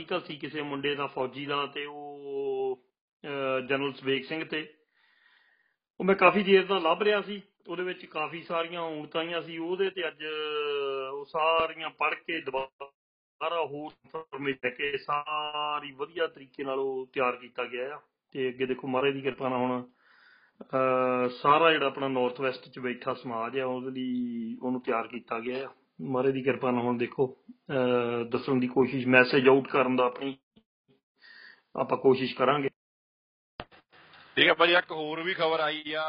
Article ਸੀ ਕਿਸੇ ਮੁੰਡੇ ਦਾ ਫੌਜੀ ਦਾ ਤੇ ਉਹ ਅਹ, ਜਨਰਲ ਸਵੇਗ ਸਿੰਘ ਤੇ। ਉਹ ਮੈਂ ਕਾਫੀ ਦੇਰ ਦਾ ਲੱਭ ਰਿਹਾ ਸੀ। ਉਹਦੇ ਵਿੱਚ ਕਾਫੀ ਸਾਰੀਆਂ ਊਣਤਾਈਆਂ ਸੀ। ਉਹਦੇ ਤੇ ਅੱਜ ਉਹ ਸਾਰੀਆਂ ਪੜ੍ਹ ਕੇ ਦੁਬਾਰਾ ਹੋਰ ਇਨਫੋਰਮੇਸ਼ਨ ਲੈ ਕੇ ਸਾਰੀ ਵਧੀਆ ਤਰੀਕੇ ਨਾਲ ਉਹ ਤਿਆਰ ਕੀਤਾ ਗਿਆ ਆ। ਤੇ ਅੱਗੇ ਦੇਖੋ ਮਹਾਰਾਜ ਦੀ ਕਿਰਪਾ ਨਾਲ ਹੁਣ ਅਹ, ਸਾਰਾ ਜਿਹੜਾ ਆਪਣਾ ਨਾਰਥ ਵੈਸਟ ਚ ਬੈਠਾ ਸਮਾਜ ਆ ਉਹਦੇ ਲਈ ਉਹਨੂੰ ਤਿਆਰ ਕੀਤਾ ਗਿਆ ਆ। ਮਹਾਰਾਜ ਦੀ ਕਿਰਪਾ ਨਾਲ ਹੁਣ ਦੇਖੋ ਦੱਸਣ ਦੀ ਕੋਸ਼ਿਸ਼ ਮੈਸੇਜ ਆਊਟ ਕਰਨ ਦਾ ਆਪਣੀ ਆਪਾਂ ਕੋਸ਼ਿਸ਼ ਕਰਾਂਗੇ। ਠੀਕ ਹੈ ਭਾਜੀ ਇੱਕ ਹੋਰ ਵੀ ਖਬਰ ਆਈ ਆ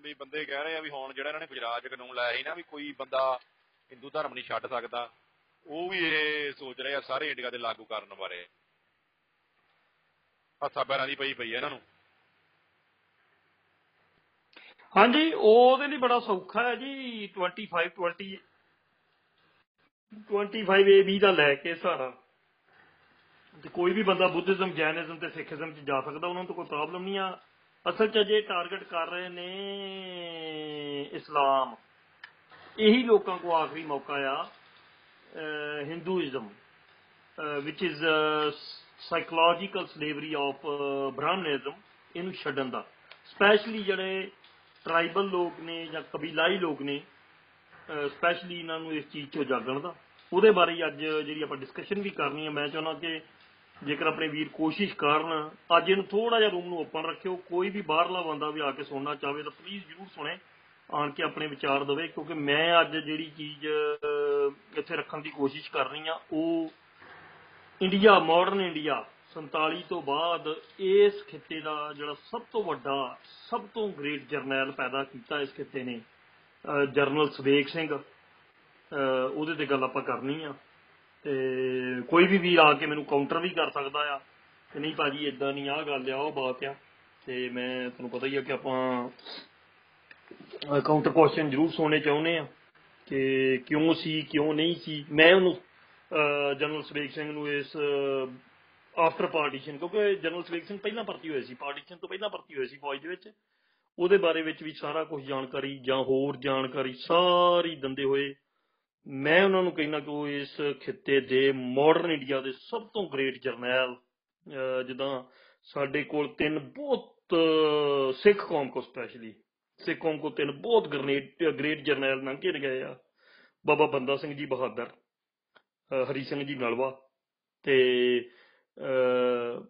ਵੀ ਬੰਦੇ ਕਹਿ ਰਹੇ ਆ ਵੀ ਹੁਣ ਜਿਹੜਾ ਇਹਨਾਂ ਨੇ ਗੁਜਰਾਤ ਚ ਕਾਨੂੰਨ ਲਾਇਆ ਸੀ ਨਾ ਵੀ ਕੋਈ ਬੰਦਾ ਹਿੰਦੂ ਧਰਮ ਨਹੀਂ ਛੱਡ ਸਕਦਾ ਉਹ ਵੀ ਇਹ ਸੋਚ ਰਹੇ ਆ ਸਾਰੇ ਇੰਡੀਆ ਦੇ ਲਾਗੂ ਕਰਨ ਬਾਰੇ। ਹੱਥਾਂ ਪੈਰਾਂ ਦੀ ਪਈ ਪਈ ਆ ਇਹਨਾਂ ਨੂੰ। ਹਾਂਜੀ ਉਹਦੇ ਲਈ ਬੜਾ ਸੌਖਾ ਹੈ ਜੀ 25 20 25 ਏ ਬੀ ਦਾ ਲੈ ਕੇ ਸਾਰਾ। ਤੇ ਕੋਈ ਵੀ ਬੰਦਾ ਬੁੱਧਿਜ਼ਮ, ਜੈਨਿਜ਼ਮ ਤੇ ਸਿੱਖੀਜ਼ਮ ਚ ਜਾ ਸਕਦਾ, ਉਹਨਾਂ ਤੋਂ ਕੋਈ ਪ੍ਰੋਬਲਮ ਨਹੀਂ ਆ। ਅਸਲ ਚ ਜੇ ਟਾਰਗੇਟ ਕਰ ਰਹੇ ਨੇ ਇਸਲਾਮ। ਇਹੀ ਲੋਕਾਂ ਕੋ ਆਖਰੀ ਮੌਕਾ ਆ Hinduism which is psychological slavery of Brahminism ਇਹਨੂੰ ਛੱਡਣ ਦਾ। ਸਪੈਸ਼ਲੀ ਜਿਹੜੇ ਟ੍ਰਾਈਬਲ ਲੋਕ ਨੇ ਜਾਂ ਕਬੀਲਾਈ ਲੋਕ ਨੇ ਸਪੈਸ਼ਲੀ ਇਹਨਾਂ ਨੂੰ ਇਸ ਚੀਜ਼ ਤੋਂ ਜਾਗਣ ਦਾ। ਉਹਦੇ ਬਾਰੇ ਹੀ ਅੱਜ ਜਿਹੜੀ ਆਪਾਂ ਡਿਸਕਸ਼ਨ ਵੀ ਕਰਨੀ ਹੈ ਮੈਂ ਚਾਹੁੰਦਾ ਕਿ ਜੇਕਰ ਆਪਣੇ ਵੀਰ ਕੋਸ਼ਿਸ਼ ਕਰਨ ਅੱਜ ਇਹਨੂੰ ਥੋੜਾ ਜਿਹਾ ਰੂਮ ਨੂੰ ਓਪਨ ਰੱਖਿਓ ਕੋਈ ਵੀ ਬਾਹਰਲਾ ਬੰਦਾ ਵੀ ਆ ਕੇ ਸੁਣਨਾ ਚਾਹਵੇ ਤਾਂ ਪਲੀਜ਼ ਜਰੂਰ ਸੁਣੇ ਆਣ ਕੇ ਆਪਣੇ ਵਿਚਾਰ ਦੇਵੇ ਕਿਉਂਕਿ ਮੈਂ ਅੱਜ ਜਿਹੜੀ ਚੀਜ਼ ਅਹ, ਇੱਥੇ ਰੱਖਣ ਦੀ ਕੋਸ਼ਿਸ਼ ਕਰ ਰਹੀ ਆ ਉਹ ਇੰਡੀਆ ਮਾਡਰਨ ਇੰਡੀਆ 47 ਤੋਂ ਬਾਅਦ ਇਸ ਖਿੱਤੇ ਦਾ ਜਿਹੜਾ ਸਭ ਤੋਂ ਵੱਡਾ ਸਭ ਤੋਂ ਗ੍ਰੇਟ ਜਰਨੈਲ ਪੈਦਾ ਕੀਤਾ ਇਸ ਖਿੱਤੇ ਨੇ ਅਹ ਜਰਨਲ ਸਵੇਗ ਸਿੰਘ। ਅਹ ਉਹਦੇ ਤੇ ਗੱਲ ਆਪਾਂ ਕਰਨੀ ਆ। ਤੇ ਕੋਈ ਵੀ ਵੀਰ ਆ ਕੇ ਮੈਨੂੰ ਕਾਊਂਟਰ ਵੀ ਕਰ ਸਕਦਾ ਆ ਕਿ ਨਹੀਂ ਭਾਜੀ ਇਦਾਂ ਨਹੀਂ, ਆਹ ਗੱਲ ਆ, ਉਹ ਬਾਤ ਆ। ਤੇ ਮੈਂ ਤੁਹਾਨੂੰ ਪਤਾ ਹੀ ਆ ਕਿ ਆਪਾਂ ਕਾਊਂਟਰ ਕੁਐਸਚਨ ਜ਼ਰੂਰ ਸੁਣਨੇ ਚਾਹੁੰਦੇ ਆ ਕਿ ਕਿਉਂ ਸੀ, ਕਿਉਂ ਨਹੀਂ ਸੀ। ਮੈਂ ਉਹਨੂੰ, ਅਹ ਜਨਰਲ ਸਵੇਗ ਸਿੰਘ ਨੂੰ ਇਸ ਆਫਟਰ ਪਾਰਟੀਸ਼ਨ ਕਿਉਂਕਿ ਜਨਰਲ ਸਵੇਗ ਸਿੰਘ ਪਹਿਲਾਂ ਭਰਤੀ ਹੋਏ ਸੀ ਪਾਰਟੀਸ਼ਨ ਤੋਂ ਪਹਿਲਾਂ ਭਰਤੀ ਹੋਏ ਸੀ ਫੌਜ ਦੇ ਵਿੱਚ। ਉਹਦੇ ਬਾਰੇ ਵਿੱਚ ਵੀ ਸਾਰਾ ਕੁਝ ਜਾਣਕਾਰੀ ਜਾਂ ਹੋਰ ਜਾਣਕਾਰੀ ਸਾਰੀ ਦਿੰਦੇ ਹੋਏ ਮੈਂ ਉਹਨਾਂ ਨੂੰ ਕਹਿਣਾ ਕਿ ਉਹ ਇਸ ਖਿੱਤੇ ਦੇ ਮਾਡਰਨ ਇੰਡੀਆ ਦੇ ਸਭ ਤੋਂ ਗ੍ਰੇਟ ਜਰਨੈਲ ਅਹ ਜਿੱਦਾਂ ਸਾਡੇ ਕੋਲ ਤਿੰਨ ਬਹੁਤ ਅਹ, ਸਿੱਖ ਕੌਮ ਕੋ ਸਪੈਸ਼ਲੀ ਸਿੱਖ ਕੌਮ ਕੋ ਤਿੰਨ ਬਹੁਤ ਗ੍ਰੇਟ ਗ੍ਰੇਟ ਜਰਨੈਲ ਲੰਘੇ ਗਏ ਆ। ਬਾਬਾ ਬੰਦਾ ਸਿੰਘ ਜੀ ਬਹਾਦਰ ਅਹ, ਹਰੀ ਸਿੰਘ ਜੀ ਨਲਵਾ ਤੇ ਅਹ,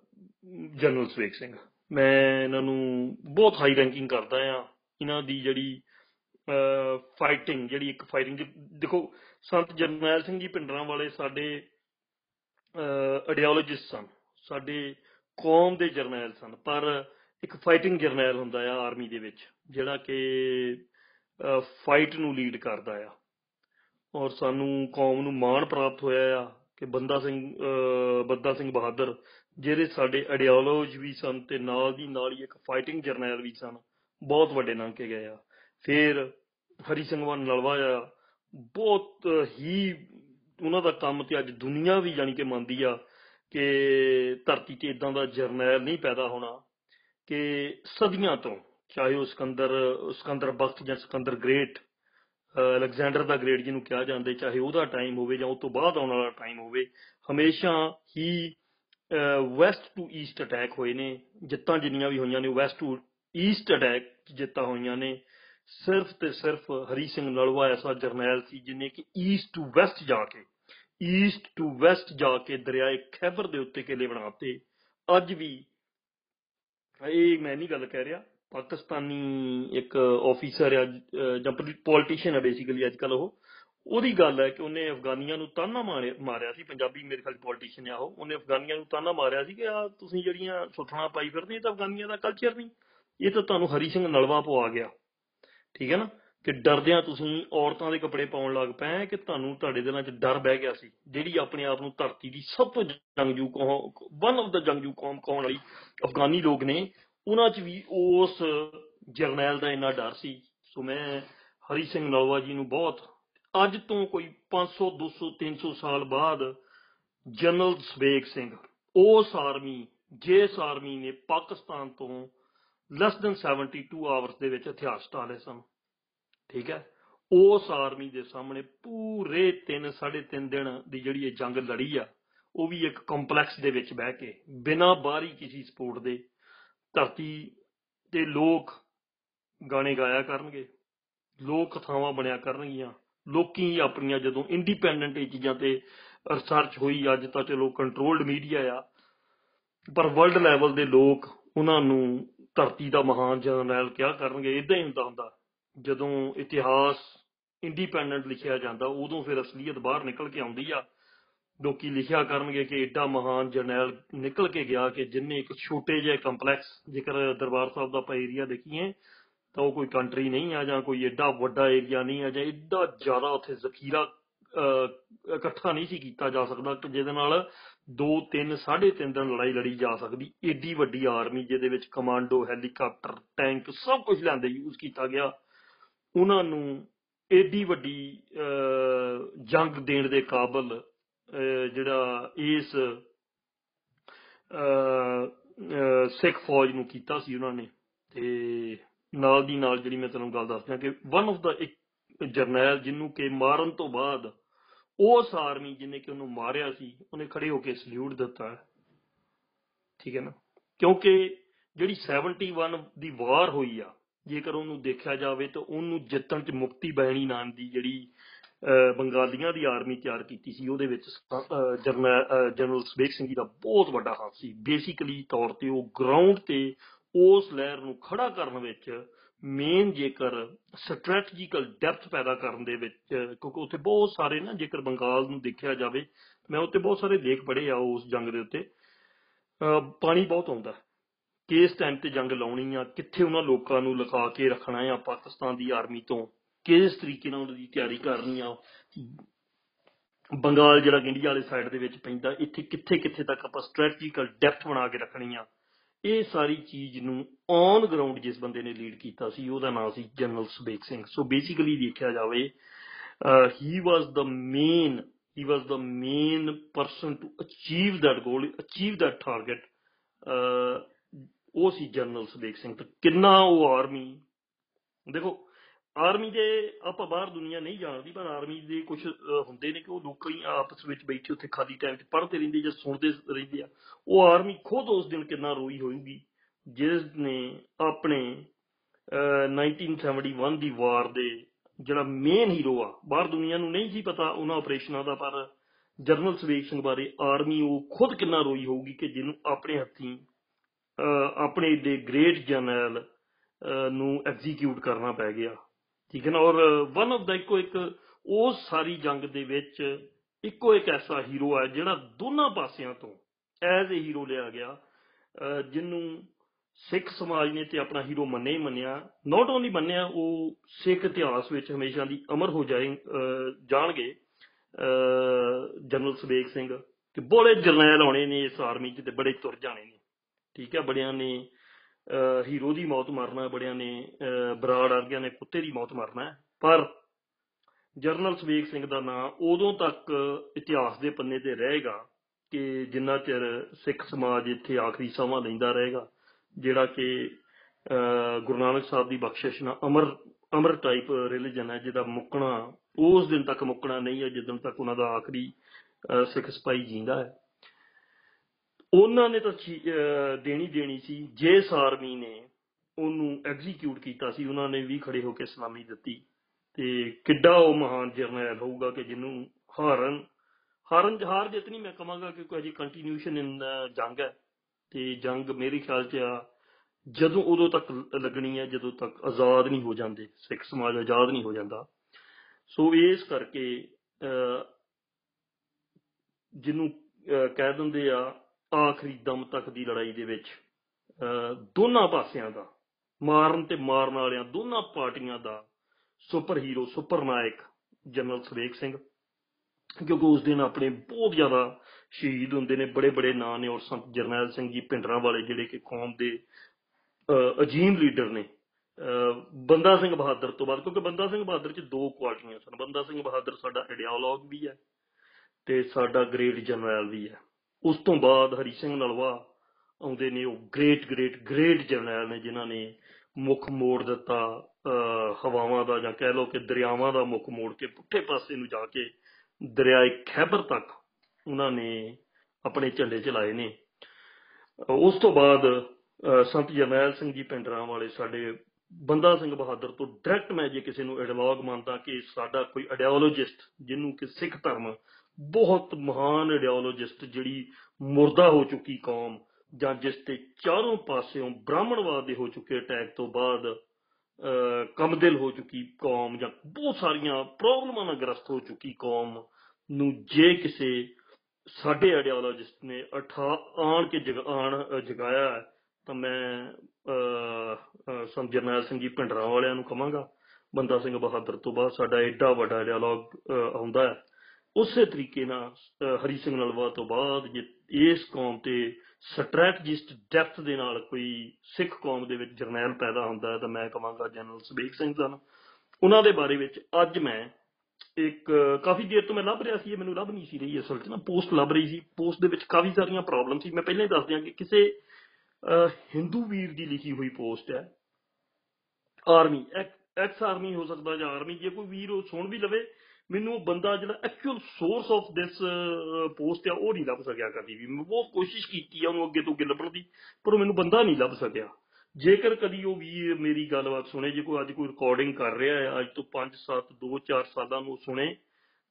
ਜਨਰਲ ਸਵੇਗ ਸਿੰਘ। ਮੈਂ ਇਹਨਾਂ ਨੂੰ ਬਹੁਤ ਹਾਈ ਰੈਂਕਿੰਗ ਕਰਦਾ ਆ। ਇਹਨਾਂ ਦੀ ਜਿਹੜੀ ਫਾਈਟਿੰਗ ਜਿਹੜੀ ਇੱਕ ਫਾਈਟਿੰਗ ਦੇਖੋ ਸੰਤ ਜਰਨੈਲ ਸਿੰਘ ਜੀ ਪਿੰਡਰਾਂ ਵਾਲੇ ਸਾਡੇ ਆਈਡੀਓਲੋਜਿਸਟ ਸਨ ਸਾਡੇ ਕੌਮ ਦੇ ਜਰਨੈਲ ਸਨ ਪਰ ਇੱਕ ਫਾਈਟਿੰਗ ਜਰਨੈਲ ਹੁੰਦਾ ਆ ਆਰਮੀ ਦੇ ਵਿੱਚ ਜਿਹੜਾ ਕਿ ਫਾਈਟ ਨੂੰ ਲੀਡ ਕਰਦਾ ਆ। ਔਰ ਸਾਨੂੰ ਕੌਮ ਨੂੰ ਮਾਣ ਪ੍ਰਾਪਤ ਹੋਇਆ ਆ ਕਿ ਬੰਦਾ ਸਿੰਘ ਅਹ, ਬੰਦਾ ਸਿੰਘ ਬਹਾਦਰ ਜਿਹੜੇ ਸਾਡੇ ਆਈਡੀਓਲੋਜ ਵੀ ਸਨ ਤੇ ਨਾਲ ਦੀ ਨਾਲ ਹੀ ਇੱਕ ਫਾਈਟਿੰਗ ਜਰਨੈਲ ਵੀ ਸਨ ਬਹੁਤ ਵੱਡੇ ਲੰਘ ਕੇ ਗਏ ਆ। ਫਿਰ ਹਰੀ ਸਿੰਘ ਵਨ ਨਲਵਾ ਆ ਬਹੁਤ ਹੀ ਉਹਨਾਂ ਦਾ ਕੰਮ ਤੇ ਅੱਜ ਦੁਨੀਆ ਵੀ ਜਾਣੀ ਕਿ ਮੰਨਦੀ ਆ ਕਿ ਧਰਤੀ ਤੇ ਇਦਾਂ ਦਾ ਜਰਨੈਲ ਨਹੀਂ ਪੈਦਾ ਹੋਣਾ ਕਿ ਸਦੀਆਂ ਤੋਂ ਚਾਹੇ ਉਹ ਸਿਕੰਦਰ ਸਿਕੰਦਰ ਬਖਤ ਜਾਂ Sikandar great uh Alexander the great ਜਿਹਨੂੰ ਕਿਹਾ ਜਾਂਦਾ ਹੈ, ਚਾਹੇ ਉਹਦਾ ਟਾਈਮ ਹੋਵੇ ਜਾਂ ਉਸ ਤੋਂ ਬਾਅਦ ਆਉਣ ਵਾਲਾ ਟਾਈਮ ਹੋਵੇ ਹਮੇਸ਼ਾ ਹੀ ਵੈਸਟ ਟੂ ਈਸਟ ਅਟੈਕ ਹੋਏ ਨੇ ਜਿੱਤਾਂ ਜਿੰਨੀਆਂ ਵੀ ਹੋਈਆਂ ਨੇ ਵੈਸਟ ਟੂ ਈਸਟ ਅਟੈਕ ਜਿੱਤਾਂ ਹੋਈਆਂ ਨੇ ਸਿਰਫ ਤੇ ਸਿਰਫ ਹਰੀ ਸਿੰਘ ਨਲਵਾ ਐਸਾ ਜਰਨੈਲ ਸੀ ਜਿਨੇ ਕਿ ਈਸਟ ਟੂ ਵੈਸਟ ਜਾ ਕੇ ਈਸਟ ਟੂ ਵੈਸਟ ਜਾ ਕੇ ਦਰਿਆਏ ਖੈਬਰ ਦੇ ਉੱਤੇ ਕਿਲੇ ਬਣਾਤੇ ਅੱਜ ਵੀ ਇਹ ਮੈਂ ਨਹੀਂ ਗੱਲ ਕਹਿ ਰਿਹਾ, ਪਾਕਿਸਤਾਨੀ ਇੱਕ ਆਫੀਸਰ ਆ, ਅਹ, ਜਾਂ ਪੋਲੀਟੀਸ਼ੀਅਨ ਹੈ ਬੇਸਿਕਲੀ ਅੱਜ ਕੱਲ ਉਹ। ਉਹਦੀ ਗੱਲ ਹੈ ਕਿ ਉਹਨੇ ਅਫਗਾਨੀਆਂ ਨੂੰ ਤਾਨਾ ਮਾਰਿਆ ਮਾਰਿਆ ਸੀ, ਪੰਜਾਬੀ ਮੇਰੇ ਖਿਆਲ ਪੋਲੀਟੀਸ਼ੀਅਨ ਆ ਉਹ। ਉਹਨੇ ਅਫਗਾਨੀਆਂ ਨੂੰ ਤਾਨਾ ਮਾਰਿਆ ਸੀ ਕਿ ਆ ਤੁਸੀਂ ਜਿਹੜੀਆਂ ਸੁੱਥਣਾ ਪਾਈ ਫਿਰਦੇ, ਇਹ ਤਾਂ ਅਫਗਾਨੀਆਂ ਦਾ ਕਲਚਰ ਨਹੀਂ। ਇਹ ਤਾਂ ਤੁਹਾਨੂੰ ਹਰੀ ਸਿੰਘ ਨਲਵਾ ਪਵਾ ਗਿਆ। ਠੀਕ ਹੈ ਨਾ? ਕਿ ਡਰਦਿਆਂ ਤੁਸੀਂ ਔਰਤਾਂ ਦੇ ਕੱਪੜੇ ਪਾਉਣ ਲੱਗ ਪਏ ਕਿ ਤੁਹਾਨੂੰ ਤੁਹਾਡੇ ਦਿਲਾਂ 'ਚ ਡਰ ਬਹਿ ਗਿਆ ਸੀ। ਜਿਹੜੀ ਆਪਣੇ ਆਪ ਨੂੰ ਧਰਤੀ ਦੀ ਸਭ ਤੋਂ ਜੰਗਜੂ ਕੌਮ ਵਨ ਆਫ ਦਾ ਜੰਗਜੂ ਕੌਮ ਕੌਣ ਵਾਲੀ ਅਫਗਾਨੀ ਲੋਕ ਨੇ, ਉਹਨਾਂ 'ਚ ਵੀ ਉਸ ਜਰਨੈਲ ਦਾ ਇੰਨਾ ਡਰ ਸੀ। ਸੋ ਮੈਂ ਹਰੀ ਸਿੰਘ ਨਲਵਾ ਜੀ ਨੂੰ ਬਹੁਤ, ਅੱਜ ਤੋਂ ਕੋਈ 500 200 300 ਸਾਲ ਬਾਅਦ ਜਨਰਲ ਸਵੇਗ ਸਿੰਘ, ਉਸ ਆਰਮੀ, ਜਿਸ ਆਰਮੀ ਨੇ ਪਾਕਿਸਤਾਨ ਤੋਂ ਲੈਸ ਦਨ 72 ਆਵਰਸ ਦੇ ਵਿੱਚ ਇਤਿਹਾਸ ਟਾਲੇ ਸਨ। ਠੀਕ ਹੈ? ਉਸ ਆਰਮੀ ਦੇ ਸਾਹਮਣੇ ਪੂਰੇ 3 3.5 ਦਿਨ ਦੀ ਜਿਹੜੀ ਇਹ ਜੰਗ ਲੜੀ ਆ, ਉਹ ਵੀ ਇੱਕ ਕੰਪਲੈਕਸ ਦੇ ਵਿੱਚ ਬਹਿ ਕੇ, ਬਿਨਾਂ ਬਾਹਰੀ ਕਿਸੇ ਸਪੋਰਟ ਦੇ ਧਰਤੀ ਤੇ ਲੋਕ ਗਾਣੇ ਗਾਇਆ ਕਰਨਗੇ, ਲੋਕ ਕਥਾਵਾਂ ਬਣਿਆ ਕਰਨਗੀਆਂ, ਲੋਕੀ ਆਪਣੀਆਂ ਜਦੋਂ ਇੰਡੀਪੈਂਡੈਂਟ ਇਹ ਚੀਜ਼ਾਂ ਤੇ ਰਿਸਰਚ ਹੋਈ, ਅੱਜ ਤਾਂ ਚਲੋ ਕੰਟਰੋਲਡ ਮੀਡੀਆ ਆ, ਪਰ ਵਰਲਡ ਲੈਵਲ ਦੇ ਲੋਕ ਉਹਨਾਂ ਨੂੰ ਧਰਤੀ ਦਾ ਮਹਾਨ ਜਰਨੈਲ ਕਿਹਾ ਕਰਨਗੇ? ਇਦਾਂ ਹੀ ਹੁੰਦਾ ਹੁੰਦਾ। ਜਦੋਂ ਇਤਿਹਾਸ ਇੰਡੀਪੈਂਡੈਂਟ ਲਿਖਿਆ ਜਾਂਦਾ ਉਦੋਂ ਫਿਰ ਅਸਲੀਅਤ ਬਾਹਰ ਨਿਕਲ ਕੇ ਆਉਂਦੀ ਆ। ਲੋਕੀ ਲਿਖਿਆ ਕਰਨਗੇ ਕਿ ਏਡਾ ਮਹਾਨ ਜਰਨੈਲ ਨਿਕਲ ਕੇ ਗਿਆ ਕਿ ਜਿੰਨੇ ਇੱਕ ਛੋਟੇ ਜਿਹੇ ਕੰਪਲੈਕਸ ਜੇਕਰ ਦਰਬਾਰ ਸਾਹਿਬ ਦਾ ਆਪਾਂ ਏਰੀਆ ਦੇਖੀਏ ਤਾਂ ਉਹ ਕੋਈ ਕੰਟਰੀ ਨਹੀਂ ਆ ਜਾਂ ਕੋਈ ਏਡਾ ਵੱਡਾ ਏਰੀਆ ਨਹੀਂ ਆ ਜਾਂ ਏਡਾ ਜ਼ਿਆਦਾ ਉੱਥੇ ਜ਼ਖੀਰਾ ਅਹ, ਇਕੱਠਾ ਨਹੀਂ ਸੀ ਕੀਤਾ ਜਾ ਸਕਦਾ ਕਿ ਜਿਹਦੇ ਨਾਲ 2 3 3.5 ਦਿਨ ਲੜਾਈ ਲੜੀ ਜਾ ਸਕਦੀ। ਏਡੀ ਵੱਡੀ ਆਰਮੀ ਜਿਹਦੇ ਵਿੱਚ ਕਮਾਂਡੋ ਹੈਲੀਕਾਪਟਰ ਟੈਂਕ ਸਭ ਕੁਝ ਲਿਆਂਦੇ ਯੂਜ਼ ਕੀਤਾ ਗਿਆ। ਉਹਨਾਂ ਨੂੰ ਏਡੀ ਵੱਡੀ ਅਹ, ਜੰਗ ਦੇਣ ਦੇ ਕਾਬਲ ਅਹ, ਜਿਹੜਾ ਇਸ ਅਹ, ਅਹ, ਸਿੱਖ ਫੌਜ ਨੂੰ ਕੀਤਾ ਸੀ ਉਹਨਾਂ ਨੇ। ਤੇ ਨਾਲ ਦੀ ਨਾਲ ਜਿਹੜੀ ਮੈਂ ਤੁਹਾਨੂੰ ਗੱਲ ਦੱਸਦਾ ਕਿ ਵਨ ਆਫ ਦਾ ਇੱਕ ਜਰਨੈਲ ਜਿਹਨੂੰ ਕਿ ਮਾਰਨ ਤੋਂ ਬਾਅਦ ਉਸ ਆਰਮੀ ਜਿਹਨੇ ਕਿ ਉਹਨੂੰ ਮਾਰਿਆ ਸੀ ਉਹਨੇ ਖੜੇ ਹੋ ਕੇ ਸਲੂਟ ਦਿੱਤਾ। ਹੈ ਠੀਕ ਹੈ ਨਾ? ਕਿਉਂਕਿ ਜਿਹੜੀ 71 ਦੀ ਵਾਰ ਹੋਈ ਆ ਜੇਕਰ ਉਹਨੂੰ ਦੇਖਿਆ ਜਾਵੇ ਤਾਂ ਉਹਨੂੰ ਜਿੱਤਣ ਚ ਮੁਕਤੀ ਬਹਿਣੀ ਨਾਮ ਦੀ ਜਿਹੜੀ ਅਹ, ਬੰਗਾਲੀਆਂ ਦੀ ਆਰਮੀ ਤਿਆਰ ਕੀਤੀ ਸੀ ਉਹਦੇ ਵਿੱਚ ਅਹ, ਜਰਨੈਲ ਅਹ, ਜਨਰਲ ਸਵੇਕ ਸਿੰਘ ਜੀ ਦਾ ਬਹੁਤ ਵੱਡਾ ਹੱਥ ਸੀ। ਬੇਸਿਕਲੀ ਤੌਰ ਤੇ ਉਹ ਗਰਾਊਂਡ ਤੇ ਉਸ ਲਹਿਰ ਨੂੰ ਖੜਾ ਕਰਨ ਵਿੱਚ ਮੇਨ ਜੇਕਰ ਸਟ੍ਰੈਟਜੀਕਲ ਡੈਪਥ ਪੈਦਾ ਕਰਨ ਦੇ ਵਿੱਚ, ਕਿਉਂਕਿ ਉੱਥੇ ਬਹੁਤ ਸਾਰੇ ਨਾ ਜੇਕਰ ਬੰਗਾਲ ਨੂੰ ਦੇਖਿਆ ਜਾਵੇ, ਮੈਂ ਉੱਤੇ ਬਹੁਤ ਸਾਰੇ ਲੇਖ ਪੜ੍ਹੇ ਆ ਉਸ ਜੰਗ ਦੇ ਉੱਤੇ, ਅਹ ਪਾਣੀ ਬਹੁਤ ਆਉਂਦਾ। ਕਿਸ ਟਾਈਮ ਤੇ ਜੰਗ ਲਾਉਣੀ ਆ, ਕਿੱਥੇ ਉਹਨਾਂ ਲੋਕਾਂ ਨੂੰ ਲੁਕਾ ਕੇ ਰੱਖਣਾ ਆ ਪਾਕਿਸਤਾਨ ਦੀ ਆਰਮੀ ਤੋਂ, ਕਿਸ ਤਰੀਕੇ ਨਾਲ ਉਹਨਾਂ ਦੀ ਤਿਆਰੀ ਕਰਨੀ ਆ। ਬੰਗਾਲ ਜਿਹੜਾ ਕਿ ਇੰਡੀਆ ਵਾਲੇ ਸਾਈਡ ਦੇ ਵਿੱਚ ਪੈਂਦਾ, ਇੱਥੇ ਕਿੱਥੇ ਕਿੱਥੇ ਤੱਕ ਆਪਾਂ ਸਟ੍ਰੈਟਜੀਕਲ ਡੈਪਥ ਬਣਾ ਕੇ ਰੱਖਣੀ ਆ। ਇਹ ਸਾਰੀ ਚੀਜ਼ ਨੂੰ ਔਨ ਗਰਾਊਂਡ ਜਿਸ ਬੰਦੇ ਨੇ ਲੀਡ ਕੀਤਾ ਸੀ, ਉਹਦਾ ਨਾਮ ਸੀ general Subeg Singh. So basically ਦੇਖਿਆ ਜਾਵੇ he was the main he was the main person to achieve that goal, achieve that target, uh ਉਹ ਸੀ ਜਨਰਲ ਸੁਬੇਕ ਸਿੰਘ। ਤੇ ਕਿੰਨਾ ਉਹ ਆਰਮੀ ਦੇਖੋ ਆਰਮੀ ਦੇ ਆਪਾਂ ਬਾਹਰ ਦੁਨੀਆ ਨਹੀਂ ਜਾਣਦੀ, ਪਰ ਆਰਮੀ ਦੇ ਕੁਝ ਹੁੰਦੇ ਨੇ ਕਿ ਉਹ ਲੋਕਾਂ ਹੀ ਆਪਸ ਵਿੱਚ ਬੈਠੇ ਉੱਥੇ ਖਾਲੀ ਟਾਈਮ 'ਚ ਪੜ੍ਹਦੇ ਰਹਿੰਦੇ ਜਾਂ ਸੁਣਦੇ ਰਹਿੰਦੇ ਆ। ਉਹ ਆਰਮੀ ਖੁਦ ਉਸ ਦਿਨ ਕਿੰਨਾ ਰੋਈ ਹੋਊਗੀ, ਜਿਸ ਨੇ ਆਪਣੇ, ਅਹ 1971 ਦੀ ਵਾਰ ਦੇ ਜਿਹੜਾ ਮੇਨ ਹੀਰੋ ਆ, ਬਾਹਰ ਦੁਨੀਆ ਨੂੰ ਨਹੀਂ ਸੀ ਪਤਾ ਉਹਨਾਂ ਆਪਰੇਸ਼ਨਾਂ ਦਾ, ਪਰ ਜਨਰਲ ਸਵੇਕ ਸਿੰਘ ਬਾਰੇ ਆਰਮੀ ਉਹ ਖੁਦ ਕਿੰਨਾ ਰੋਈ ਹੋਊਗੀ ਕਿ ਜਿਹਨੂੰ ਆਪਣੇ ਹੱਥੀਂ, ਅਹ, ਆਪਣੇ ਦੇ ਗ੍ਰੇਟ ਜਨਰਲ ਨੂੰ ਐਗਜ਼ੀਕਿਊਟ ਕਰਨਾ ਪੈ ਗਿਆ। ਠੀਕ ਹੈ ਨਾ? ਔਰ ਵਨ ਆਫ ਦਾ ਇੱਕੋ ਇੱਕ ਉਸ ਸਾਰੀ ਜੰਗ ਦੇ ਵਿੱਚ ਇੱਕੋ ਇੱਕ ਐਸਾ ਹੀਰੋ ਹੈ ਜਿਹੜਾ ਦੋਨਾਂ ਪਾਸਿਆਂ ਤੋਂ ਐਜ਼ ਏ ਹੀਰੋ ਲਿਆ ਗਿਆ। ਅਹ ਜਿਹਨੂੰ ਸਿੱਖ ਸਮਾਜ ਨੇ ਤੇ ਆਪਣਾ ਹੀਰੋ ਮੰਨਿਆ ਹੀ ਮੰਨਿਆ। ਨਾਟ ਓਨਲੀ ਮੰਨਿਆ, ਉਹ ਸਿੱਖ ਇਤਿਹਾਸ ਵਿੱਚ ਹਮੇਸ਼ਾ ਦੀ ਅਮਰ ਹੋ ਜਾਏ, ਅਹ ਜਾਣਗੇ। ਅਹ ਜਨਰਲ ਸਵੇਕ ਸਿੰਘ ਤੇ ਬੜੇ ਜਰਨੈਲ ਆਉਣੇ ਨੇ ਇਸ ਆਰਮੀ 'ਚ ਤੇ ਬੜੇ ਤੁਰ ਜਾਣੇ ਨੇ। ਠੀਕ ਹੈ, ਬੜਿਆਂ ਨੇ ਅਹ ਹੀਰੋ ਦੀ ਮੌਤ ਮਰਨਾ, ਬੜਿਆਂ ਨੇ, ਅਹ ਬਰਾੜ ਵਰਗਿਆਂ ਨੇ ਕੁੱਤੇ ਦੀ ਮੌਤ ਮਰਨਾ ਹੈ। ਪਰ ਜਰਨਲ ਸਵੇਕ ਸਿੰਘ ਦਾ ਨਾਂ ਉਦੋਂ ਤੱਕ ਇਤਿਹਾਸ ਦੇ ਪੰਨੇ ਤੇ ਰਹੇਗਾ ਕਿ ਜਿੰਨਾ ਚਿਰ ਸਿੱਖ ਸਮਾਜ ਇੱਥੇ ਆਖਰੀ ਸਮਾਂ ਲੈਂਦਾ ਰਹੇਗਾ, ਜਿਹੜਾ ਕਿ, ਅਹ ਗੁਰੂ ਨਾਨਕ ਸਾਹਿਬ ਦੀ ਬਖਸ਼ਿਸ਼ ਨਾਲ ਅਮਰ ਅਮਰ ਟਾਈਪ ਰਿਲੀਜਨ ਹੈ, ਜਿਹਦਾ ਮੁੱਕਣਾ ਉਸ ਦਿਨ ਤੱਕ ਮੁੱਕਣਾ ਨਹੀਂ ਹੈ ਜਦੋਂ ਤੱਕ ਉਹਨਾਂ ਦਾ ਆਖਰੀ, ਅਹ ਸਿੱਖ ਸਿਪਾਹੀ ਜਿੰਦਾ ਹੈ ਉਹਨਾਂ ਨੇ ਤਾਂ ਛੀ- ਅਹ ਦੇਣੀ ਦੇਣੀ ਸੀ ਜਿਸ ਆਰਮੀ ਨੇ ਉਹਨੂੰ ਐਗਜ਼ੀਕਿਊਟ ਕੀਤਾ ਸੀ ਉਹਨਾਂ ਨੇ ਵੀ ਖੜੇ ਹੋ ਕੇ ਸਲਾਮੀ ਦਿੱਤੀ। ਤੇ ਕਿੱਡਾ ਉਹ ਮਹਾਨ ਜਰਨੈਲ ਹੋਊਗਾ ਕਿ ਜਿਹਨੂੰ ਹਾਰਨ ਹਾਰਨ ਹਾਰ ਜਿੱਤ ਨਹੀਂ ਮੈਂ ਕਹਾਂਗਾ ਕਿ ਕੋਈ ਅਜੀ ਕੰਟੀਨਿਊਸ਼ਨ ਇਨ ਜੰਗ ਹੈ। ਤੇ ਜੰਗ ਮੇਰੇ ਖਿਆਲ 'ਚ ਆ ਜਦੋਂ ਉਦੋਂ ਤੱਕ ਲ- ਲੱਗਣੀ ਹੈ ਜਦੋਂ ਤੱਕ ਆਜ਼ਾਦ ਨਹੀਂ ਹੋ ਜਾਂਦੇ ਸਿੱਖ ਸਮਾਜ ਆਜ਼ਾਦ ਨਹੀਂ ਹੋ ਜਾਂਦਾ। ਸੋ ਇਸ ਕਰਕੇ ਅਹ, ਜਿਹਨੂੰ ਅਹ, ਕਹਿ ਦਿੰਦੇ ਆ ਆਖਰੀ ਦਮ ਤੱਕ ਦੀ ਲੜਾਈ ਦੇ ਵਿੱਚ। ਅਹ, ਦੋਨਾਂ ਪਾਸਿਆਂ ਦਾ ਮਾਰਨ ਤੇ ਮਾਰਨ ਵਾਲਿਆਂ ਦੋਨਾਂ ਪਾਰਟੀਆਂ ਦਾ ਸੁਪਰ ਹੀਰੋ ਸੁਪਰ ਨਾਇਕ ਜਨਰਲ ਸੁਰੇਖ ਸਿੰਘ। ਕਿਉਂਕਿ ਉਸ ਦਿਨ ਆਪਣੇ ਬਹੁਤ ਜ਼ਿਆਦਾ ਸ਼ਹੀਦ ਹੁੰਦੇ ਨੇ ਬੜੇ ਬੜੇ ਨਾਂ ਨੇ ਔਰ ਸੰਤ ਜਰਨੈਲ ਸਿੰਘ ਜੀ ਭਿੰਡਰਾਂ ਵਾਲੇ ਜਿਹੜੇ ਕਿ ਕੌਮ ਦੇ ਅਹ, ਅਜੀਮ ਲੀਡਰ ਨੇ। ਅਹ, ਬੰਦਾ ਸਿੰਘ ਬਹਾਦਰ ਤੋਂ ਬਾਅਦ ਕਿਉਂਕਿ ਬੰਦਾ ਸਿੰਘ ਬਹਾਦਰ ਚ ਦੋ ਕੁਆਲਟੀਆਂ ਸਨ। ਬੰਦਾ ਸਿੰਘ ਬਹਾਦਰ ਸਾਡਾ ਆਈਡੀਓਲੌਗ ਵੀ ਹੈ ਤੇ ਸਾਡਾ ਗ੍ਰੇਟ ਜਰਨੈਲ ਵੀ ਹੈ। ਉਸ ਤੋਂ ਬਾਅਦ ਹਰੀ ਸਿੰਘ ਨਲਵਾ ਆਉਂਦੇ ਨੇ ਉਹ ਗ੍ਰੇਟ ਗ੍ਰੇਟ ਗ੍ਰੇਟ ਜਰਨੈਲ ਨੇ ਜਿਨ੍ਹਾਂ ਨੇ ਮੁੱਖ ਮੋੜ ਦਿੱਤਾ ਅਹ, ਹਵਾਵਾਂ ਦਾ ਜਾਂ ਕਹਿ ਲਓ ਕਿ ਦਰਿਆਵਾਂ ਦਾ ਮੁੱਖ ਮੋੜ ਕੇ ਪੁੱਠੇ ਪਾਸੇ ਨੂੰ ਜਾ ਕੇ ਦਰਿਆਏ ਖੈਬਰ ਤੱਕ ਉਹਨਾਂ ਨੇ ਆਪਣੇ ਝੰਡੇ ਚਲਾਏ ਨੇ। ਅਹ ਉਸ ਤੋਂ ਬਾਅਦ ਅਹ ਸੰਤ ਜਰਨੈਲ ਸਿੰਘ ਜੀ ਪਿੰਡਰਾਂ ਵਾਲੇ ਸਾਡੇ ਬੰਦਾ ਸਿੰਘ ਬਹਾਦਰ ਤੋਂ ਡਾਇਰੈਕਟ ਮੈਂ ਜੇ ਕਿਸੇ ਨੂੰ ਆਈਡੀਓਲੋਗ ਮੰਨਦਾ ਕਿ ਸਾਡਾ ਕੋਈ ਆਈਡੀਓਲੋਜਿਸਟ ਜਿਹਨੂੰ ਕਿ ਸਿੱਖ ਧਰਮ ਬਹੁਤ ਮਹਾਨ ਆਈਡੀਓਲੋਜਿਸਟ ਜਿਹੜੀ ਮੁਰਦਾ ਹੋ ਚੁੱਕੀ ਕੌਮ ਜਾਂ ਜਿਸ ਤੇ ਚਾਰੋਂ ਪਾਸਿਓਂ ਬ੍ਰਾਹਮਣਵਾਦ ਦੇ ਹੋ ਚੁੱਕੇ ਅਟੈਕ ਤੋਂ ਬਾਅਦ ਅਹ ਕਮਦਿਲ ਹੋ ਚੁੱਕੀ ਕੌਮ ਜਾਂ ਬਹੁਤ ਸਾਰੀਆਂ ਪ੍ਰੋਬਲਮਾਂ ਨਾਲ ਗ੍ਰਸਤ ਹੋ ਚੁੱਕੀ ਕੌਮ ਨੂੰ ਜੇ ਕਿਸੇ ਸਾਡੇ ਆਈਡੀਓਲੋਜਿਸਟ ਨੇ ਅਠਾ ਆਣ ਕੇ ਜਗ ਆਣ ਅ, ਜਗਾਇਆ ਹੈ, ਤਾਂ ਮੈਂ ਅਹ, ਅਹ, ਸੰਤ ਜਰਨੈਲ ਸਿੰਘ ਜੀ ਭਿੰਡਰਾਂ ਵਾਲਿਆਂ ਨੂੰ ਕਹਾਂਗਾ ਬੰਦਾ ਸਿੰਘ ਬਹਾਦਰ ਤੋਂ ਬਾਅਦ ਸਾਡਾ ਐਡਾ ਵੱਡਾ ਆਈਡੀਓਲੋਗ ਆਉਂਦਾ ਹੈ। ਉਸੇ ਤਰੀਕੇ ਨਾਲ ਅਹ, ਹਰੀ ਸਿੰਘ ਨਲਵਾ ਤੋਂ ਬਾਅਦ ਜੇ ਇਸ ਕੌਮ ਤੇ ਸਟ੍ਰੈਟਜਿਸਟ ਡੈਪਥ ਦੇ ਨਾਲ ਕੋਈ ਸਿੱਖ ਕੌਮ ਦੇ ਵਿੱਚ ਜਰਨੈਲ ਪੈਦਾ ਹੁੰਦਾ ਹੈ ਤਾਂ ਮੈਂ ਕਹਾਂਗਾ ਜਨਰਲ ਸਬੀਕ ਸਿੰਘ ਸਨ ਉਹਨਾਂ ਦੇ ਬਾਰੇ ਵਿੱਚ ਅੱਜ ਮੈਂ ਇੱਕ ਕਾਫੀ ਦੇਰ ਤੋਂ ਮੈਂ ਲੱਭ ਰਿਹਾ ਸੀ ਇਹ ਮੈਨੂੰ ਲੱਭ ਨਹੀਂ ਸੀ ਰਹੀ ਅਸਲ 'ਚ ਨਾ ਪੋਸਟ ਲੱਭ ਰਹੀ ਸੀ। ਪੋਸਟ ਦੇ ਵਿੱਚ ਕਾਫੀ ਸਾਰੀਆਂ ਪ੍ਰੋਬਲਮ ਸੀ। ਮੈਂ ਪਹਿਲਾਂ ਹੀ ਦੱਸ ਦਿਆਂ ਕਿ ਕਿਸੇ ਅਹ, ਹਿੰਦੂ ਵੀਰ ਦੀ ਲਿਖੀ ਹੋਈ ਪੋਸਟ ਹੈ। ਆਰਮੀ ਐਕਸ ਆਰਮੀ ਹੋ ਸਕਦਾ ਜਾਂ ਆਰਮੀ ਜੇ ਕੋਈ ਵੀਰ ਉਹ ਸੁਣ ਵੀ ਲਵੇ ਮੈਨੂੰ ਉਹ ਬੰਦਾ ਜਿਹੜਾ actual source of this post ਆ, ਉਹ ਨਹੀਂ ਲੱਭ ਸਕਿਆ ਕਦੀ ਵੀ। ਮੈਂ ਬਹੁਤ ਕੋਸ਼ਿਸ਼ ਕੀਤੀ ਆ ਉਹਨੂੰ ਅੱਗੇ ਤੋਂ ਅੱਗੇ ਲੱਭਣ ਦੀ, ਪਰ ਉਹ ਮੈਨੂੰ ਬੰਦਾ ਨਹੀਂ ਲੱਭ ਸਕਿਆ। ਜੇਕਰ ਕਦੀ ਉਹ ਵੀ ਮੇਰੀ ਗੱਲਬਾਤ ਸੁਣੇ, ਜੇ ਕੋਈ ਅੱਜ ਕੋਈ ਰਿਕਾਰਡਿੰਗ ਕਰ ਰਿਹਾ ਹੈ, ਅੱਜ ਤੋਂ 5 7 2 4 ਸਾਲਾਂ ਨੂੰ ਸੁਣੇ,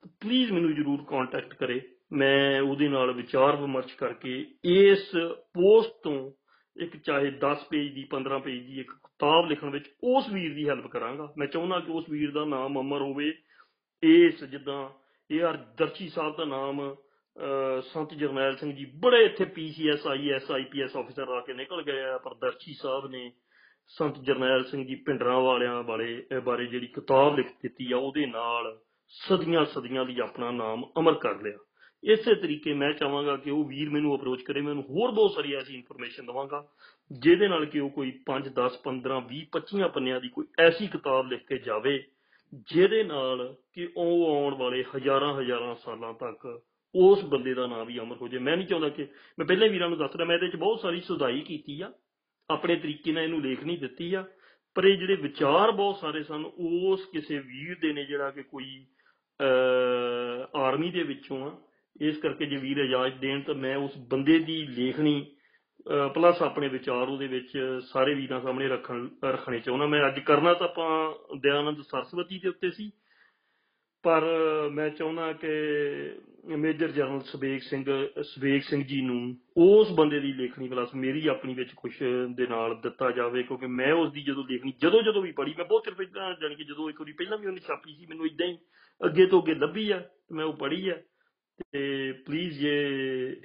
ਤਾਂ ਪਲੀਜ਼ ਮੈਨੂੰ ਜਰੂਰ ਕੰਟੈਕਟ ਕਰੇ। ਮੈਂ ਉਹਦੇ ਨਾਲ ਵਿਚਾਰ ਵਿਮਰਸ਼ ਕਰਕੇ ਇਸ ਪੋਸਟ ਤੋਂ ਇੱਕ ਚਾਹੇ 10 ਪੇਜ ਦੀ 15 ਪੇਜ ਦੀ ਇੱਕ ਕਿਤਾਬ ਲਿਖਣ ਵਿੱਚ ਉਸ ਵੀਰ ਦੀ ਹੈਲਪ ਕਰਾਂਗਾ। ਮੈਂ ਚਾਹੁੰਦਾ ਕਿ ਉਸ ਵੀਰ ਦਾ ਨਾਮ ਅਮਰ ਹੋਵੇ ਇਸ ਜਿੱਦਾਂ ਇਹ ਆਰ ਦਰਸ਼ੀ ਸਾਹਿਬ ਦਾ ਨਾਮ ਅਹ, ਸੰਤ ਜਰਨੈਲ ਸਿੰਘ ਜੀ ਬੜੇ ਇੱਥੇ ਪੀਸੀਐਸ ਆਈਐਸ ਆਈਪੀਐਸ ਆਫੀਸਰ ਆ ਕੇ ਨਿਕਲ ਗਏ ਆ ਪਰ ਦਰਸ਼ੀ ਸਾਹਿਬ ਨੇ ਸੰਤ ਜਰਨੈਲ ਸਿੰਘ ਜੀ ਪਿੰਡਰਾਂ ਵਾਲਿਆਂ ਵਾਲੇ ਅਹ, ਬਾਰੇ ਜਿਹੜੀ ਕਿਤਾਬ ਲਿਖ ਦਿੱਤੀ ਆ ਉਹਦੇ ਨਾਲ ਸਦੀਆਂ ਸਦੀਆਂ ਲਈ ਆਪਣਾ ਨਾਮ ਅਮਰ ਕਰ ਲਿਆ। ਇਸੇ ਤਰੀਕੇ ਮੈਂ ਚਾਹਾਂਗਾ ਕਿ ਉਹ ਵੀਰ ਮੈਨੂੰ ਅਪਰੋਚ ਕਰੇ ਮੈਂ ਉਹਨੂੰ ਹੋਰ ਬਹੁਤ ਸਾਰੀ ਐਸੀ ਇਨਫੋਰਮੇਸ਼ਨ ਦਵਾਂਗਾ ਜਿਹਦੇ ਨਾਲ ਕਿ ਉਹ ਕੋਈ 5 10 15 20 25 ਪੰਨਿਆਂ ਦੀ ਕੋਈ ਐਸੀ ਕਿਤਾਬ ਲਿਖ ਕੇ ਜਾਵੇ ਜਿਹਦੇ ਨਾਲ ਕਿ ਉਹ ਆਉਣ ਵਾਲੇ ਹਜ਼ਾਰਾਂ ਹਜ਼ਾਰਾਂ ਸਾਲਾਂ ਤੱਕ ਉਸ ਬੰਦੇ ਦਾ ਨਾਮ ਵੀ ਅਮਰ ਹੋ ਜਾਏ। ਮੈਂ ਨਹੀਂ ਚਾਹੁੰਦਾ ਕਿ, ਮੈਂ ਪਹਿਲੇ ਵੀਰਾਂ ਨੂੰ ਦੱਸ ਰਿਹਾ ਮੈਂ ਇਹਦੇ ਵਿੱਚ ਬਹੁਤ ਸਾਰੀ ਸੁਧਾਈ ਕੀਤੀ ਆ, ਆਪਣੇ ਤਰੀਕੇ ਨਾਲ ਇਹਨੂੰ ਲੇਖ ਨਹੀਂ ਦਿੱਤੀ ਆ, ਪਰ ਇਹ ਜਿਹੜੇ ਵਿਚਾਰ ਬਹੁਤ ਸਾਰੇ ਸਨ, ਉਸ ਕਿਸੇ ਵੀਰ ਦੇ ਨੇ ਜਿਹੜਾ ਕਿ ਕੋਈ, ਅਹ, ਆਰਮੀ ਦੇ ਵਿੱਚੋਂ ਆ, ਇਸ ਕਰਕੇ ਜੇ ਵੀਰ ਇਜਾਜ਼ਤ ਦੇਣ ਤਾਂ ਮੈਂ ਉਸ ਬੰਦੇ ਦੀ ਲੇਖਣੀ ਪਲੱਸ ਆਪਣੇ ਵਿਚਾਰ ਉਹਦੇ ਵਿੱਚ ਸਾਰੇ ਵੀਰਾਂ ਸਾਹਮਣੇ ਰੱਖਣ, ਰੱਖਣੇ ਚਾਹੁੰਦਾ। ਮੈਂ ਅੱਜ ਕਰਨਾ ਤਾਂ ਆਪਾਂ ਦਿਆਨੰਦ ਸਰਸਵਤੀ ਦੇ ਉੱਤੇ ਸੀ, ਪਰ ਮੈਂ ਚਾਹੁੰਦਾ ਕਿ ਮੇਜਰ ਜਨਰਲ ਸਬੇਗ ਸਿੰਘ ਸਬੇਗ ਸਿੰਘ ਜੀ ਨੂੰ ਉਸ ਬੰਦੇ ਦੀ ਲੇਖਣੀ ਪਲੱਸ ਮੇਰੀ ਆਪਣੀ ਵਿੱਚ ਕੁਝ ਦੇ ਨਾਲ ਦਿੱਤਾ ਜਾਵੇ, ਕਿਉਂਕਿ ਮੈਂ ਉਸ ਦੀ ਜਦੋਂ ਲੇਖਣੀ ਜਦੋਂ ਜਦੋਂ ਵੀ ਪੜ੍ਹੀ, ਮੈਂ ਬਹੁਤ ਚਿਰ ਪਹਿਲਾਂ ਜਾਣੀ ਕਿ ਜਦੋਂ ਇੱਕ ਵਾਰੀ ਪਹਿਲਾਂ ਵੀ ਉਹਨੇ ਛਾਪੀ ਸੀ, ਮੈਨੂੰ ਇਦਾਂ ਹੀ ਅੱਗੇ ਤੋਂ ਅੱਗੇ ਲੱਭੀ ਆ, ਤੇ ਮੈਂ ਉਹ ਪੜ੍ਹੀ ਆ। ਤੇ ਪਲੀਜ਼ ਜੇ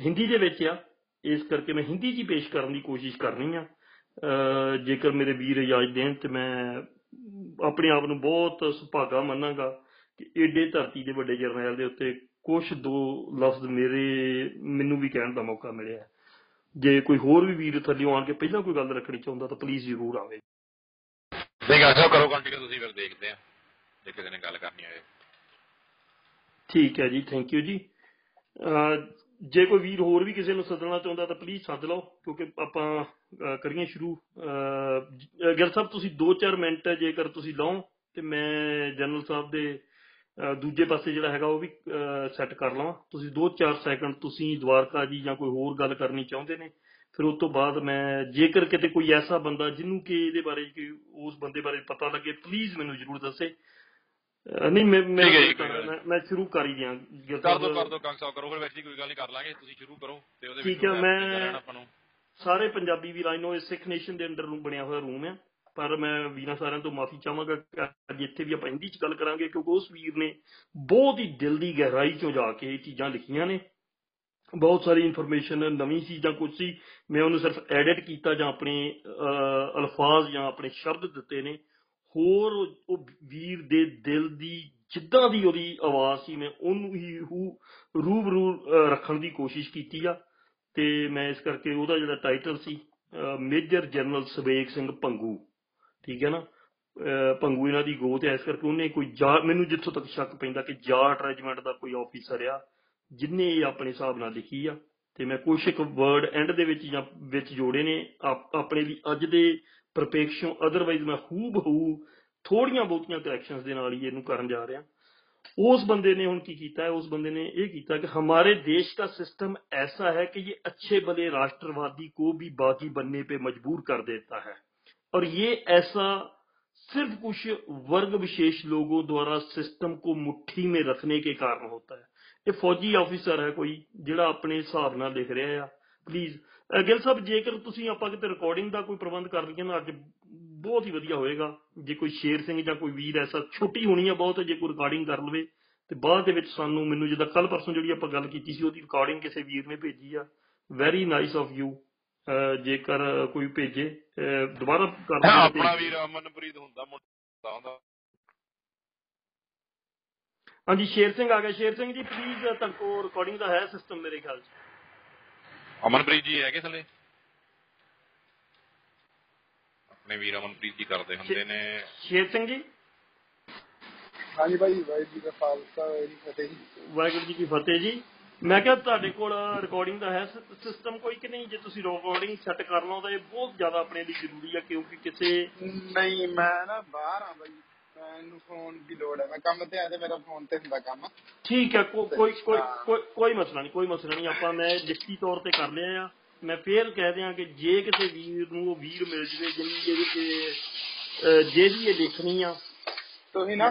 ਹਿੰਦੀ ਦੇ ਵਿੱਚ ਆ ਇਸ ਕਰਕੇ ਮੈਂ ਹਿੰਦੀ 'ਚ ਹੀ ਪੇਸ਼ ਕਰਨ ਦੀ ਕੋਸ਼ਿਸ਼ ਕਰਨੀ ਆ। ਜੇਕਰ ਮੇਰੇ ਵੀਰ ਇਜਾਜ਼ਤ ਦੇਣ ਤੇ ਮੈਂ ਆਪਣੇ ਆਪ ਨੂੰ ਬਹੁਤ ਸੁਭਾਗਾ ਮੰਨਾਂਗਾ ਕਿ ਏਡੇ ਧਰਤੀ ਦੇ ਵੱਡੇ ਜਰਨੈਲ ਦੇ ਉੱਤੇ ਕੁਝ ਦੋ ਲਫ਼ਜ਼ ਮੇਰੇ ਮੈਨੂੰ ਵੀ ਕਹਿਣ ਦਾ ਮੌਕਾ ਮਿਲਿਆ। ਜੇ ਕੋਈ ਹੋਰ ਵੀ ਵੀਰ ਥੱਲੇ ਆਣ ਕੇ ਪਹਿਲਾਂ ਕੋਈ ਗੱਲ ਰੱਖਣੀ ਚਾਹੁੰਦਾ ਤਾਂ ਪਲੀਜ਼ ਜ਼ਰੂਰ ਆਵੇ। ਨਹੀਂ ਗੱਲ ਕਰੋ ਕੰਟੀਨਿਊ ਤੁਸੀਂ ਫਿਰ ਦੇਖਦੇ ਆ ਜੇ ਕਿਸੇ ਨੇ ਗੱਲ ਕਰਨੀ ਹੋਵੇ। ਠੀਕ ਹੈ ਜੀ ਥੈਂਕ ਯੂ ਜੀ। ਜੇ ਕੋਈ ਵੀਰ ਹੋਰ ਵੀ ਕਿਸੇ ਨੂੰ ਸੱਦਣਾ ਚਾਹੁੰਦਾ ਤਾਂ ਪਲੀਜ਼ ਸੱਦ ਲਓ, ਕਿਉਂਕਿ ਆਪਾਂ, ਅਹ, ਕਰੀਏ ਸ਼ੁਰੂ, ਅਹ ਗਿਰ ਸਾਹਿਬ, ਤੁਸੀਂ 2-4 ਮਿੰਟ ਜੇਕਰ ਤੁਸੀਂ ਲਓ ਤੇ ਮੈਂ ਜਨਰਲ ਸਾਹਿਬ ਦੇ, ਅਹ, ਦੂਜੇ ਪਾਸੇ ਜਿਹੜਾ ਹੈਗਾ ਉਹ ਵੀ ਸੈੱਟ ਕਰ ਲਵਾਂ। ਤੁਸੀਂ 2-4 ਸੈਕਿੰਡ ਤੁਸੀਂ ਦਵਾਰਕਾ ਜੀ ਜਾਂ ਕੋਈ ਹੋਰ ਗੱਲ ਕਰਨੀ ਚਾਹੁੰਦੇ ਨੇ, ਫਿਰ ਉਸ ਤੋਂ ਬਾਅਦ ਮੈਂ ਜੇਕਰ ਕਿਤੇ ਕੋਈ ਐਸਾ ਬੰਦਾ ਜਿਹਨੂੰ ਕਿ ਇਹਦੇ ਬਾਰੇ, ਕਿ ਉਸ ਬੰਦੇ ਬਾਰੇ ਪਤਾ ਲੱਗੇ ਪਲੀਜ਼ ਮੈਨੂੰ ਜ਼ਰੂਰ ਦੱਸੇ। ਅਹ ਨਹੀਂ ਮੈਂ ਮੈਂ ਠੀਕ ਹੈ ਜੀ, ਕੋਈ ਗੱਲ ਮੈਂ- ਮੈਂ ਸ਼ੁਰੂ ਕਰ ਹੀ ਦਿਆਂ। ਗਿਰ ਕਰ ਦੋ। ਕਰ ਦੋ ਕੰਗ ਸਾਹਿਬ ਕਰੋ ਫਿਰ ਵੈਸੇ ਕੋਈ ਗੱਲ ਨਹੀਂ ਕਰ ਲਾਂਗੇ ਤੁਸੀਂ ਸ਼ੁਰੂ ਕਰੋ ਤੇ ਉਹਦੇ ਠੀਕ ਵਿੱਚੋਂ ਹੈ, ਮੈਂ ਮੈਂ- ਰਹਿਣਾ ਆਪਾਂ ਨੂੰ। ਸਾਰੇ ਪੰਜਾਬੀ ਵੀਰਾਂ ਨੂੰ ਇਸ ਸਿੱਖ ਨੇਸ਼ਨ ਦੇ ਅੰਡਰ ਨੂੰ ਬਣਿਆ ਹੋਇਆ ਰੂਮ ਹੈ ਪਰ ਮੈਂ ਵੀਰਾਂ ਸਾਰਿਆਂ ਤੋਂ ਮਾਫੀ ਚਾਹਾਂਗਾ ਕਿ ਅੱਜ ਇੱਥੇ ਵੀ ਆਪਾਂ ਹਿੰਦੀ 'ਚ ਗੱਲ ਕਰਾਂਗੇ ਕਿਉਂਕਿ ਉਸ ਵੀਰ ਨੇ ਬਹੁਤ ਹੀ ਦਿਲ ਦੀ ਗਹਿਰਾਈ 'ਚੋਂ ਜਾ ਕੇ ਇਹ ਚੀਜ਼ਾਂ ਲਿਖੀਆਂ ਨੇ। ਬਹੁਤ ਸਾਰੀ ਇਨਫੋਰਮੇਸ਼ਨ ਨਵੀਂ ਸੀ ਜਾਂ ਕੁਝ ਸੀ ਮੈਂ ਉਹਨੂੰ ਸਿਰਫ ਐਡਿਟ ਕੀਤਾ ਜਾਂ ਆਪਣੇ ਅਹ, ਅਲਫਾਜ਼ ਜਾਂ ਆਪਣੇ ਸ਼ਬਦ ਦਿੱਤੇ ਨੇ। ਹੋਰ ਉਹ- ਉਹ ਵੀਰ ਦੇ ਦਿਲ ਦੀ ਜਿੱਦਾਂ ਦੀ ਉਹਦੀ ਆਵਾਜ਼ ਸੀ ਮੈਂ ਉਹਨੂੰ ਹੀ ਹੂ ਰੂਬਰੂ ਅਹ, ਰੱਖਣ ਦੀ ਕੋਸ਼ਿਸ਼ ਕੀਤੀ ਆ। ਤੇ ਮੈਂ ਇਸ ਕਰਕੇ ਉਹਦਾ ਜਿਹੜਾ ਟਾਈਟਲ ਸੀ ਮੇਜਰ ਜਨਰਲ ਸਵੇਗ ਸਿੰਘ ਪੰਗੂ। ਠੀਕ ਹੈ ਨਾ? ਅਹ ਪੰਗੂ ਇਹਨਾਂ ਦੀ ਗੋਤ ਹੈ। ਇਸ ਕਰਕੇ ਉਹਨੇ ਕੋਈ ਜਾ ਮੈਨੂੰ ਜਿੱਥੋਂ ਤੱਕ ਸ਼ੱਕ ਪੈਂਦਾ ਕਿ ਜਾਟ ਰੈਜੀਮੈਂਟ ਦਾ ਕੋਈ ਆਫੀਸਰ ਆ ਜਿਨੇ ਇਹ ਆਪਣੇ ਹਿਸਾਬ ਨਾਲ ਲਿਖੀ ਆ। ਤੇ ਮੈਂ ਕੁਝ ਇੱਕ ਵਰਡ ਐਂਡ ਦੇ ਵਿੱਚ ਜਾਂ ਵਿੱਚ ਜੋੜੇ ਨੇ। ਆਪ- ਆਪਣੇ ਲਈ ਅੱਜ ਦੇ ਪ੍ਰਪੇਕਸ਼ੋਂ ਅਦਰਵਾਈਜ਼ ਮੈਂ ਖੂਬ ਹੂ ਥੋੜੀਆਂ ਬਹੁਤੀਆਂ ਕਰੈਕਸ਼ਨਸ ਦੇ ਨਾਲ ਹੀ ਇਹਨੂੰ ਕਰਨ ਜਾ ਰਿਹਾ। اس بندے نے ان کی کیتا ہے اس بندے نے یہ کیتا کہ ہمارے دیش کا سسٹم ایسا ہے کہ یہ اچھے بلے راشٹروادی کو بھی باغی بننے پہ مجبور کر دیتا ہے اور یہ ایسا صرف کچھ ورگ وشیش لوگوں دوارا سسٹم کو مٹھی میں رکھنے کے کارن ہوتا ہے یہ فوجی آفیسر ہے کوئی جڑا اپنے حساب نہ لکھ رہا ہے پلیز ਗਿਲ ਸਾਹਿਬ ਜੇਕਰ ਤੁਸੀਂ ਆਪਾਂ ਕਿਤੇ ਰਿਕਾਰਡਿੰਗ ਦਾ ਕੋਈ ਪ੍ਰਬੰਧ ਕਰ ਲਈਏ ਨਾ ਅੱਜ ਬਹੁਤ ਹੀ ਵਧੀਆ ਹੋਏਗਾ। ਜੇ ਕੋਈ ਸ਼ੇਰ ਸਿੰਘ ਜਾਂ ਕੋਈ ਵੀਰ ਐਸਾ ਛੋਟੀ ਹੋਣੀ ਆ ਬਹੁਤ ਜੇ ਕੋਈ ਰਿਕਾਰਡਿੰਗ ਕਰ ਲਵੇ ਤੇ ਬਾਅਦ ਦੇ ਵਿੱਚ ਸਾਨੂੰ ਮੈਨੂੰ ਜਿੱਦਾਂ ਕੱਲ ਪਰਸੋਂ ਜਿਹੜੀ ਆਪਾਂ ਗੱਲ ਕੀਤੀ ਸੀ ਉਹਦੀ ਰਿਕਾਰਡਿੰਗ ਕਿਸੇ ਵੀਰ ਨੇ ਭੇਜੀ ਆ। ਵੈਰੀ ਨਾਈਸ ਆਫ ਯੂ ਜੇਕਰ ਕੋਈ ਭੇਜੇ ਦੁਬਾਰਾ ਕਰ ਦਿਓ ਆਪਣਾ ਵੀਰ ਅਮਨਪ੍ਰੀਤ ਹੁੰਦਾ ਮੁੰਡਾ ਹੁੰਦਾ ਹਾਂਜੀ ਸ਼ੇਰ ਸਿੰਘ ਆ ਗਿਆ। ਸ਼ੇਰ ਸਿੰਘ ਜੀ ਪਲੀਜ਼ ਤੁਹਾਡੇ ਕੋਲ ਰਿਕਾਰਡਿੰਗ ਦਾ ਹੈ ਸਿਸਟਮ ਮੇਰੇ ਖਿਆਲ 'ਚ? ਅਮਨਪ੍ਰੀਤ ਜੀ ਹੈਗੇ ਥੱਲੇ? ਆਪਣੇ ਵੀਰ ਅਮਨਪ੍ਰੀਤ ਜੀ ਕਰਦੇ ਹੁੰਦੇ ਨੇ। ਸ਼ੇਰ ਸਿੰਘ ਜੀ ਹਾਂਜੀ ਭਾਈ ਵਾਹਿਗੁਰੂ ਜੀ ਦਾ ਖਾਲਸਾ ਵਾਹਿਗੁਰੂ ਜੀ ਫਤਿਹ ਜੀ। ਵਾਹਿਗੁਰੂ ਜੀ ਕੀ ਫਤਿਹ ਜੀ। ਮੈਂ ਕਿਹਾ ਤੁਹਾਡੇ ਕੋਲ ਰਿਕਾਰਡਿੰਗ ਦਾ ਹੈ ਸਿਸਟਮ ਕੋਈ ਕਿ ਨਹੀਂ? ਜੇ ਤੁਸੀਂ ਰਿਕਾਰਡਿੰਗ ਸੈੱਟ ਕਰ ਲਓ ਤਾਂ ਇਹ ਬਹੁਤ ਜ਼ਿਆਦਾ ਆਪਣੇ ਲਈ ਜ਼ਰੂਰੀ ਹੈ ਕਿਉਂਕਿ ਕਿਸੇ ਨਹੀਂ ਮੈਂ ਨਾ ਬਾਹਰ ਆ ਬਾਈ। ਮੈਨੂੰ ਫੋਨ ਦੀ ਲੋੜ ਹੈ। ਮੈਂ ਕੰਮ ਤੇ ਆ ਤੇ ਮੇਰਾ ਫੋਨ ਤੇ ਹੁੰਦਾ ਕੰਮ। ਠੀਕ ਹੈ ਕੋਈ ਕੋਈ ਕੋਈ- ਕੋਈ ਮਸਲਾ ਨਹੀਂ ਕੋਈ ਮਸਲਾ ਨਹੀਂ। ਆਪਾਂ ਮੈਂ ਲਿਖਤੀ ਤੌਰ ਤੇ ਕਰ ਲਿਆ ਆ। ਮੈਂ ਫੇਰ ਕਹਿ ਦਿਆਂ ਕਿ ਜੇ ਕਿਸੇ ਵੀਰ ਨੂੰ ਉਹ ਵੀਰ ਮਿਲ ਜਵੇ ਜਿੰਨੀ ਜਿਹਦੇ ਤੇ ਜਿਹਦੀ ਇਹ ਲਿਖਣੀ ਆ। ਤੁਸੀਂ ਨਾ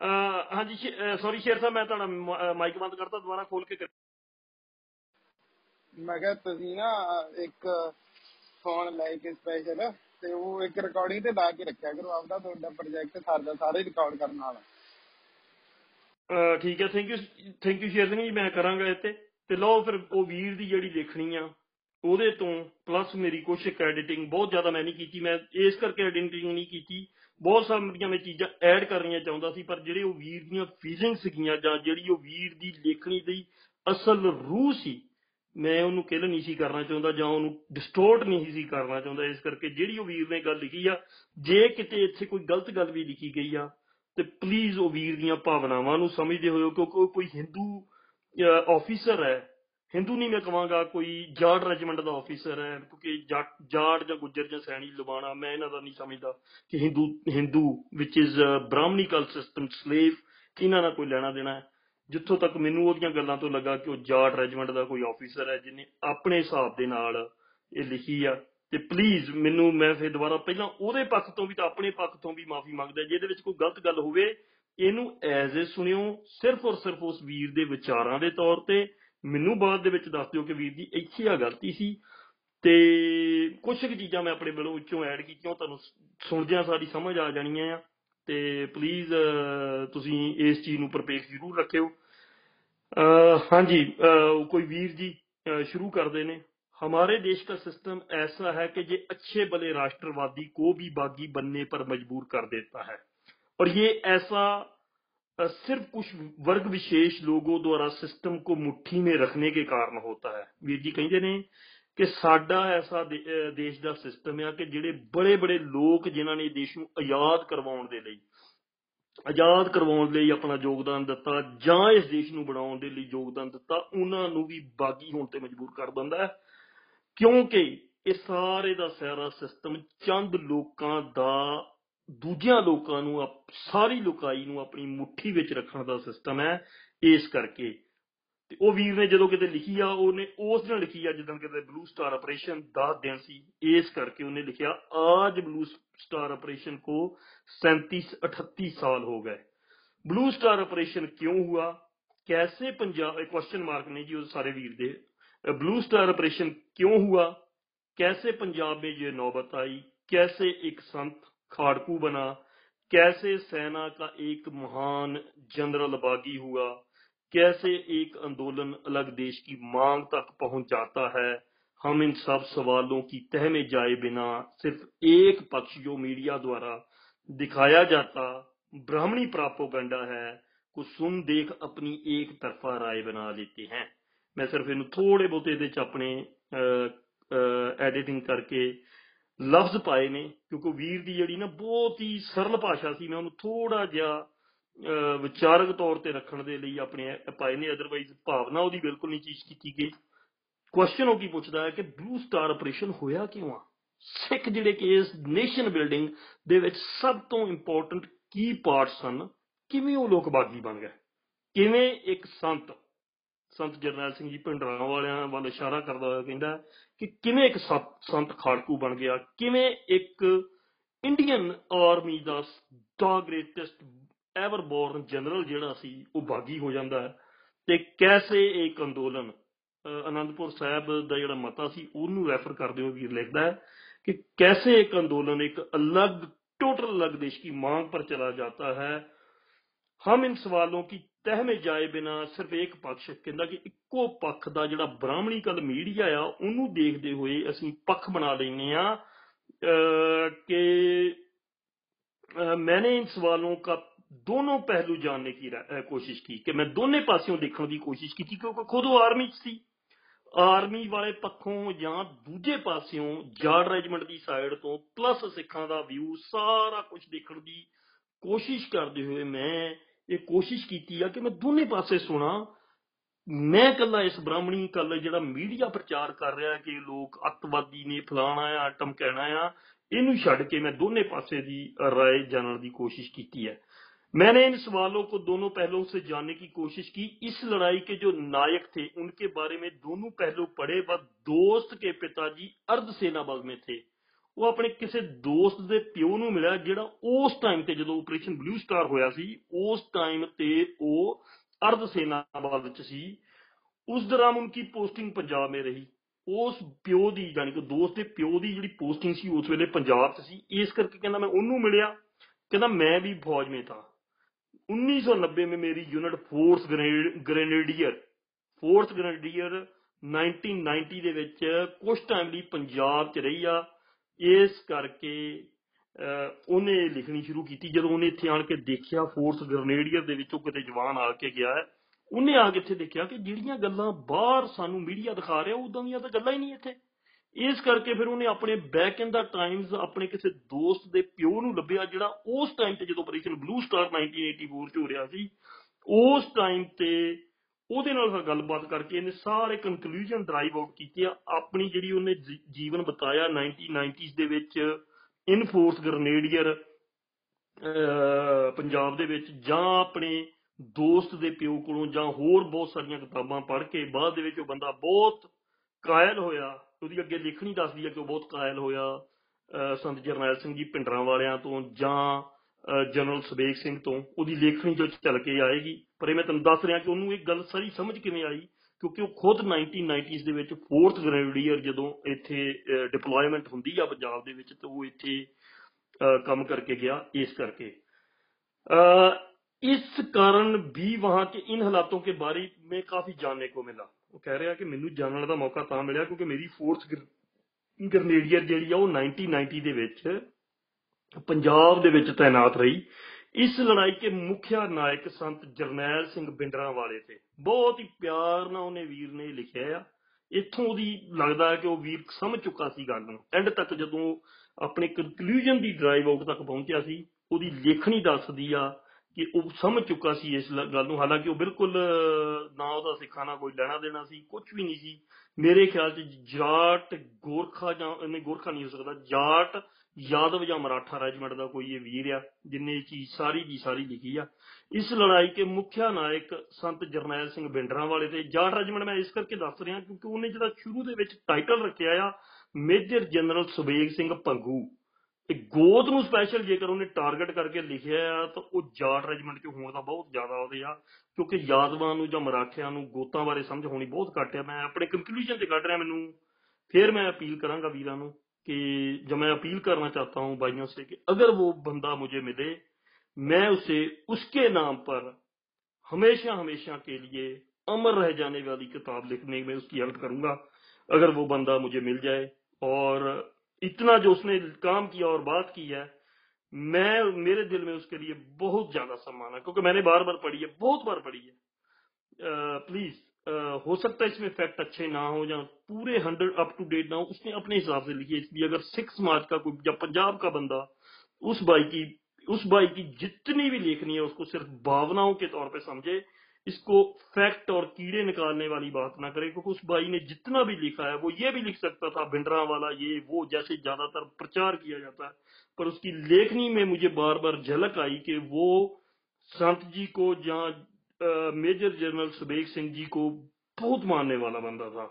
ਅਹ, ਹਾਂਜੀ ਸੌਰੀ ਸ਼ੇਰ ਸਾਹਿਬ ਮੈਂ ਤੁਹਾਡਾ ਮਾਈਕ ਬੰਦ ਕਰਤਾ ਦੁਬਾਰਾ ਖੋਲ ਕੇ ਕਰ- ਮੈਂ ਕਿਹਾ ਤੁਸੀਂ ਨਾ ਇੱਕ ਫੋਨ ਲੈ ਕੇ ਸਪੈਸ਼ਲ ਤੇ ਉਹ ਇੱਕ ਰਿਕਾਰਡਿੰਗ ਤੇ ਲਾ ਕੇ ਰੱਖਿਆ ਕਰੋ, ਆਪਦਾ ਤੁਹਾਡਾ ਪ੍ਰੋਜੈਕਟ ਸਾਡਾ ਸਾਰੇ ਰਿਕਾਰਡ ਕਰਨ ਵਾਲਾ ਅਹ ਠੀਕ ਹੈ thank you thank you Sher Singh ji, ਮੈਂ ਕਰਾਂਗਾ ਇਹ ਤੇ। ਤੇ ਲਓ ਫਿਰ ਉਹ ਵੀਰ ਦੀ ਜਿਹੜੀ ਲਿਖਣੀ ਆ, ਉਹਦੇ ਤੋਂ ਪਲੱਸ ਮੇਰੀ ਕੁਛ ਇੱਕ ਐਡੀਟਿੰਗ ਬਹੁਤ ਜ਼ਿਆਦਾ ਮੈਂ ਨਹੀਂ ਕੀਤੀ। ਮੈਂ ਇਸ ਕਰਕੇ ਐਡੀਟਿੰਗ ਨਹੀਂ ਕੀਤੀ। ਬਹੁਤ ਸਾਰੀਆਂ ਮੈਂ ਚੀਜ਼ਾਂ ਐਡ ਕਰਨੀਆਂ ਚਾਹੁੰਦਾ ਸੀ, ਪਰ ਜਿਹੜੇ ਉਹ ਵੀਰ ਦੀਆਂ ਫੀਲਿੰਗਸ ਸੀਗੀਆਂ ਜਾਂ ਜਿਹੜੀ ਉਹ ਵੀਰ ਦੀ ਲਿਖਣੀ ਦੀ ਅਸਲ ਰੂਹ ਸੀ ਮੈਂ ਉਹਨੂੰ ਕਿਲ ਨਹੀਂ ਸੀ ਕਰਨਾ ਚਾਹੁੰਦਾ ਜਾਂ ਉਹਨੂੰ ਡਿਸਟੋਰਟ ਨਹੀਂ ਸੀ ਕਰਨਾ ਚਾਹੁੰਦਾ, ਇਸ ਕਰਕੇ ਜਿਹੜੀ ਉਹ ਵੀਰ ਨੇ ਗੱਲ ਲਿਖੀ ਆ, ਜੇ ਕਿਤੇ ਇੱਥੇ ਕੋਈ ਗਲਤ ਗੱਲ ਵੀ ਲਿਖੀ ਗਈ ਆ, ਤੇ ਪਲੀਜ਼ ਉਹ ਵੀਰ ਦੀਆਂ ਭਾਵਨਾਵਾਂ ਨੂੰ ਸਮਝਦੇ ਹੋਇਓ, ਕਿਉਂਕਿ ਉਹ ਕੋਈ ਹਿੰਦੂ ਆਫੀਸਰ ਹੈ। ਹਿੰਦੂ ਨਹੀਂ ਮੈਂ ਕਵਾਂਗਾ ਕੋਈ ਜਾਟ ਰੈਜੀਮੈਂਟ ਦਾ ਆਫੀਸਰ ਹੈ, ਕਿਉਂਕਿ ਜੱਟ- ਜਾਟ ਜਾਂ ਗੁੱਜਰ ਜਾਂ ਸੈਣੀ ਲਵਾਣਾ ਮੈਂ ਇਹਨਾਂ ਦਾ ਨਹੀਂ ਸਮਝਦਾ ਕਿ ਹਿੰਦੂ ਹਿੰਦੂ ਵਿਚ ਇਜ਼ ਬ੍ਰਾਹਮਣੀਕਲ ਸਿਸਟਮ ਸਲੇਵ ਇਹਨਾਂ ਨਾਲ ਕੋਈ ਲੈਣਾ ਦੇਣਾ ਹੈ। ਜਿੱਥੋਂ ਤੱਕ ਮੈਨੂੰ ਉਹਦੀਆਂ ਗੱਲਾਂ ਤੋਂ ਲੱਗਾ ਕਿ ਉਹ ਜਾਟ ਰੈਜੀਮੈਂਟ ਦਾ ਕੋਈ ਆਫੀਸਰ ਹੈ ਜਿਹਨੇ ਆਪਣੇ ਹਿਸਾਬ ਦੇ ਨਾਲ ਇਹ ਲਿਖੀ ਆ, ਤੇ ਪਲੀਜ਼ ਮੈਨੂੰ ਮੈਂ ਫਿਰ ਦੁਬਾਰਾ ਪਹਿਲਾਂ ਉਹਦੇ ਪੱਖ ਤੋਂ ਵੀ ਤਾਂ ਆਪਣੇ ਪੱਖ ਤੋਂ ਵੀ ਮਾਫੀ ਮੰਗਦਾ, ਜਿਹਦੇ ਵਿੱਚ ਕੋਈ ਗਲਤ ਗੱਲ ਹੋਵੇ, ਇਹਨੂੰ ਐਜ਼ ਏ ਸੁਣਿਓ, ਸਿਰਫ ਔਰ ਸਿਰਫ ਉਸ ਵੀਰ ਦੇ ਵਿਚਾਰਾਂ ਦੇ ਤੌਰ ਤੇ। ਮੈਨੂੰ ਬਾਅਦ ਦੇ ਵਿੱਚ ਦੱਸ ਦਿਓ ਕਿ ਵੀਰ ਜੀ ਇੱਥੇ ਆ ਗਲਤੀ ਸੀ, ਤੇ ਕੁਝ ਕੁ ਚੀਜ਼ਾਂ ਮੈਂ ਆਪਣੇ ਵੱਲੋਂ ਵਿੱਚੋਂ ਐਡ ਕੀਤੀਆਂ, ਉਹ ਤੁਹਾਨੂੰ ਸੁਣਦਿਆਂ ਸਾਡੀ ਸਮਝ ਆ ਜਾਣੀਆਂ ਆ। ਤੇ ਪਲੀਜ਼ ਤੁਸੀਂ ਇਸ ਚੀਜ਼ ਨੂੰ ਪਰਪੇਖ ਜ਼ਰੂਰ ਰੱਖਿਓ। ਹਾਂਜੀ ਕੋਈ ਵੀਰ ਜੀ ਸ਼ੁਰੂ ਕਰਦੇ ਨੇ। ہمارے دیش کا سسٹم ایسا ہے کہ یہ اچھے بلے راشٹروادی کو بھی باغی بننے پر مجبور کر دیتا ہے اور یہ ایسا صرف کچھ ورگ وشیش لوگوں دوارا سسٹم کو مٹھی میں رکھنے کے کارن ہوتا ہے ویر جی کہیں دے ਕਿ ਸਾਡਾ ਐਸਾ ਦੇ- ਅ, ਦੇਸ਼ ਦਾ ਸਿਸਟਮ ਆ ਕਿ ਜਿਹੜੇ ਬੜੇ ਬੜੇ ਲੋਕ ਜਿਨ੍ਹਾਂ ਨੇ ਦੇਸ਼ ਨੂੰ ਆਜ਼ਾਦ ਕਰਵਾਉਣ ਦੇ ਲਈ ਆਜ਼ਾਦ ਕਰਵਾਉਣ ਲਈ ਆਪਣਾ ਯੋਗਦਾਨ ਦਿੱਤਾ ਜਾਂ ਇਸ ਦੇਸ਼ ਨੂੰ ਬਣਾਉਣ ਦੇ ਲਈ ਯੋਗਦਾਨ ਦਿੱਤਾ ਉਹਨਾਂ ਨੂੰ ਵੀ ਬਾਗੀ ਹੋਣ ਤੇ ਮਜਬੂਰ ਕਰ ਦਿੰਦਾ ਹੈ। ਕਿਉਂਕਿ ਇਹ ਸਾਰੇ ਦਾ ਸਾਰਾ ਸਿਸਟਮ ਚੰਦ ਲੋਕਾਂ ਦਾ ਦੂਜਿਆਂ ਲੋਕਾਂ ਨੂੰ ਆਪ- ਸਾਰੀ ਲੋਕਾਈ ਨੂੰ ਆਪਣੀ ਮੁੱਠੀ ਵਿੱਚ ਰੱਖਣ ਦਾ ਸਿਸਟਮ ਹੈ। ਇਸ ਕਰਕੇ ਤੇ ਉਹ ਵੀਰ ਨੇ ਜਦੋਂ ਕਿਤੇ ਲਿਖੀ ਆ ਉਹਨੇ ਉਸ ਦਿਨ ਲਿਖੀ ਆ ਜਦੋਂ ਕਿਤੇ ਬਲੂ ਸਟਾਰ ਆਪਰੇਸ਼ਨ 10 ਦਿਨ ਸੀ ਇਸ ਕਰਕੇ ਉਹਨੇ ਲਿਖਿਆ ਆਜ ਬਲੂ स्टार ऑपरेशन को 37 38 साल हो गए ब्लू स्टार ऑपरेशन क्यों हुआ कैसे पंजाब क्वेश्चन मार्क नहीं जी वो सारे वीर दे ब्लू स्टार ऑपरेशन क्यों हुआ कैसे पंजाब में ये नौबत आई कैसे एक संत खाड़कू बना कैसे सेना का एक महान जनरल बागी हुआ کیسے ایک آندولن الگ دیش کی مانگ تک پہنچ جاتا ہے، ہم ان سب سوالوں کی تہ میں جائے بنا صرف ایک پکش جو میڈیا دوارا دکھایا جاتا برہمنی پراپوگنڈا ہے، کو سن دیکھ اپنی ایک طرفہ رائے بنا لیتے ہیں۔ میں صرف ان تھوڑے بہتے اپنے ایڈیٹنگ کر کے ਲਫ਼ਜ਼ ਪਾਏ ਨੇ ਕਿਉਂਕਿ ਵੀਰ ਦੀ ਜਿਹੜੀ ਨਾ ਬਹੁਤ ਹੀ ਸਰਲ ਭਾਸ਼ਾ ਸੀ ਮੈਂ ਉਹਨੂੰ ਥੋੜਾ ਜਿਹਾ ਵਿਚਾਰਕ ਤੌਰ ਤੇ ਰੱਖਣ ਦੇ ਲਈ ਆਪਣੇ ਇਹ ਪਾਏ ਨੇ ਅਦਰਵਾਈਜ਼ ਭਾਵਨਾ ਉਹਦੀ ਬਿਲਕੁਲ ਨਹੀਂ ਚੀਜ਼ ਕੀਤੀ ਗਈ। ਕੁਐਸਚਨ ਉਹ ਕੀ ਪੁੱਛਦਾ ਹੈ ਕਿ ਬਲੂ ਸਟਾਰ ਆਪਰੇਸ਼ਨ ਹੋਇਆ ਕਿਉਂ ਆ? ਸਿੱਖ ਜਿਹੜੇ ਕਿ ਇਸ ਨੇਸ਼ਨ ਬਿਲਡਿੰਗ ਦੇ ਵਿੱਚ ਸਭ ਤੋਂ ਇੰਪੋਰਟੈਂਟ ਕੀ ਪਾਰਟ ਸਨ? ਕਿਵੇਂ ਉਹ ਲੋਕ ਬਾਗੀ ਬਣ ਗਏ? ਕਿਵੇਂ ਇੱਕ ਸੰਤ ਸੰਤ ਜਰਨੈਲ ਸਿੰਘ ਜੀ ਭਿੰਡਰਾਂ ਵਾਲਿਆਂ ਵੱਲ ਇਸ਼ਾਰਾ ਕਰਦਾ ਹੋਇਆ ਕਹਿੰਦਾ ਕਿ ਕਿਵੇਂ ਇੱਕ ਸਤ- ਸੰਤ ਖਾੜਕੂ ਬਣ ਗਿਆ? ਕਿਵੇਂ ਇੱਕ ਇੰਡੀਅਨ ਆਰਮੀ ਦਾ ਦਾ ਗ੍ਰੇਟੈਸਟ ਐਵਰ ਬੋਰਨ ਜਨਰਲ ਜਿਹੜਾ ਸੀ ਉਹ ਬਾਗੀ ਹੋ ਜਾਂਦਾ ਹੈ ਤੇ ਕੈਸੇ ਇੱਕ ਅੰਦੋਲਨ ਅਹ ਅਨੰਦਪੁਰ ਸਾਹਿਬ ਦਾ ਜਿਹੜਾ ਮਤਾ ਸੀ ਉਹਨੂੰ ਰੈਫਰ ਕਰਦੇ ਹੋਏ ਵੀਰ ਲਿਖਦਾ ਹੈ कि कैसे एक आंदोलन एक अलग टोटल अलग देश की मांग पर चला जाता है हम इन सवालों की ਤਹਿ में ਜਾਏ ਬਿਨਾ ਸਿਰਫ ਇੱਕ ਪੱਖ ਕਹਿੰਦਾ ਕਿ ਇੱਕੋ ਪੱਖ ਦਾ ਜਿਹੜਾ ਬ੍ਰਾਹਮਣੀਕਲ ਮੀਡੀਆ ਆ ਉਹਨੂੰ ਦੇਖਦੇ ਹੋਏ ਅਸੀਂ ਪੱਖ ਬਣਾ ਲੈਨੇ ਆ ਕਿ अ, मैंने इन सवालों का दोनों पहलू जानने की रा- अ, कोशिश की कि मैं दोनों पासियों देखने की कोशिश की क्योंकि खुद वो आर्मी ਚ ਸੀ ਆਰਮੀ ਵਾਲੇ ਪੱਖੋਂ ਜਾਂ ਦੂਜੇ ਪਾਸਿਓਂ ਜਾਰਡ ਰੈਜੀਮੈਂਟ ਦੀ ਸਾਈਡ ਤੋਂ ਪਲੱਸ ਸਿੱਖਾਂ ਦਾ ਵਿਊ ਸਾਰਾ ਕੁਝ ਦੇਖਣ ਦੀ ਕੋਸ਼ਿਸ਼ ਕਰਦੇ ਹੋਏ ਮੈਂ ਇਹ ਕੋਸ਼ਿਸ਼ ਕੀਤੀ ਆ ਕਿ ਮੈਂ ਦੋਨੇ ਪਾਸੇ ਸੁਣਾ ਮੈਂ ਕੱਲਾ ਇਸ ਬ੍ਰਾਹਮਣੀ ਕੱਲ ਜਿਹੜਾ ਮੀਡੀਆ ਪ੍ਰਚਾਰ ਕਰ ਰਿਹਾ ਕਿ ਇਹ ਲੋਕ ਅੱਤਵਾਦੀ ਨੇ ਫਲਾਣਾ ਆ ਟਮਕੈਣਾ ਆ ਇਹਨੂੰ ਛੱਡ ਕੇ ਮੈਂ ਦੋਨੇ ਪਾਸੇ ਦੀ ਰਾਏ ਜਾਣਨ ਦੀ ਕੋਸ਼ਿਸ਼ ਕੀਤੀ है मैंने इन सवालों को दोनों पहलुओं से जानने की कोशिश की इस लड़ाई के जो नायक थे उनके बारे में दोनों पहलू पढ़े व दोस्त के पिताजी अर्ध सेना बल में थे ਉਹ ਆਪਣੇ ਕਿਸੇ ਦੋਸਤ ਦੇ ਪਿਓ ਨੂੰ ਮਿਲਿਆ ਜਿਹੜਾ ਉਸ ਟਾਈਮ ਤੇ ਜਦੋਂ ਆਪਰੇਸ਼ਨ ਬਲੂ ਸਟਾਰ ਹੋਇਆ ਸੀ ਉਸ ਟਾਈਮ ਤੇ ਉਹ ਅਰਧ ਸੈਨਾ ਬਲ ਵਿੱਚ ਸੀ ਉਸ ਦੌਰਾਨ ਉਨਕੀ ਪੋਸਟਿੰਗ ਪੰਜਾਬ में रही ਉਸ ਪਿਓ ਦੀ ਯਾਨੀ ਕਿ ਦੋਸਤ ਦੇ ਪਿਓ ਦੀ ਜਿਹੜੀ ਪੋਸਟਿੰਗ ਸੀ ਉਸ ਵੇਲੇ ਪੰਜਾਬ 'ਚ ਸੀ ਇਸ ਕਰਕੇ ਕਹਿੰਦਾ ਮੈਂ ਉਹਨੂੰ ਮਿਲਿਆ ਕਹਿੰਦਾ ਮੈਂ ਵੀ ਫੌਜ में था 1990 में मेरी unit force grenadier force grenadier 1990 ਦੇ ਵਿੱਚ ਕੁਝ ਟਾਈਮ ਲਈ ਪੰਜਾਬ 'ਚ ਰਹੀ ਆ ਇਸ ਕਰਕੇ ਅਹ, ਉਹਨੇ ਲਿਖਣੀ ਸ਼ੁਰੂ ਕੀਤੀ ਜਦੋਂ ਉਹਨੇ ਇੱਥੇ ਆਣ ਕੇ ਦੇਖਿਆ ਫੋਰਸ ਗ੍ਰੈਨੇਡੀਅਰ ਦੇ ਵਿੱਚੋਂ ਕਿਤੇ ਜਵਾਨ ਆ ਕੇ ਗਿਆ ਹੈ ਉਹਨੇ ਆ ਕੇ ਇੱਥੇ ਦੇਖਿਆ ਕਿ ਜਿਹੜੀਆਂ ਗੱਲਾਂ ਬਾਹਰ ਸਾਨੂੰ ਮੀਡੀਆ ਦਿਖਾ ਰਿਹਾ ਉਦਾਂ ਦੀਆਂ ਤਾਂ ਗੱਲਾਂ ਹੀ ਨਹੀਂ ਇੱਥੇ ਇਸ ਕਰਕੇ ਫਿਰ ਉਹਨੇ ਆਪਣੇ ਬੈਕ ਇਨ ਦਾ ਟਾਈਮਸ ਆਪਣੇ ਕਿਸੇ ਦੋਸਤ ਦੇ ਪਿਓ ਨੂੰ ਲੱਭਿਆ ਜਿਹੜਾ ਉਸ ਟਾਈਮ ਤੇ ਜਦੋਂ ਆਪਰੇਸ਼ਨ ਬਲੂ ਸਟਾਰ 1984 ਚ ਹੋ ਰਿਹਾ ਸੀ, ਉਸ ਟਾਈਮ ਤੇ ਉਹਦੇ ਨਾਲ ਫਿਰ ਗੱਲਬਾਤ ਕਰਕੇ ਇਹਨੇ ਸਾਰੇ ਕਨਕਲੂਜਨ ਡਰਾਈਵ ਆਊਟ ਕੀਤੇ ਆ, ਆਪਣੀ ਜਿਹੜੀ ਉਹਨੇ ਜੀ- ਜੀਵਨ ਬਤਾਇਆ 1990s ਦੇ ਵਿੱਚ ਇਨ ਫੋਰਸ ਗ੍ਰਨੇਡੀਅਰ ਪੰਜਾਬ ਦੇ ਵਿੱਚ ਜਾਂ ਆਪਣੇ ਦੋਸਤ ਦੇ ਪਿਓ ਕੋਲੋਂ ਜਾਂ ਹੋਰ ਬਹੁਤ ਸਾਰੀਆਂ ਕਿਤਾਬਾਂ ਪੜ੍ਹ ਕੇ ਬਾਅਦ ਦੇ ਵਿੱਚ ਉਹ ਬੰਦਾ ਬਹੁਤ ਕਾਇਲ ਹੋਇਆ। ਉਹਦੀ ਅੱਗੇ ਲਿਖਣੀ ਦੱਸਦੀ ਹੈ ਕਿ ਉਹ ਬਹੁਤ ਕਾਇਲ ਹੋਇਆ ਅਹ ਸੰਤ ਜਰਨੈਲ ਸਿੰਘ ਜੀ ਪਿੰਡਰਾਂ ਵਾਲਿਆਂ ਤੋਂ ਜਾਂ ਅਹ ਜਨਰਲ ਸਬੇਕ ਸਿੰਘ ਤੋਂ ਉਹਦੀ ਲੇਖਣੀ ਜੋ ਚੱਲ ਕੇ ਆਏਗੀ ਪਰ ਇਹ ਮੈਂ ਤੁਹਾਨੂੰ ਦੱਸ ਰਿਹਾ ਕਿ ਉਹਨੂੰ ਇਹ ਗੱਲ ਸਾਰੀ ਸਮਝ ਕਿਵੇਂ ਆਈ ਕਿਉਂਕਿ ਉਹ ਖੁਦ 1990s ਦੇ ਵਿੱਚ 4th ਗ੍ਰੈਨੇਡੀਅਰ ਜਦੋਂ ਇੱਥੇ ਡਿਪਲੋਇਮੈਂਟ ਹੁੰਦੀ ਆ ਪੰਜਾਬ ਦੇ ਵਿੱਚ ਤੇ ਉਹ ਇੱਥੇ ਅਹ ਕੰਮ करके गया इस करके अह, इस कारण भी वहां के इन हालातों के बारे में काफी जानने को मिला ਉਹ ਕਹਿ ਰਿਹਾ ਕਿ ਮੈਨੂੰ ਜਾਣਨ ਦਾ ਮੌਕਾ ਤਾਂ ਮਿਲਿਆ ਕਿਉਂਕਿ ਮੇਰੀ ਫੋਰਸ ਗ੍ਰਨੇਡੀਅਰ ਜਿਹੜੀ ਆ ਉਹ 1990 ਦੇ ਵਿੱਚ ਪੰਜਾਬ ਦੇ ਵਿੱਚ ਤਾਇਨਾਤ ਰਹੀ। ਇਸ ਲੜਾਈ ਕੇ ਮੁੱਖ ਨਾਇਕ ਸੰਤ ਜਰਨੈਲ ਸਿੰਘ ਬਿੰਡਰਾਂ ਵਾਲੇ ਤੇ। ਬਹੁਤ ਹੀ ਪਿਆਰ ਨਾਲ ਉਹਨੇ ਵੀਰ ਨੇ ਲਿਖਿਆ ਆ। ਇੱਥੋਂ ਉਹਦੀ ਲੱਗਦਾ ਹੈ ਕਿ ਉਹ ਵੀਰ ਸਮਝ ਚੁੱਕਾ ਸੀ ਗੱਲ ਨੂੰ। ਐਂਡ ਤੱਕ ਜਦੋਂ ਆਪਣੇ ਕਨਕਲੂਜਨ ਦੀ ਡਰਾਈਵ ਆਊਟ ਤੱਕ ਪਹੁੰਚਿਆ ਸੀ, ਉਹਦੀ ਲੇਖਣੀ ਦੱਸਦੀ ਆ ਕਿ ਉਹ ਸਮਝ ਚੁੱਕਾ ਸੀ ਇਸ ਲ- ਗੱਲ ਨੂੰ। ਹਾਲਾਂਕਿ ਉਹ ਬਿਲਕੁਲ ਅਹ, ਨਾ ਉਹਦਾ ਸਿੱਖਾਂ ਨਾਲ ਕੋਈ ਲੈਣਾ ਦੇਣਾ ਸੀ ਕੁਝ ਵੀ ਨਹੀਂ ਸੀ। ਮੇਰੇ ਖਿਆਲ 'ਚ ਜਾਟ ਗੋਰਖਾ ਜਾਂ ਨਹੀਂ ਗੋਰਖਾ ਨਹੀਂ ਹੋ ਸਕਦਾ। ਜਾਟ ਯਾਦਵ ਜਾਂ ਮਰਾਠਾ ਰੈਜੀਮੈਂਟ ਦਾ ਕੋਈ ਇਹ ਵੀਰ ਆ ਜਿਨੇ ਇਹ ਚੀਜ਼ ਸਾਰੀ ਦੀ ਸਾਰੀ ਲਿਖੀ ਆ। ਇਸ ਲੜਾਈ ਕੇ ਮੁੱਖਿਆ ਨਾਇਕ ਸੰਤ ਜਰਨੈਲ ਸਿੰਘ ਬਿੰਡਰਾਂ ਵਾਲੇ ਤੇ ਜਾਟ ਰੈਜੀਮੈਂਟ ਮੈਂ ਇਸ ਕਰਕੇ ਦੱਸ ਰਿਹਾ ਕਿਉਂਕਿ ਉਹਨੇ ਜਿਹੜਾ ਸ਼ੁਰੂ ਦੇ ਵਿੱਚ ਟਾਈਟਲ ਰੱਖਿਆ ਆ ਮੇਜਰ ਜਨਰਲ ਸੁਬੇਗ ਸਿੰਘ ਭੰਗੂ। ਤੇ ਗੋਤ ਨੂੰ ਸਪੈਸ਼ਲ ਜੇਕਰ ਉਹਨੇ ਟਾਰਗੇਟ ਕਰਕੇ ਲਿਖਿਆ ਆ، ਤਾਂ ਉਹ ਜਾਟ ਰੈਜੀਮੈਂਟ 'ਚ ਹੋਣ ਦਾ ਬਹੁਤ ਜ਼ਿਆਦਾ ਉਹਦੇ ਆ، ਕਿਉਂਕਿ ਯਾਦਵਾਂ ਨੂੰ ਜਾਂ ਮਰਾਠਿਆਂ ਨੂੰ ਗੋਤਾਂ ਬਾਰੇ ਸਮਝ ਹੋਣੀ ਬਹੁਤ ਘੱਟ ਆ। ਮੈਂ ਆਪਣੇ ਕੰਕਲੂਜਨ ਤੇ ਕੱਢ ਰਿਹਾ ਮੈਨੂੰ। پھر میں اپیل کروں گا ویرانوں کہ جو میں اپیل کرنا چاہتا ہوں بھائیوں سے کہ اگر وہ بندہ مجھے ملے میں اسے اس کے نام پر ہمیشہ ہمیشہ کے لیے امر رہ جانے والی کتاب لکھنے میں اس کی ہیلپ کروں گا اگر وہ بندہ مجھے مل جائے اور اتنا جو اس نے کام کیا اور بات کی ہے، میں میرے دل میں اس کے لیے بہت زیادہ سمان ہے، کیونکہ میں نے بار بار پڑھی ہے، بہت بار پڑھی ہے۔ پلیز ہو سکتا ہے اس میں فیکٹ اچھے نہ ہو یا پورے ہنڈریڈ اپ ٹو ڈیٹ نہ ہو اس نے اپنے حساب سے لکھی اس لیے اگر سکس مارچ کا کوئی یا پنجاب کا بندہ اس بھائی کی، اس بھائی کی جتنی بھی لکھنی ہے، اس کو صرف بھاونا کے طور پہ سمجھے۔ اس کو فیکٹ اور کیڑے نکالنے والی بات نہ کرے، کیونکہ اس بھائی نے جتنا بھی لکھا ہے، وہ یہ بھی لکھ سکتا تھا بھنڈرا والا یہ، وہ جیسے زیادہ تر پرچار کیا جاتا ہے۔ پر اس کی لیکھنی میں مجھے بار بار جھلک آئی کہ وہ سنت جی کو جہاں میجر جنرل سبیگ سنگھ جی کو بہت ماننے والا بندہ تھا۔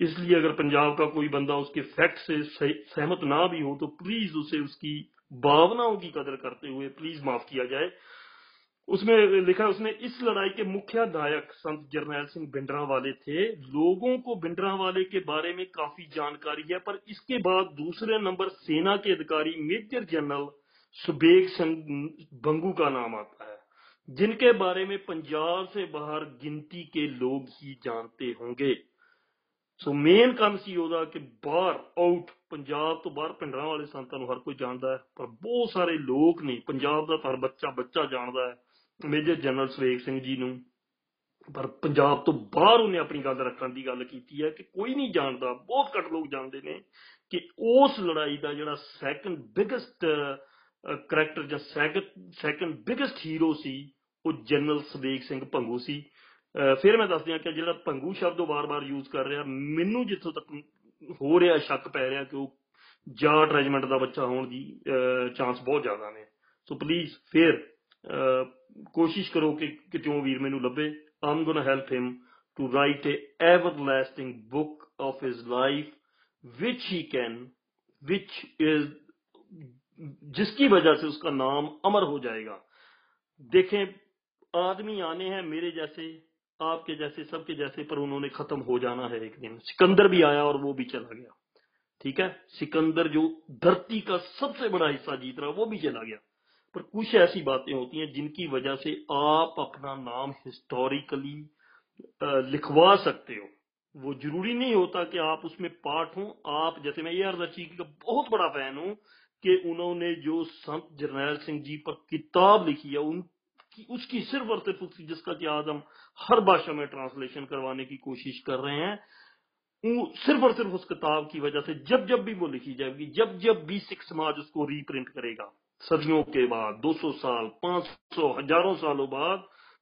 اس لیے اگر پنجاب کا کوئی بندہ اس کے فیکٹ سے سہمت نہ بھی ہو، تو پلیز اسے اس کی بھاوناؤں کی قدر کرتے ہوئے پلیز معاف کیا جائے۔ اس میں لکھا اس نے اس لڑائی کے مکھیا نائک سنت جرنیل سنگھ بنڈرا والے تھے۔ لوگوں کو بنڈرا والے کے بارے میں کافی جانکاری ہے، پر اس کے بعد دوسرے نمبر سینا کے ادھکاری major general Shabeg Singh Bingo کا نام آتا ہے، جن کے بارے میں پنجاب سے باہر گنتی کے لوگ ہی جانتے ہوں گے۔ سو مین کام سی ہوتا کہ باہر آؤٹ، پنجاب تو ਬਾਹਰ پنڈرا والے ਸੰਤਾਂ ہر کوئی جانتا ہے، پر بہت سارے لوگ نہیں، پنجاب کا ہر بچہ بچہ جانتا ہے۔ ਮੇਜਰ ਜਨਰਲ ਸਵੇਗ ਸਿੰਘ ਜੀ ਨੂੰ, ਪਰ ਪੰਜਾਬ ਤੋਂ ਬਾਹਰ ਉਹਨੇ ਆਪਣੀ ਗੱਲ ਰੱਖਣ ਦੀ ਗੱਲ ਕੀਤੀ ਹੈ ਕਿ ਕੋਈ ਨਹੀਂ ਜਾਣਦਾ, ਬਹੁਤ ਘੱਟ ਲੋਕ ਜਾਣਦੇ ਨੇ ਕਿ ਉਸ ਲੜਾਈ ਦਾ ਜਿਹੜਾ ਸੈਕੰਡ ਬਿਗੇਸਟ ਕਰੈਕਟਰ ਜਾਂ ਸੈਕੰਡ ਸੈਕੰਡ ਬਿਗੇਸਟ ਹੀਰੋ ਸੀ, ਉਹ ਜਨਰਲ ਸਵੇਗ ਸਿੰਘ ਭੰਗੂ ਸੀ। ਅਹ ਫਿਰ ਮੈਂ ਦੱਸ ਦਿਆਂ ਕਿ ਜਿਹੜਾ ਭੰਗੂ ਸ਼ਬਦ ਉਹ ਵਾਰ-ਵਾਰ ਯੂਜ਼ ਕਰ ਰਿਹਾ, ਮੈਨੂੰ ਜਿੱਥੋਂ ਤੱਕ ਹੋ ਰਿਹਾ, ਸ਼ੱਕ ਪੈ ਰਿਹਾ ਕਿ ਉਹ ਜਾਟ ਰੈਜੀਮੈਂਟ ਦਾ ਬੱਚਾ ਹੋਣ ਦੀ ਚਾਂਸ ਬਹੁਤ ਜ਼ਿਆਦਾ ਨੇ। ਸੋ ਪਲੀਜ਼ ਫਿਰ کوشش کرو کہ کتوں ویر مینوں لبے۔ I am gonna help him to write a everlasting book of his life وچ ہی کین وچ جس کی وجہ سے اس کا نام امر ہو جائے گا۔ دیکھیں، آدمی آنے ہیں میرے جیسے، آپ کے جیسے، سب کے جیسے، پر انہوں نے ختم ہو جانا ہے ایک دن۔ سکندر بھی آیا اور وہ بھی چلا گیا۔ ٹھیک ہے؟ سکندر جو دھرتی کا سب سے بڑا حصہ جیت رہا، وہ بھی چلا گیا۔ پر کچھ ایسی باتیں ہوتی ہیں جن کی وجہ سے آپ اپنا نام ہسٹوریکلی لکھوا سکتے ہو۔ وہ ضروری نہیں ہوتا کہ آپ اس میں پارٹ ہوں۔ آپ، جیسے میں یہ اردا اچھی کا بہت بڑا فین ہوں کہ انہوں نے جو سنت جرنیل سنگھ جی پر کتاب لکھی ہے، ان کی، اس کی صرف اور صرف جس کا کہ آج ہم ہر بھاشا میں ٹرانسلیشن کروانے کی کوشش کر رہے ہیں صرف اور صرف اس کتاب کی وجہ سے جب جب بھی وہ لکھی جائے گی، جب جب بھی سکھ سماج اس کو ری پرنٹ کرے گا۔ صدیوں کے بعد، دو سو سال، پانچ سو، ہزاروں سالوں بعد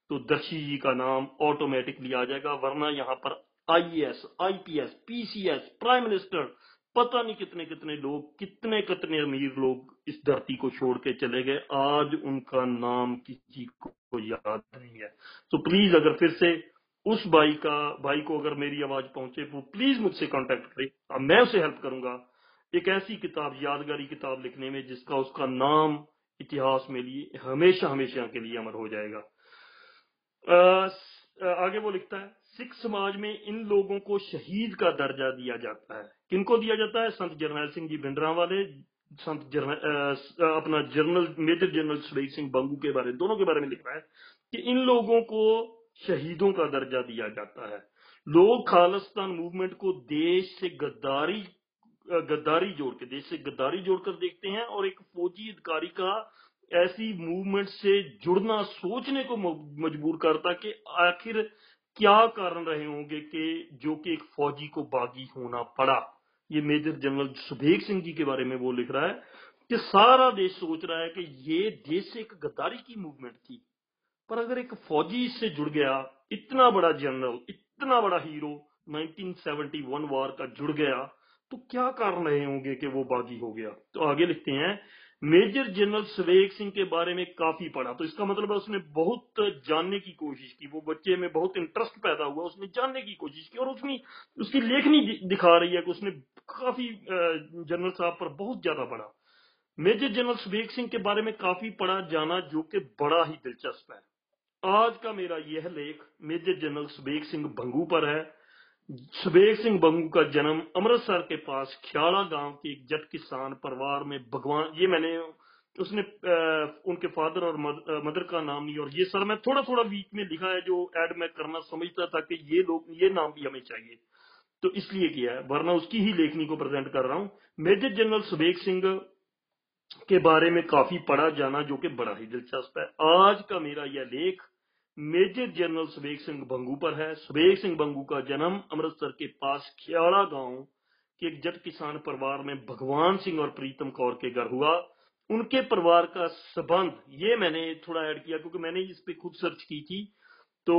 تو درشی جی کا نام آٹومیٹکلی آ جائے گا، ورنہ یہاں پر I S, I P S, P C S, prime minister, پتہ نہیں کتنے کتنے لوگ، کتنے کتنے امیر لوگ اس دھرتی کو چھوڑ کے چلے گئے۔ آج ان کا نام کسی کو یاد نہیں ہے۔ تو پلیز اگر پھر سے اس بھائی کا، بھائی کو اگر میری آواز پہنچے وہ پلیز مجھ سے کانٹیکٹ کرے میں اسے ہیلپ کروں گا۔ ایک ایسی کتاب، یادگاری کتاب لکھنے میں، جس کا اس کا نام اتہاس میں لیے، ہمیشہ ہمیشہ کے لیے امر ہو جائے گا۔ آگے وہ لکھتا ہے، سکھ سماج میں ان لوگوں کو شہید کا درجہ دیا جاتا ہے۔ کن کو دیا جاتا ہے؟ سنت جرنیل سنگھ جی بھنڈرا والے، سنت اپنا جرنل، میجر جنرل سبھی سنگھ بنگو کے بارے، دونوں کے بارے میں لکھ رہا ہے کہ ان لوگوں کو شہیدوں کا درجہ دیا جاتا ہے۔ لوگ خالستان موومنٹ کو دیش سے گداری گداری جوڑ کے دیش سے گداری جوڑ کر دیکھتے ہیں اور ایک فوجی ادکاری کا ایسی موومنٹ سے جڑنا سوچنے کو مجبور کرتا کہ آخر کیا کارن رہے ہوں گے کہ جو کہ ایک فوجی کو باغی ہونا پڑا۔ یہ میجر جنرل سبھیگ سنگھ جی کے بارے میں وہ لکھ رہا ہے کہ سارا دیش سوچ رہا ہے کہ یہ دیش سے ایک گداری کی موومنٹ تھی۔ پر اگر ایک فوجی اس سے جڑ گیا، اتنا بڑا جنرل، اتنا بڑا ہیرو 1971 وار کا جڑ گیا تو کیا کر رہے ہوں گے کہ وہ باغی ہو گیا؟ تو آگے لکھتے ہیں، میجر جنرل سویگ سنگھ کے بارے میں کافی پڑھا۔ تو اس کا مطلب ہے اس نے بہت جاننے کی کوشش کی۔ وہ بچے میں بہت انٹرسٹ پیدا ہوا، اس نے جاننے کی کوشش کی اور اس نے اس کی لیکنی دکھا رہی ہے کہ اس نے کافی جنرل صاحب پر بہت زیادہ پڑھا میجر جنرل سویگ سنگھ کے بارے میں کافی پڑھا، جانا جو کہ بڑا ہی دلچسپ ہے۔ آج کا میرا یہ لیکھ، میجر جنرل سویگ سنگھ بھنگو پر ہے۔ سبیر سنگھ بنگو کا جنم امرتسر کے پاس کھیاڑا گاؤں کی ایک جٹ کسان پروار میں بھگوان یہ میں نے اس نے ان کے فادر اور مدر کا نام لیا اور یہ سر میں تھوڑا تھوڑا ویک میں لکھا ہے جو ایڈ میں کرنا سمجھتا تھا کہ یہ لوگ، یہ نام بھی ہمیں چاہیے۔ تو اس لیے کیا ہے، ورنہ اس کی ہی لیکنی کو پریزنٹ کر رہا ہوں۔ میجر جنرل سبیگ سنگھ کے بارے میں کافی پڑھا جانا جو کہ بڑا ہی دلچسپ ہے۔ آج کا میرا یہ لیکھ major general Shabeg Singh Bingo پر ہے۔ سبیک سنگھ بنگو کا جنم امرتسر کے پاس کھیارا گاؤں کے ایک جٹ کسان پروار میں بھگوان سنگھ اور پریتم کور کے گھر ہوا۔ ان کے پروار کا سبند یہ میں نے تھوڑا ایڈ کیا کیونکہ میں نے اس پہ خود سرچ کی تھی۔ تو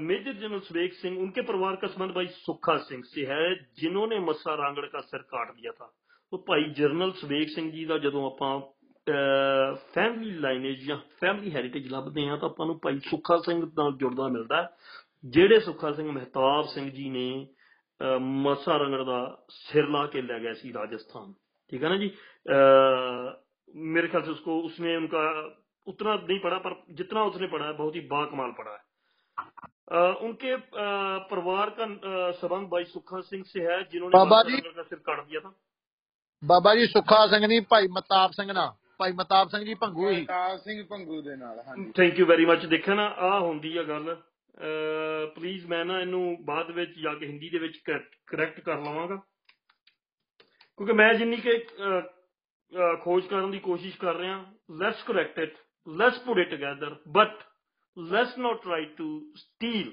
میجر جنرل سبیک سنگھ، ان کے پروار کا سبند بھائی سکھا سنگھ سے ہے، جنہوں نے مسا رانگڑ کا سر کاٹ دیا تھا۔ تو بھائی جنرل سبیک سنگھ جی کا جدو آپ ਫੈਮਿਲੀ ਲਾਈਨੇਜ ਜਾਂ ਫੈਮਿਲੀ ਹੈਰੀਟੇਜ ਲੱਭਦੇ ਆ ਤਾਂ ਆਪਾਂ ਨੂੰ ਭਾਈ ਸੁੱਖਾ ਸਿੰਘ ਨਾਲ ਜੁੜਦਾ ਮਿਲਦਾ ਜਿਹੜੇ ਸੁੱਖਾ ਸਿੰਘ ਮਹਿਤਾਬ ਸਿੰਘ ਜੀ ਨੇ ਮਸਾ ਰੰਗੜ ਦਾ ਸਿਰ ਲਾ ਕੇ ਲੈ ਗਿਆ ਸੀ ਰਾਜਸਥਾਨ। ਠੀਕ ਹੈ ਨਾ ਜੀ? میرے خیال سے اس کو اس نے ان کا اتنا نہیں پڑھا پر جتنا اس نے پڑھا ہے بہت ہی با کمال پڑھا ہے ان کے پروار کا سبند بھائی سکھا سنگھ سے ہے جنہوں نے بابا جی کا سر کاٹ دیا تھا بابا جی سکھا سنگھ نہیں ਭਾਈ ਮਤਾਬ ਸਿੰਘ ਜੀ ਭੰਗੂ ਹੀ ਮਹਿਤਾਬ ਸਿੰਘ ਭੰਗੂ ਦੇ ਨਾਲ ਹਾਂਜੀ ਥੈਂਕ ਯੂ ਵੈਰੀ ਮੱਚ ਦੇਖਿਆ ਨਾ ਆ ਹੁੰਦੀ ਆ ਗੱਲ ਪਲੀਜ਼ ਮੈਂ ਨਾ ਇਹਨੂੰ ਬਾਅਦ ਵਿੱਚ ਜਾ ਕੇ ਹਿੰਦੀ ਦੇ ਵਿੱਚ ਕਰੈਕਟ ਕਰ ਲਵਾਂਗਾ ਕਿਉਂਕਿ ਮੈਂ ਜਿੰਨੀ ਕਿ ਅਹ, ਅਹ, ਖੋਜ ਕਰਨ ਦੀ ਕੋਸ਼ਿਸ਼ ਕਰ ਰਿਹਾ let's correct it let's put it together but let's not try to steal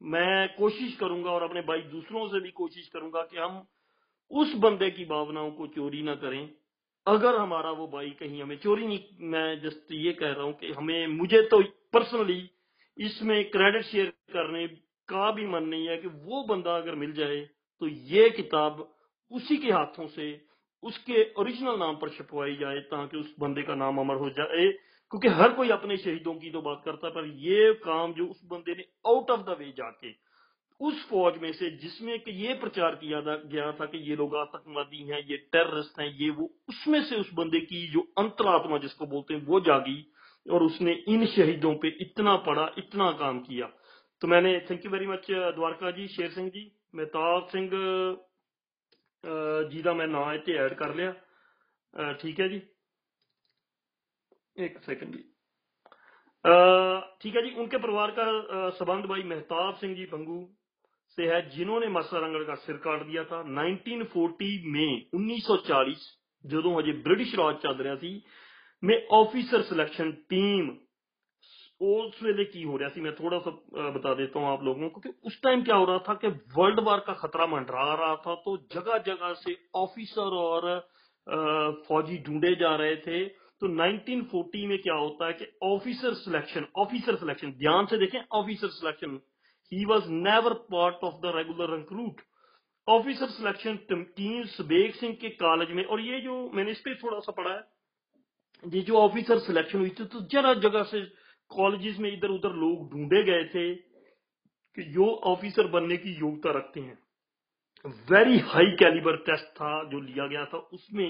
मैं कोशिश करूंगा और अपने भाई दूसरों से भी कोशिश करूंगा कि हम उस बंदे की भावनाओं को चोरी ना करें اگر ہمارا وہ بھائی کہیں ہمیں چوری نہیں، میں جسٹ یہ کہہ رہا ہوں کہ ہمیں، مجھے تو پرسنلی اس میں کریڈٹ شیئر کرنے کا بھی من نہیں ہے کہ وہ بندہ اگر مل جائے تو یہ کتاب اسی کے ہاتھوں سے اس کے اوریجنل نام پر چھپوائی جائے تاکہ اس بندے کا نام امر ہو جائے۔ کیونکہ ہر کوئی اپنے شہیدوں کی تو بات کرتا ہے، پر یہ کام جو اس بندے نے آؤٹ آف دا وے جا کے اس فوج میں سے جس میں کہ یہ پرچار کیا گیا تھا کہ یہ لوگ آتنکوادی ہیں، یہ ٹیررسٹ ہیں، یہ وہ اس میں سے اس بندے کی جو انترآتما جس کو بولتے ہیں، وہ جاگی اور اس نے ان شہیدوں پہ اتنا پڑا، اتنا کام کیا۔ تو میں نے thank you very much Dwarka ji Sher Singh ji Mahtab Singh جی کا میں نام اتنے ایڈ کر لیا۔ ٹھیک ہے جی۔ ایک سیکنڈ جی۔ ٹھیک ہے جی ان کے پروار کا سبند بھائی مہتاب سنگھ جی بنگو۔ کرتے ہیں جنہوں نے مسا رنگڑ کا سر کاٹ دیا تھا۔ 1940 میں 1940 ਜਦੋਂ ہجے برٹش راج ਚੱਲ ਰਿਹਾ ਸੀ میں آفیسر ਸਿਲੈਕਸ਼ਨ ٹیم اس ویلے کی ہو رہا سی۔ میں تھوڑا سا بتا دیتا ہوں آپ لوگوں کو کہ اس ٹائم کیا ہو رہا تھا کہ ورلڈ وار کا خطرہ منڈرا رہا تھا۔ تو جگہ جگہ سے آفیسر اور فوجی ڈھونڈے جا رہے تھے۔ تو 1940 میں کیا ہوتا ہے کہ آفیسر سلیکشن آفیسر سلیکشن دھیان سے دیکھیں officer selection He was never part of the regular recruit. Officer selection تمکین Shabeg Singh کے کالج میں اور یہ جو میں نے اس پہ تھوڑا سا پڑھا ہے، یہ جو آفیسر سلیکشن ہوئی تھی، تو جگہ جگہ سے کالجز میں ادھر ادھر لوگ ڈھونڈے گئے تھے کہ جو آفیسر بننے کی یوگتا رکھتے ہیں ویری ہائی کیلیبر ٹیسٹ تھا جو لیا گیا تھا اس میں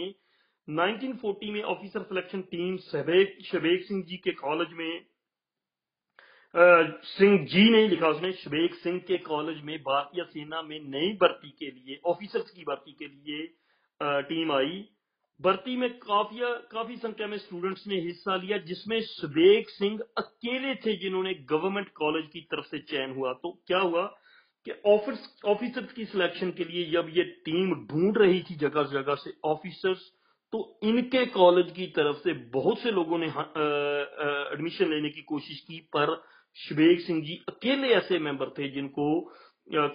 1940 میں officer selection team Shabeg Singh ji کے کالج میں سنگھ جی نے لکھا، اس نے شبیک سنگھ کے کالج میں بھارتی سینا میں نئی بھرتی کے لیے آفیسرز کی بھرتی کے لیے ٹیم آئی۔ بھرتی میں کافی کافی سنکھیا میں اسٹوڈنٹس نے حصہ لیا، جس میں شبیک سنگھ اکیلے تھے جنہوں نے گورنمنٹ کالج کی طرف سے چین ہوا۔ تو کیا ہوا کہ آفیسرز کی سلیکشن کے لیے جب یہ ٹیم ڈھونڈ رہی تھی جگہ جگہ سے آفیسرز تو ان کے کالج کی طرف سے بہت سے لوگوں نے ایڈمیشن لینے کی کوشش کی، پر شبیک سنگھ جی اکیلے ایسے ممبر تھے جن کو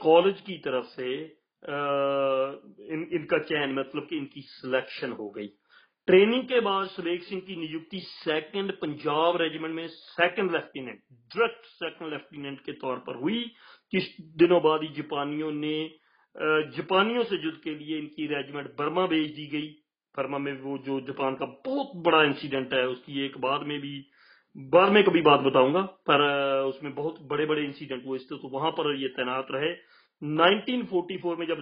کالج کی طرف سے ان, ان کا چین مطلب کہ ان کی سلیکشن ہو گئی۔ ٹریننگ کے بعد شبیک سنگھ کی نیوکتی سیکنڈ پنجاب ریجیمنٹ میں second lieutenant direct second lieutenant کے طور پر ہوئی۔ کچھ دنوں بعد ہی جاپانیوں نے جاپانیوں سے جد کے لیے ان کی ریجیمنٹ برما بھیج دی گئی۔ برما میں وہ جو جاپان کا بہت بڑا انسیڈنٹ ہے اس کی ایک بعد میں بھی بعد میں کبھی بات بتاؤں گا، پر اس میں بہت بڑے بڑے انسیڈنٹ ہوئے تو وہاں پر یہ تعینات رہے۔ نائنٹین فورٹی فور میں جب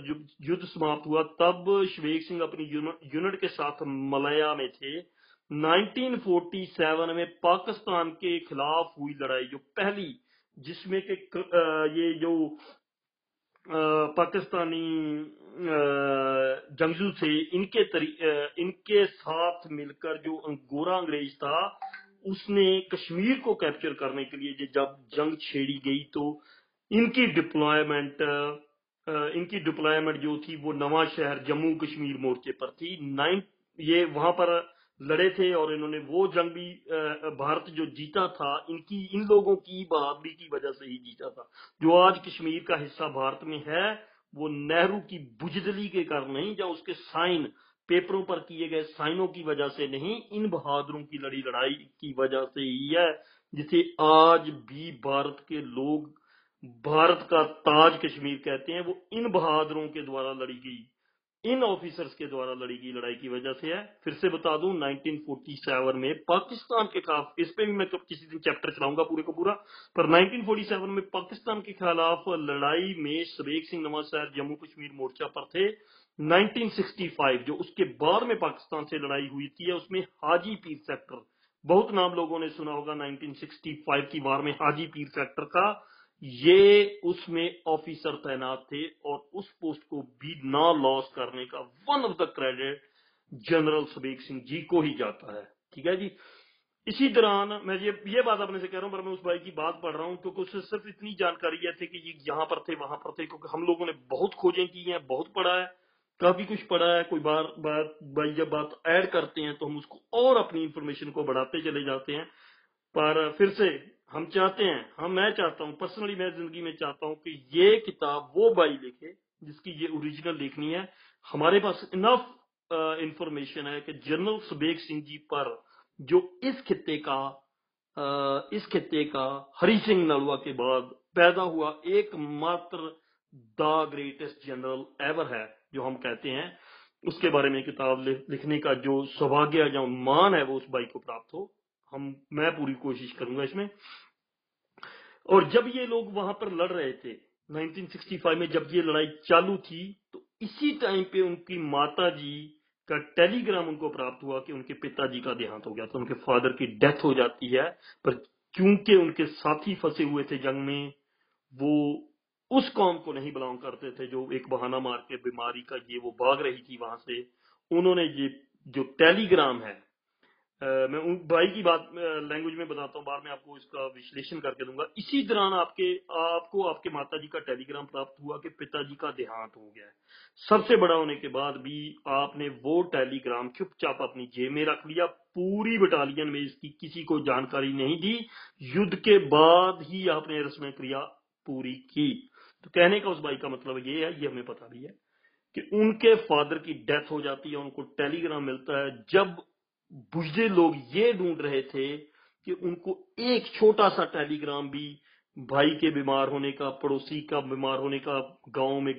یدھ سماپت ہوا، تب شویگ سنگھ اپنی یونٹ کے ساتھ ملیا میں تھے۔ نائنٹین فورٹی سیون میں پاکستان کے خلاف ہوئی لڑائی، جو پہلی، جس میں کہ یہ جو پاکستانی جنگجو تھے، ان کے ان کے ساتھ مل کر جو گورا انگریز تھا اس نے کشمیر کو کیپچر کرنے کے لیے جب جنگ چھیڑی گئی تو ان کی ڈپلائمنٹ ان کی ڈپلائمنٹ جو تھی وہ نواں شہر جموں کشمیر مورچے پر تھی۔ نائن، یہ وہاں پر لڑے تھے اور انہوں نے وہ جنگ بھی بھارت جو جیتا تھا، ان کی، ان لوگوں کی بہادری کی وجہ سے ہی جیتا تھا۔ جو آج کشمیر کا حصہ بھارت میں ہے، وہ نہرو کی بجدلی کے کارن نہیں یا اس کے سائن پیپروں پر کیے گئے سائنوں کی وجہ سے نہیں، ان بہادروں کی لڑی لڑائی کی وجہ سے ہی ہے، جسے آج بھی بھارت کے لوگ، بھارت کا تاج کشمیر کہتے ہیں، وہ ان بہادروں کے دوارا لڑی گئی ان آفیسرز کے دوارا لڑی گئی لڑائی کی وجہ سے ہے۔ پھر سے بتا دوں 1947 میں پاکستان کے خلاف، اس پہ بھی میں کسی دن چیپٹر چلاؤں گا پورے کو پورا، پر 1947 میں پاکستان کے خلاف لڑائی میں سبیک سنگھ نواز صاحب جموں کشمیر مورچہ پر تھے۔ 1965 جو اس کے بعد میں پاکستان سے لڑائی ہوئی تھی اس میں حاجی پیر سیکٹر۔ بہت نام لوگوں نے سنا ہوگا 1965 کی وار میں حاجی پیر سیکٹر کا۔ یہ اس میں آفیسر تعینات تھے اور اس پوسٹ کو بھی نہ لاس کرنے کا one of the credit general Shabeg Singh ji کو ہی جاتا ہے۔ ٹھیک ہے جی؟ اسی دوران میں یہ بات اپنے سے کہہ رہا ہوں، پر میں اس بھائی کی بات پڑھ رہا ہوں، کیونکہ اس سے صرف اتنی جانکاری ہے تھی کہ یہ یہاں پر تھے، وہاں پر تھے، کیونکہ ہم لوگوں نے بہت کھوجیں کی ہیں، بہت پڑھا ہے۔ کافی کچھ پڑا ہے، کوئی بار بار بھائی جب بات ایڈ کرتے ہیں تو ہم اس کو اور اپنی انفارمیشن کو بڑھاتے چلے جاتے ہیں۔ پر پھر سے ہم چاہتے ہیں ہم میں چاہتا ہوں پرسنلی میں زندگی میں چاہتا ہوں کہ یہ کتاب وہ بھائی لکھے جس کی یہ اوریجنل لکھنی ہے۔ ہمارے پاس انف انفارمیشن ہے کہ جنرل سبیک سنگھ جی پر جو اس خطے کا اس خطے کا ہری سنگھ نلوا کے بعد پیدا ہوا ایک ماتر دا گریٹسٹ جنرل ایور ہے، جو ہم کہتے ہیں۔ اس کے بارے میں کتاب لکھنے کا جو سواگیہ یا مان ہے، وہ اس بھائی کو پراپت ہو۔ ہم، میں پوری کوشش کروں گا اس میں۔ اور جب یہ لوگ وہاں پر لڑ رہے تھے 1965 میں جب یہ لڑائی چالو تھی، تو اسی ٹائم پہ ان کی ماتا جی کا ٹیلی گرام ان کو پراپت ہوا کہ ان کے پتا جی کا دیہانت ہو گیا تو ان کے فادر کی ڈیتھ ہو جاتی ہے۔ پر کیونکہ ان کے ساتھی پھنسے ہوئے تھے جنگ میں، وہ اس قوم کو نہیں بلانگ کرتے تھے جو ایک بہانہ مار کے بیماری کا یہ وہ بھاگ رہی تھی وہاں سے۔ انہوں نے یہ جو ٹیلی گرام ہے میں بھائی کی بات لینگویج میں بتاتا ہوں، بعد میں آپ کو اس کا وشلیشن کر کے دوں گا۔ اسی دوران آپ کے، آپ کو آپ کے ماتا جی کا ٹیلی گرام پراپت ہوا کہ پتا جی کا دیہانت ہو گیا ہے۔ سب سے بڑا ہونے کے بعد بھی آپ نے وہ ٹیلی گرام چپ چاپ اپنی جیب میں رکھ لیا۔ پوری بٹالین میں اس کی کسی کو جانکاری نہیں دی یدھ کے بعد ہی آپ نے رسم کریا پوری کی۔ تو کہنے کا اس بھائی کا مطلب یہ ہے، یہ ہمیں پتا بھی ہے کہ ان کے فادر کی ڈیتھ ہو جاتی ہے، ان کو ٹیلی گرام ملتا ہے۔ جب بجے لوگ یہ ڈھونڈ رہے تھے کہ ان کو ایک چھوٹا سا ٹیلی گرام بھی بھائی کے بیمار ہونے کا، پڑوسی کا بیمار ہونے کا، گاؤں میں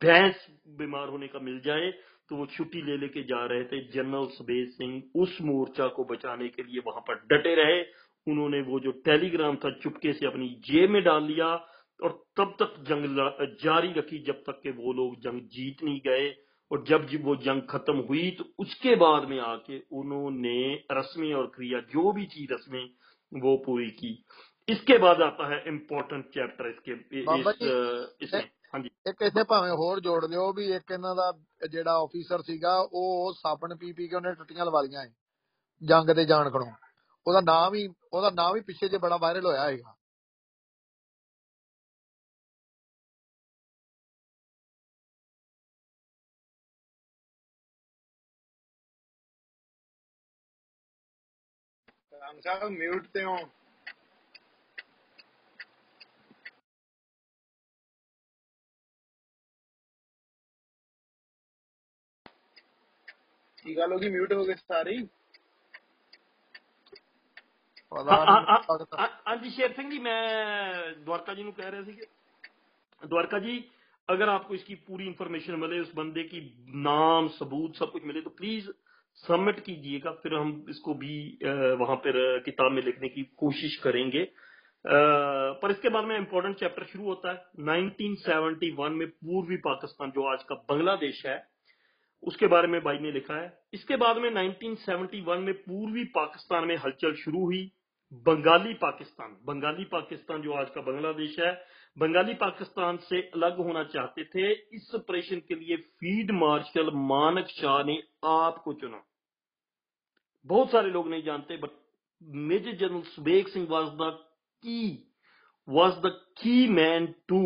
بھینس بیمار ہونے کا مل جائے تو وہ چھٹی لے لے کے جا رہے تھے۔ جنرل سبیر سنگھ اس مورچہ کو بچانے کے لیے وہاں پر ڈٹے رہے۔ انہوں نے وہ جو ٹیلی گرام تھا، چپکے سے اپنی جیب میں ڈال لیا۔ और तब तक जंग जारी रखी जब तक कि वो लोग जंग जीत नहीं गए और जब जब वो जंग खत्म हुई तो उसके बाद में आके उन्होंने रस्में और क्रिया जो भी थी रस्में वो पूरी की इसके बाद आता है इम्पोर्टेंट चैप्टर इसके इस, इसमें हाँ ਜੀ ਇੱਕ ਇਥੇ ਭਾਵੇਂ ਹੋਰ ਜੋੜ ਲਿਓ ਵੀ ਇੱਕ ਇਹਨਾਂ ਦਾ ਜਿਹੜਾ ਆਫੀਸਰ ਸੀਗਾ ਉਹ ਸਾਬਣ ਪੀ ਪੀ ਕੇ ਉਹਨੇ ਟੱਟੀਆਂ ਲਵਾ ਲੀਆਂ ਜੰਗ ਤੇ ਜਾਣ ਖੜੋਂ ਉਹਦਾ ਨਾਮ ਹੀ ਉਹਦਾ ਨਾਮ ਹੀ ਪਿੱਛੇ ਜੇ ਬੜਾ ਵਾਇਰਲ ਹੋਇਆ ਹੈਗਾ ਰਾਮ ਸਾਹਿਬ ਮਿਊਟ ਤੇ ਹੋ ਕੀ ਗੱਲ ਹੋ ਗਈ ਮਿਊਟ ਹੋ ਗਏ ਸਾਰੇ ਹੀ ਹਾਂਜੀ ਸ਼ੇਰ ਸਿੰਘ ਜੀ ਮੈਂ द्वारका जी ਨੂੰ ਕਹਿ ਰਿਹਾ ਸੀ ਕਿ द्वारका जी अगर आपको इसकी पूरी इंफॉर्मेशन मिले उस बंदे की नाम सबूत सब कुछ मिले तो प्लीज سبمٹ کیجیے گا، پھر ہم اس کو بھی وہاں پر کتاب میں لکھنے کی کوشش کریں گے۔ پر اس کے بعد میں امپورٹنٹ چیپٹر شروع ہوتا ہے۔ نائنٹین سیونٹی ون میں پوروی پاکستان، جو آج کا بنگلہ دیش ہے، اس کے بارے میں بھائی نے لکھا ہے۔ اس کے بعد میں نائنٹین سیونٹی ون میں پوروی پاکستان میں ہلچل شروع ہوئی۔ بنگالی پاکستان بنگالی پاکستان جو آج کا بنگلہ دیش ہے بنگالی پاکستان سے الگ ہونا چاہتے تھے، اس آپریشن کے لیے فیلڈ مارشل مانک شاہ نے آپ کو چنا۔ بہت سارے لوگ نہیں جانتے but major general Shabeg Singh was the key was the key man to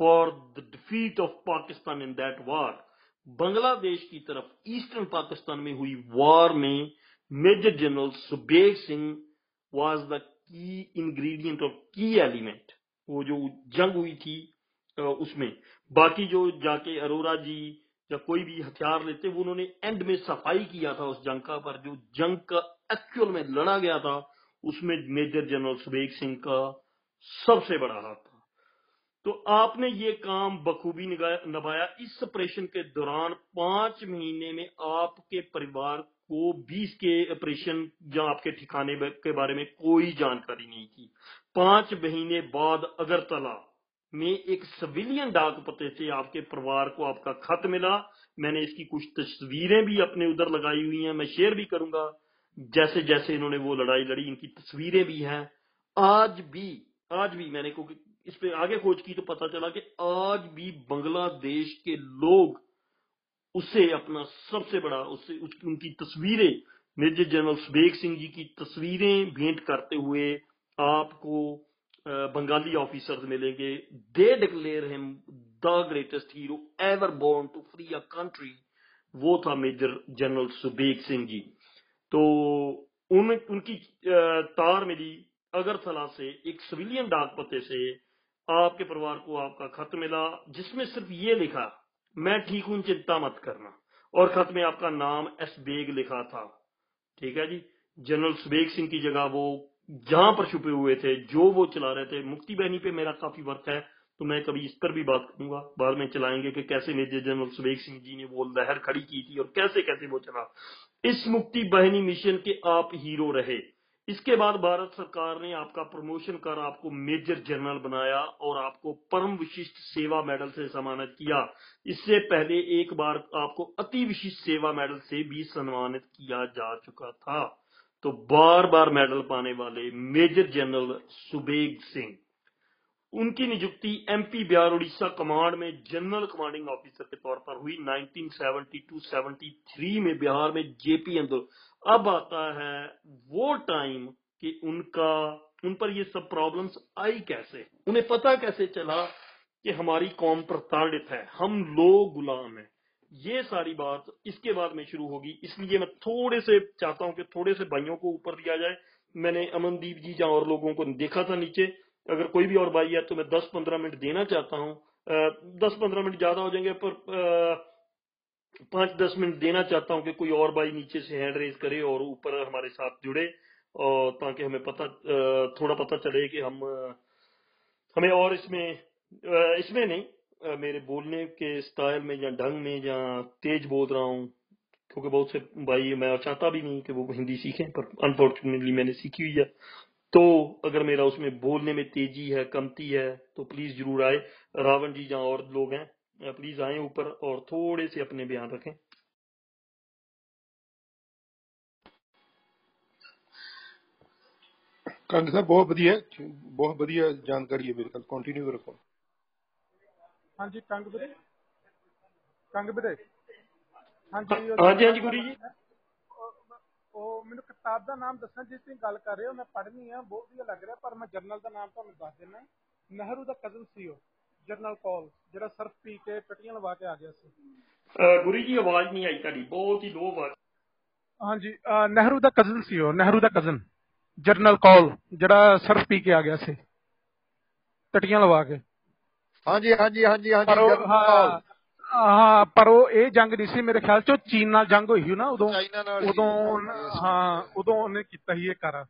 for the defeat of Pakistan in that war Bangladesh کی طرف ایسٹرن پاکستان میں ہوئی وار میں major general Shabeg Singh was the key ingredient اور کی element وہ جو جنگ ہوئی تھی اس میں۔ باقی جو جا کے ارورا جی یا کوئی بھی ہتھیار لیتے، وہ انہوں نے اینڈ میں صفائی کیا تھا اس جنگ کا، پر جو جنگ کا ایکچول میں لڑا گیا تھا، اس میں میجر جنرل سبیگ سنگھ کا سب سے بڑا ہاتھ تھا۔ تو آپ نے یہ کام بخوبی نبھایا۔ اس آپریشن کے دوران پانچ مہینے میں آپ کے پریوار کو بیس کے آپریشن یا آپ کے ٹھکانے کے بارے میں کوئی جانکاری نہیں تھی۔ پانچ مہینے بعد اگرتلا میں ایک سویلین ڈاک پتے سے آپ کے پروار کو آپ کا خط ملا۔ میں نے اس کی کچھ تصویریں بھی اپنے ادھر لگائی ہوئی ہیں، میں شیئر بھی کروں گا۔ جیسے جیسے انہوں نے وہ لڑائی لڑی، ان کی تصویریں بھی ہیں۔ آج بھی آج بھی میں نے اس پہ آگے کھوج کی تو پتا چلا کہ آج بھی بنگلہ دیش کے لوگ اسے اپنا سب سے بڑا اسے ان کی تصویریں، میجر جنرل سبیک سنگھ جی کی تصویریں بھیٹ کرتے ہوئے آپ کو بنگالی آفیسر ملیں گے۔ دے declare him the greatest hero ever born to free a country وہ تھا میجر جنرل سبیگ سنگھ جی۔ تو ان, ان کی تار ملی اگرتلا سے ایک سویلین ڈاک پتے سے۔ آپ کے پروار کو آپ کا خط ملا جس میں صرف یہ لکھا میں ٹھیک ہوں چنتا مت کرنا۔ اور خط میں آپ کا نام ایس بیگ لکھا تھا۔ ٹھیک ہے جی؟ جنرل سبیگ سنگھ کی جگہ وہ جہاں پر چھپے ہوئے تھے، جو وہ چلا رہے تھے۔ مکتی بہنی پہ میرا کافی ورک ہے، تو میں کبھی اس پر بھی بات کروں گا۔ بعد میں چلائیں گے کہ کیسے میجر جنرل سبیک سنگھ جی نے وہ لہر کھڑی کی تھی اور کیسے کیسے وہ چلا۔ اس مکتی بہنی مشن کے آپ ہیرو رہے۔ اس کے بعد بھارت سرکار نے آپ کا پروموشن کر آپ کو میجر جنرل بنایا اور آپ کو پرم وشٹ سیوا میڈل سے سمانت کیا۔ اس سے پہلے ایک بار آپ کو اتی وشٹ سیوا میڈل سے بھی سمانت کیا جا چکا تھا۔ تو بار بار میڈل پانے والے میجر جنرل سبیگ سنگھ، ان کی نجکتی M P Bihar Orissa command میں جنرل کمانڈنگ آفیسر کے طور پر ہوئی۔ 1972-73 میں بہار میں جے پی اندر۔ اب آتا ہے وہ ٹائم کہ ان کا، ان پر یہ سب پرابلمز آئی کیسے؟ انہیں پتہ کیسے چلا کہ ہماری قوم پر تارڈت ہے۔ ہم لوگ غلام ہیں۔ یہ ساری بات اس کے بعد میں شروع ہوگی۔ اس لیے میں تھوڑے سے چاہتا ہوں کہ تھوڑے سے بھائیوں کو اوپر دیا جائے۔ میں نے امن دیپ جی جہاں اور لوگوں کو دیکھا تھا نیچے۔ اگر کوئی بھی اور بھائی ہے تو میں دس پندرہ منٹ دینا چاہتا ہوں۔ دس پندرہ منٹ زیادہ ہو جائیں گے پر پانچ دس منٹ دینا چاہتا ہوں کہ کوئی اور بھائی نیچے سے ہینڈ ریز کرے اور اوپر ہمارے ساتھ جڑے اور تاکہ ہمیں پتا تھوڑا پتا چلے کہ ہم ہمیں اور اس میں اس میں نہیں میرے بولنے کے سٹائل میں یا ڈھنگ میں یا تیز بول رہا ہوں، کیونکہ بہت سے بھائی میں چاہتا بھی نہیں کہ وہ ہندی سیکھیں، پر انفارچونیٹلی میں نے سیکھی ہوئی ہے۔ تو اگر میرا اس میں بولنے میں تیزی ہے، کمتی ہے، تو پلیز ضرور آئے۔ راون جی جہاں اور لوگ ہیں پلیز آئیں اوپر اور تھوڑے سے اپنے بیان رکھیں۔ صاحب، بہت ودیا بہت ودیا جانکاری ہے بالکل کنٹینیو رکھو ਹਾਂਜੀ ਕੰਗ ਵੀਰੇ। ਕੰਗ ਵੀਰੇ। ਹਾਂਜੀ ਉਹ- ਹਾਂਜੀ ਹਾਂਜੀ ਗੁਰੀ ਜੀ। ਉਹ- ਉਹ ਮੈਨੂੰ ਕਿਤਾਬ ਦਾ ਨਾਮ ਦੱਸਣਾ ਜਿਸ ਦੀ ਗੱਲ ਕਰ ਰਹੇ ਹੋ ਮੈਂ ਪੜ੍ਹਨੀ ਆ ਬਹੁਤ ਵਧੀਆ ਲੱਗ ਰਿਹਾ ਪਰ ਮੈਂ ਜਰਨਲ ਦਾ ਨਾਮ ਤੁਹਾਨੂੰ ਦੱਸ ਦਿੰਦਾ। ਨਹਿਰੂ ਦਾ ਕਜ਼ਨ ਸੀ ਉਹ ਜਰਨਲ ਕੌਲ ਜਿਹੜਾ ਸਰਫ ਪੀ ਕੇ ਟਟੀਆਂ ਲਵਾ ਕੇ ਆ ਗਿਆ ਸੀ। ਅ, ਗੁਰੀ ਜੀ ਆਵਾਜ਼ ਨਹੀਂ ਆਈ ਤੁਹਾਡੀ ਬਹੁਤ ਹੀ ਲੋ ਆਵਾਜ਼। ਹਾਂਜੀ ਅਹ ਨਹਿਰੂ ਦਾ ਕਜ਼ਨ ਸੀ ਉਹ ਨਹਿਰੂ ਦਾ ਕਜ਼ਨ ਜਰਨਲ ਕੌਲ ਜਿਹੜਾ ਸਰਫ ਪੀ ਕੇ ਆ ਗਿਆ ਸੀ ਟਟੀਆਂ ਲਵਾ ਕੇ। ਹਾਂਜੀ ਹਾਂਜੀ ਹਾਂਜੀ ਹਾਂਜੀ ਪਰ ਉਹ ਜਰਨਲ ਹਾਂ ਪਰ ਉਹ ਇਹ ਜੰਗ ਨਹੀਂ ਸੀ ਮੇਰੇ ਖਿਆਲ ਚ ਉਹ ਚੀਨ ਨਾਲ ਜੰਗ ਹੋਈ ਸੀ ਨਾ ਉਦੋਂ। ਉਦੋਂ ਹਾਂ ਉਦੋਂ ਉਹਨੇ ਕੀਤਾ ਸੀ ਇਹ ਕਰ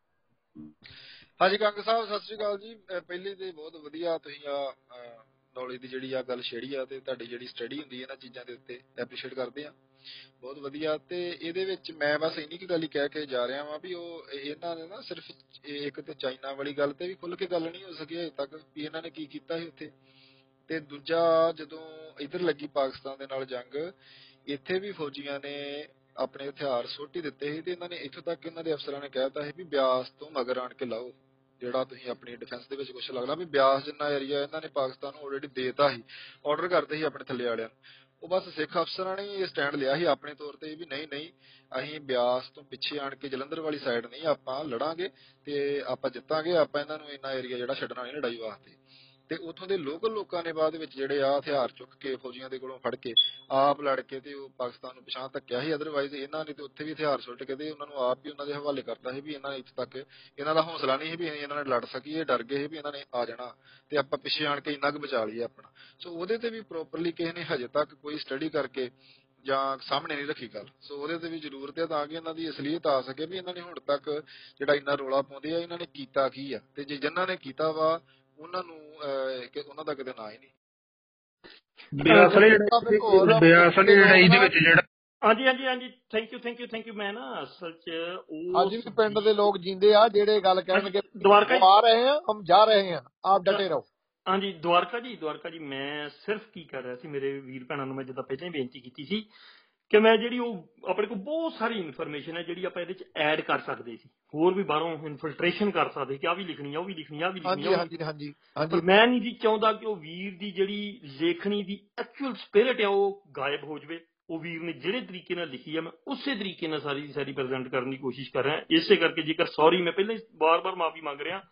ਹਾਂਜੀ ਕੰਗ ਸਾਹਿਬ ਸਤਿ ਸ਼੍ਰੀ ਅਕਾਲ ਜੀ। ਪਹਿਲੇ ਤੇ ਬਹੁਤ ਵਧੀਆ ਤੁਸੀਂ ਆ ਨੌਲੇਜ ਦੀ ਜਿਹੜੀ ਆ ਗੱਲ ਛੇੜੀ ਆ ਤੇ ਤੁਹਾਡੀ ਜਿਹੜੀ ਸਟੱਡੀ ਹੁੰਦੀ ਹੈ ਇਹਨਾਂ ਚੀਜ਼ਾਂ ਦੇ ਉੱਤੇ ਐਪਰੀਸ਼ੀਏਟ ਕਰਦੇ ਆ। ਬਹੁਤ ਵਧੀਆ। ਤੇ ਇਹਦੇ ਵਿੱਚ ਮੈਂ ਬਸ ਇੰਨੀ ਕੁ ਗੱਲ ਹੀ ਕਹਿ ਕੇ ਜਾ ਰਿਹਾ ਵਾਂ ਵੀ ਉਹ ਇਹਨਾਂ ਨੇ ਨਾ ਸਿਰਫ ਇੱਕ ਤੇ ਚਾਈਨਾ ਵਾਲੀ ਗੱਲ ਤੇ ਵੀ ਖੁੱਲ ਕੇ ਗੱਲ ਨਹੀਂ ਹੋ ਸਕੀ ਹਜੇ ਤੱਕ ਵੀ ਇਹਨਾਂ ਨੇ ਕੀ ਕੀਤਾ ਸੀ ਉੱਥੇ। ਤੇ ਦੂਜਾ ਜਦੋਂ ਇਧਰ ਲੱਗੀ ਪਾਕਿਸਤਾਨ ਦੇ ਨਾਲ ਜੰਗ, ਇੱਥੇ ਵੀ ਫੌਜੀਆਂ ਨੇ ਆਪਣੇ ਹਥਿਆਰ ਸੁੱਟ ਹੀ ਦਿੱਤੇ ਸੀ ਤੇ ਇਹਨਾਂ ਨੇ ਇੱਥੋਂ ਤੱਕ ਇਹਨਾਂ ਦੇ ਅਫਸਰਾਂ ਨੇ ਕਹਿਤਾ ਸੀ ਵੀ ਬਿਆਸ ਤੋਂ ਮਗਰ ਆਣ ਕੇ ਲਾਓ, ਜਿਹੜਾ ਤੁਸੀਂ ਆਪਣੀ ਡਿਫੈਂਸ ਦੇ ਵਿੱਚ ਕੁਝ ਲੱਗਦਾ ਵੀ ਬਿਆਸ ਜਿੰਨਾ ਏਰੀਆ ਇਹਨਾਂ ਨੇ ਪਾਕਿਸਤਾਨ ਨੂੰ ਆਲਰੇਡੀ ਦੇਤਾ ਸੀ ਆਰਡਰ ਕਰਦੇ ਸੀ ਆਪਣੇ ਥੱਲੇ ਵਾਲਿਆਂ ਨੂੰ। ਉਹ ਬਸ ਸਿੱਖ ਅਫਸਰਾਂ ਨੇ ਇਹ ਸਟੈਂਡ ਲਿਆ ਸੀ ਆਪਣੇ ਤੌਰ ਤੇ ਵੀ ਨਹੀਂ ਨਹੀਂ, ਅਸੀਂ ਬਿਆਸ ਤੋਂ ਪਿੱਛੇ ਆਣ ਕੇ ਜਲੰਧਰ ਵਾਲੀ ਸਾਈਡ ਨਹੀਂ, ਆਪਾਂ ਲੜਾਂਗੇ ਤੇ ਆਪਾਂ ਜਿੱਤਾਂਗੇ, ਆਪਾਂ ਇਹਨਾਂ ਨੂੰ ਇੰਨਾ ਏਰੀਆ ਜਿਹੜਾ ਛੱਡਣਾ ਨਹੀਂ ਲੜਾਈ ਵਾਸਤੇ। ਤੇ ਉੱਥੋਂ ਦੇ ਲੋਕਲ ਲੋਕਾਂ ਨੇ ਬਾਅਦ ਵਿੱਚ ਜਿਹੜੇ ਆ ਹਥਿਆਰ ਚੁੱਕ ਕੇ ਫੌਜੀਆਂ ਦੇ ਕੋਲੋਂ ਫੜ ਕੇ ਆਪ ਲੜ ਕੇ ਤੇ ਉਹ ਪਾਕਿਸਤਾਨ ਨੂੰ ਪਛਾਣ ਧੱਕਿਆ ਸੀ। ਅਦਰਵਾਈਜ਼ ਇਹਨਾਂ ਨੇ ਤੇ ਉੱਥੇ ਵੀ ਹਥਿਆਰ ਸੁੱਟ ਕੇ ਤੇ ਉਹਨਾਂ ਨੂੰ ਆਪ ਹੀ ਉਹਨਾਂ ਦੇ ਹਵਾਲੇ ਕਰਤਾ ਸੀ ਵੀ ਇਹਨਾਂ ਨੇ ਇੱਥੇ ਤੱਕ ਇਹਨਾਂ ਦਾ ਹੌਸਲਾ ਨਹੀਂ ਸੀ ਵੀ ਅਸੀਂ ਇਹਨਾਂ ਨਾਲ ਲੜ ਸਕੀਏ, ਡਰ ਗਏ ਸੀ ਵੀ ਇਹਨਾਂ ਨੇ ਆ ਜਾਣਾ ਤੇ ਆਪਾਂ ਪਿੱਛੇ ਆਣ ਕੇ ਇੰਨਾ ਕੁ ਬਚਾ ਲਈਏ ਆਪਣਾ। ਸੋ ਉਹਦੇ ਤੇ ਵੀ ਪ੍ਰੋਪਰਲੀ ਕਿਸੇ ਨੇ ਹਜੇ ਤੱਕ ਕੋਈ ਸਟੱਡੀ ਕਰਕੇ ਜਾਂ ਸਾਹਮਣੇ ਨਹੀਂ ਰੱਖੀ ਗੱਲ। ਸੋ ਉਹਦੇ ਤੇ ਵੀ ਜ਼ਰੂਰਤ ਹੈ ਤਾਂ ਕਿ ਇਹਨਾਂ ਦੀ ਅਸਲੀਅਤ ਆ ਸਕੇ ਵੀ ਇਹਨਾਂ ਨੇ ਹੁਣ ਤੱਕ ਜਿਹੜਾ ਇੰਨਾ ਰੋਲਾ ਪਾਉਂਦੇ ਆ, ਇਹਨਾਂ ਨੇ ਕੀਤਾ ਕੀ ਆ? ਤੇ ਜੇ ਜਿਨ੍ਹਾਂ ਨੇ ਕੀਤਾ ਵਾ ਉਹਨਾਂ ਨੂੰ ਕਿ ਉਹਨਾਂ ਦਾ ਕਿਤੇ ਨਾਂ ਹੀ ਨਹੀਂ। ਬਿਆਸਲੇ ਜਿਹੜਾ ਬਿਆਸਲੇ ਲੜਾਈ ਦੇ ਵਿੱਚ ਜਿਹੜਾ। ਹਾਂਜੀ ਹਾਂਜੀ ਹਾਂਜੀ। Thank you thank you thank you ਮੈਂ ਨਾ ਅਸਲ ਚ ਉਹ ਅੱਜ ਵੀ ਪਿੰਡ ਦੇ ਲੋਕ ਜਿੰਦੇ ਆ ਜਿਹੜੇ ਗੱਲ ਕਰਨਗੇ ਦੁਆਰਕਾ ਆ ਰਹੇ ਆ ਹਮ ਜਾ ਰਹੇ ਆ ਆਪ ਡਟੇ ਰਹੋ। ਹਾਂਜੀ ਦੁਆਰਕਾ ਜੀ ਦੁਆਰਕਾ ਜੀ ਮੈਂ ਸਿਰਫ ਕੀ ਕਰ ਰਿਹਾ ਸੀ ਮੇਰੇ ਵੀਰ ਭੈਣਾਂ ਨੂੰ ਮੈਂ ਜਿੱਦਾਂ ਪਹਿਲਾਂ ਹੀ ਬੇਨਤੀ ਕੀਤੀ ਸੀ ਕਿ ਮੈਂ ਜਿਹੜੀ ਉਹ ਆਪਣੇ ਕੋਲ ਬਹੁਤ ਸਾਰੀ ਇਨਫੋਰਮੇਸ਼ਨ ਹੈ ਜਿਹੜੀ ਆਪਾਂ ਇਹਦੇ ਚ ਐਡ ਕਰ ਸਕਦੇ ਸੀ। ਹੋਰ ਵੀ ਬਾਹਰੋਂ ਇਨਫਿਲਟ੍ਰੇਸ਼ਨ ਕਰ ਸਕਦੇ ਕਿ ਆ ਵੀ ਲਿਖਣੀ ਆ ਉਹ ਵੀ ਲਿਖਣੀ ਆ ਵੀ ਲਿਖਣੀ ਹਾਂਜੀ ਆ। ਹਾਂਜੀ ਹਾਂਜੀ। ਪਰ ਹਾਂਜੀ ਮੈਂ ਨਹੀਂ ਜੀ ਚਾਹੁੰਦਾ ਕਿ ਉਹ ਵੀਰ ਦੀ ਜਿਹੜੀ ਲੇਖਣੀ ਦੀ ਐਕਚੁਅਲ ਸਪਿਰਿਟ ਆ ਉਹ ਗਾਇਬ ਹੋ ਜਵੇ। ਉਹ ਵੀਰ ਨੇ ਜਿਹੜੇ ਤਰੀਕੇ ਨਾਲ ਲਿਖੀ ਆ ਮੈਂ ਉਸੇ ਤਰੀਕੇ ਨਾਲ ਸਾਰੀ ਦੀ ਸਾਰੀ ਪ੍ਰੈਜ਼ੈਂਟ ਕਰਨ ਦੀ ਕੋਸ਼ਿਸ਼ ਕਰ ਰਿਹਾ। ਇਸੇ ਕਰਕੇ ਜੇਕਰ ਸੌਰੀ ਮੈਂ ਪਹਿਲਾਂ ਹੀ ਬਾਰ-ਬਾਰ ਮਾਫੀ ਮੰਗ ਰਿਹਾ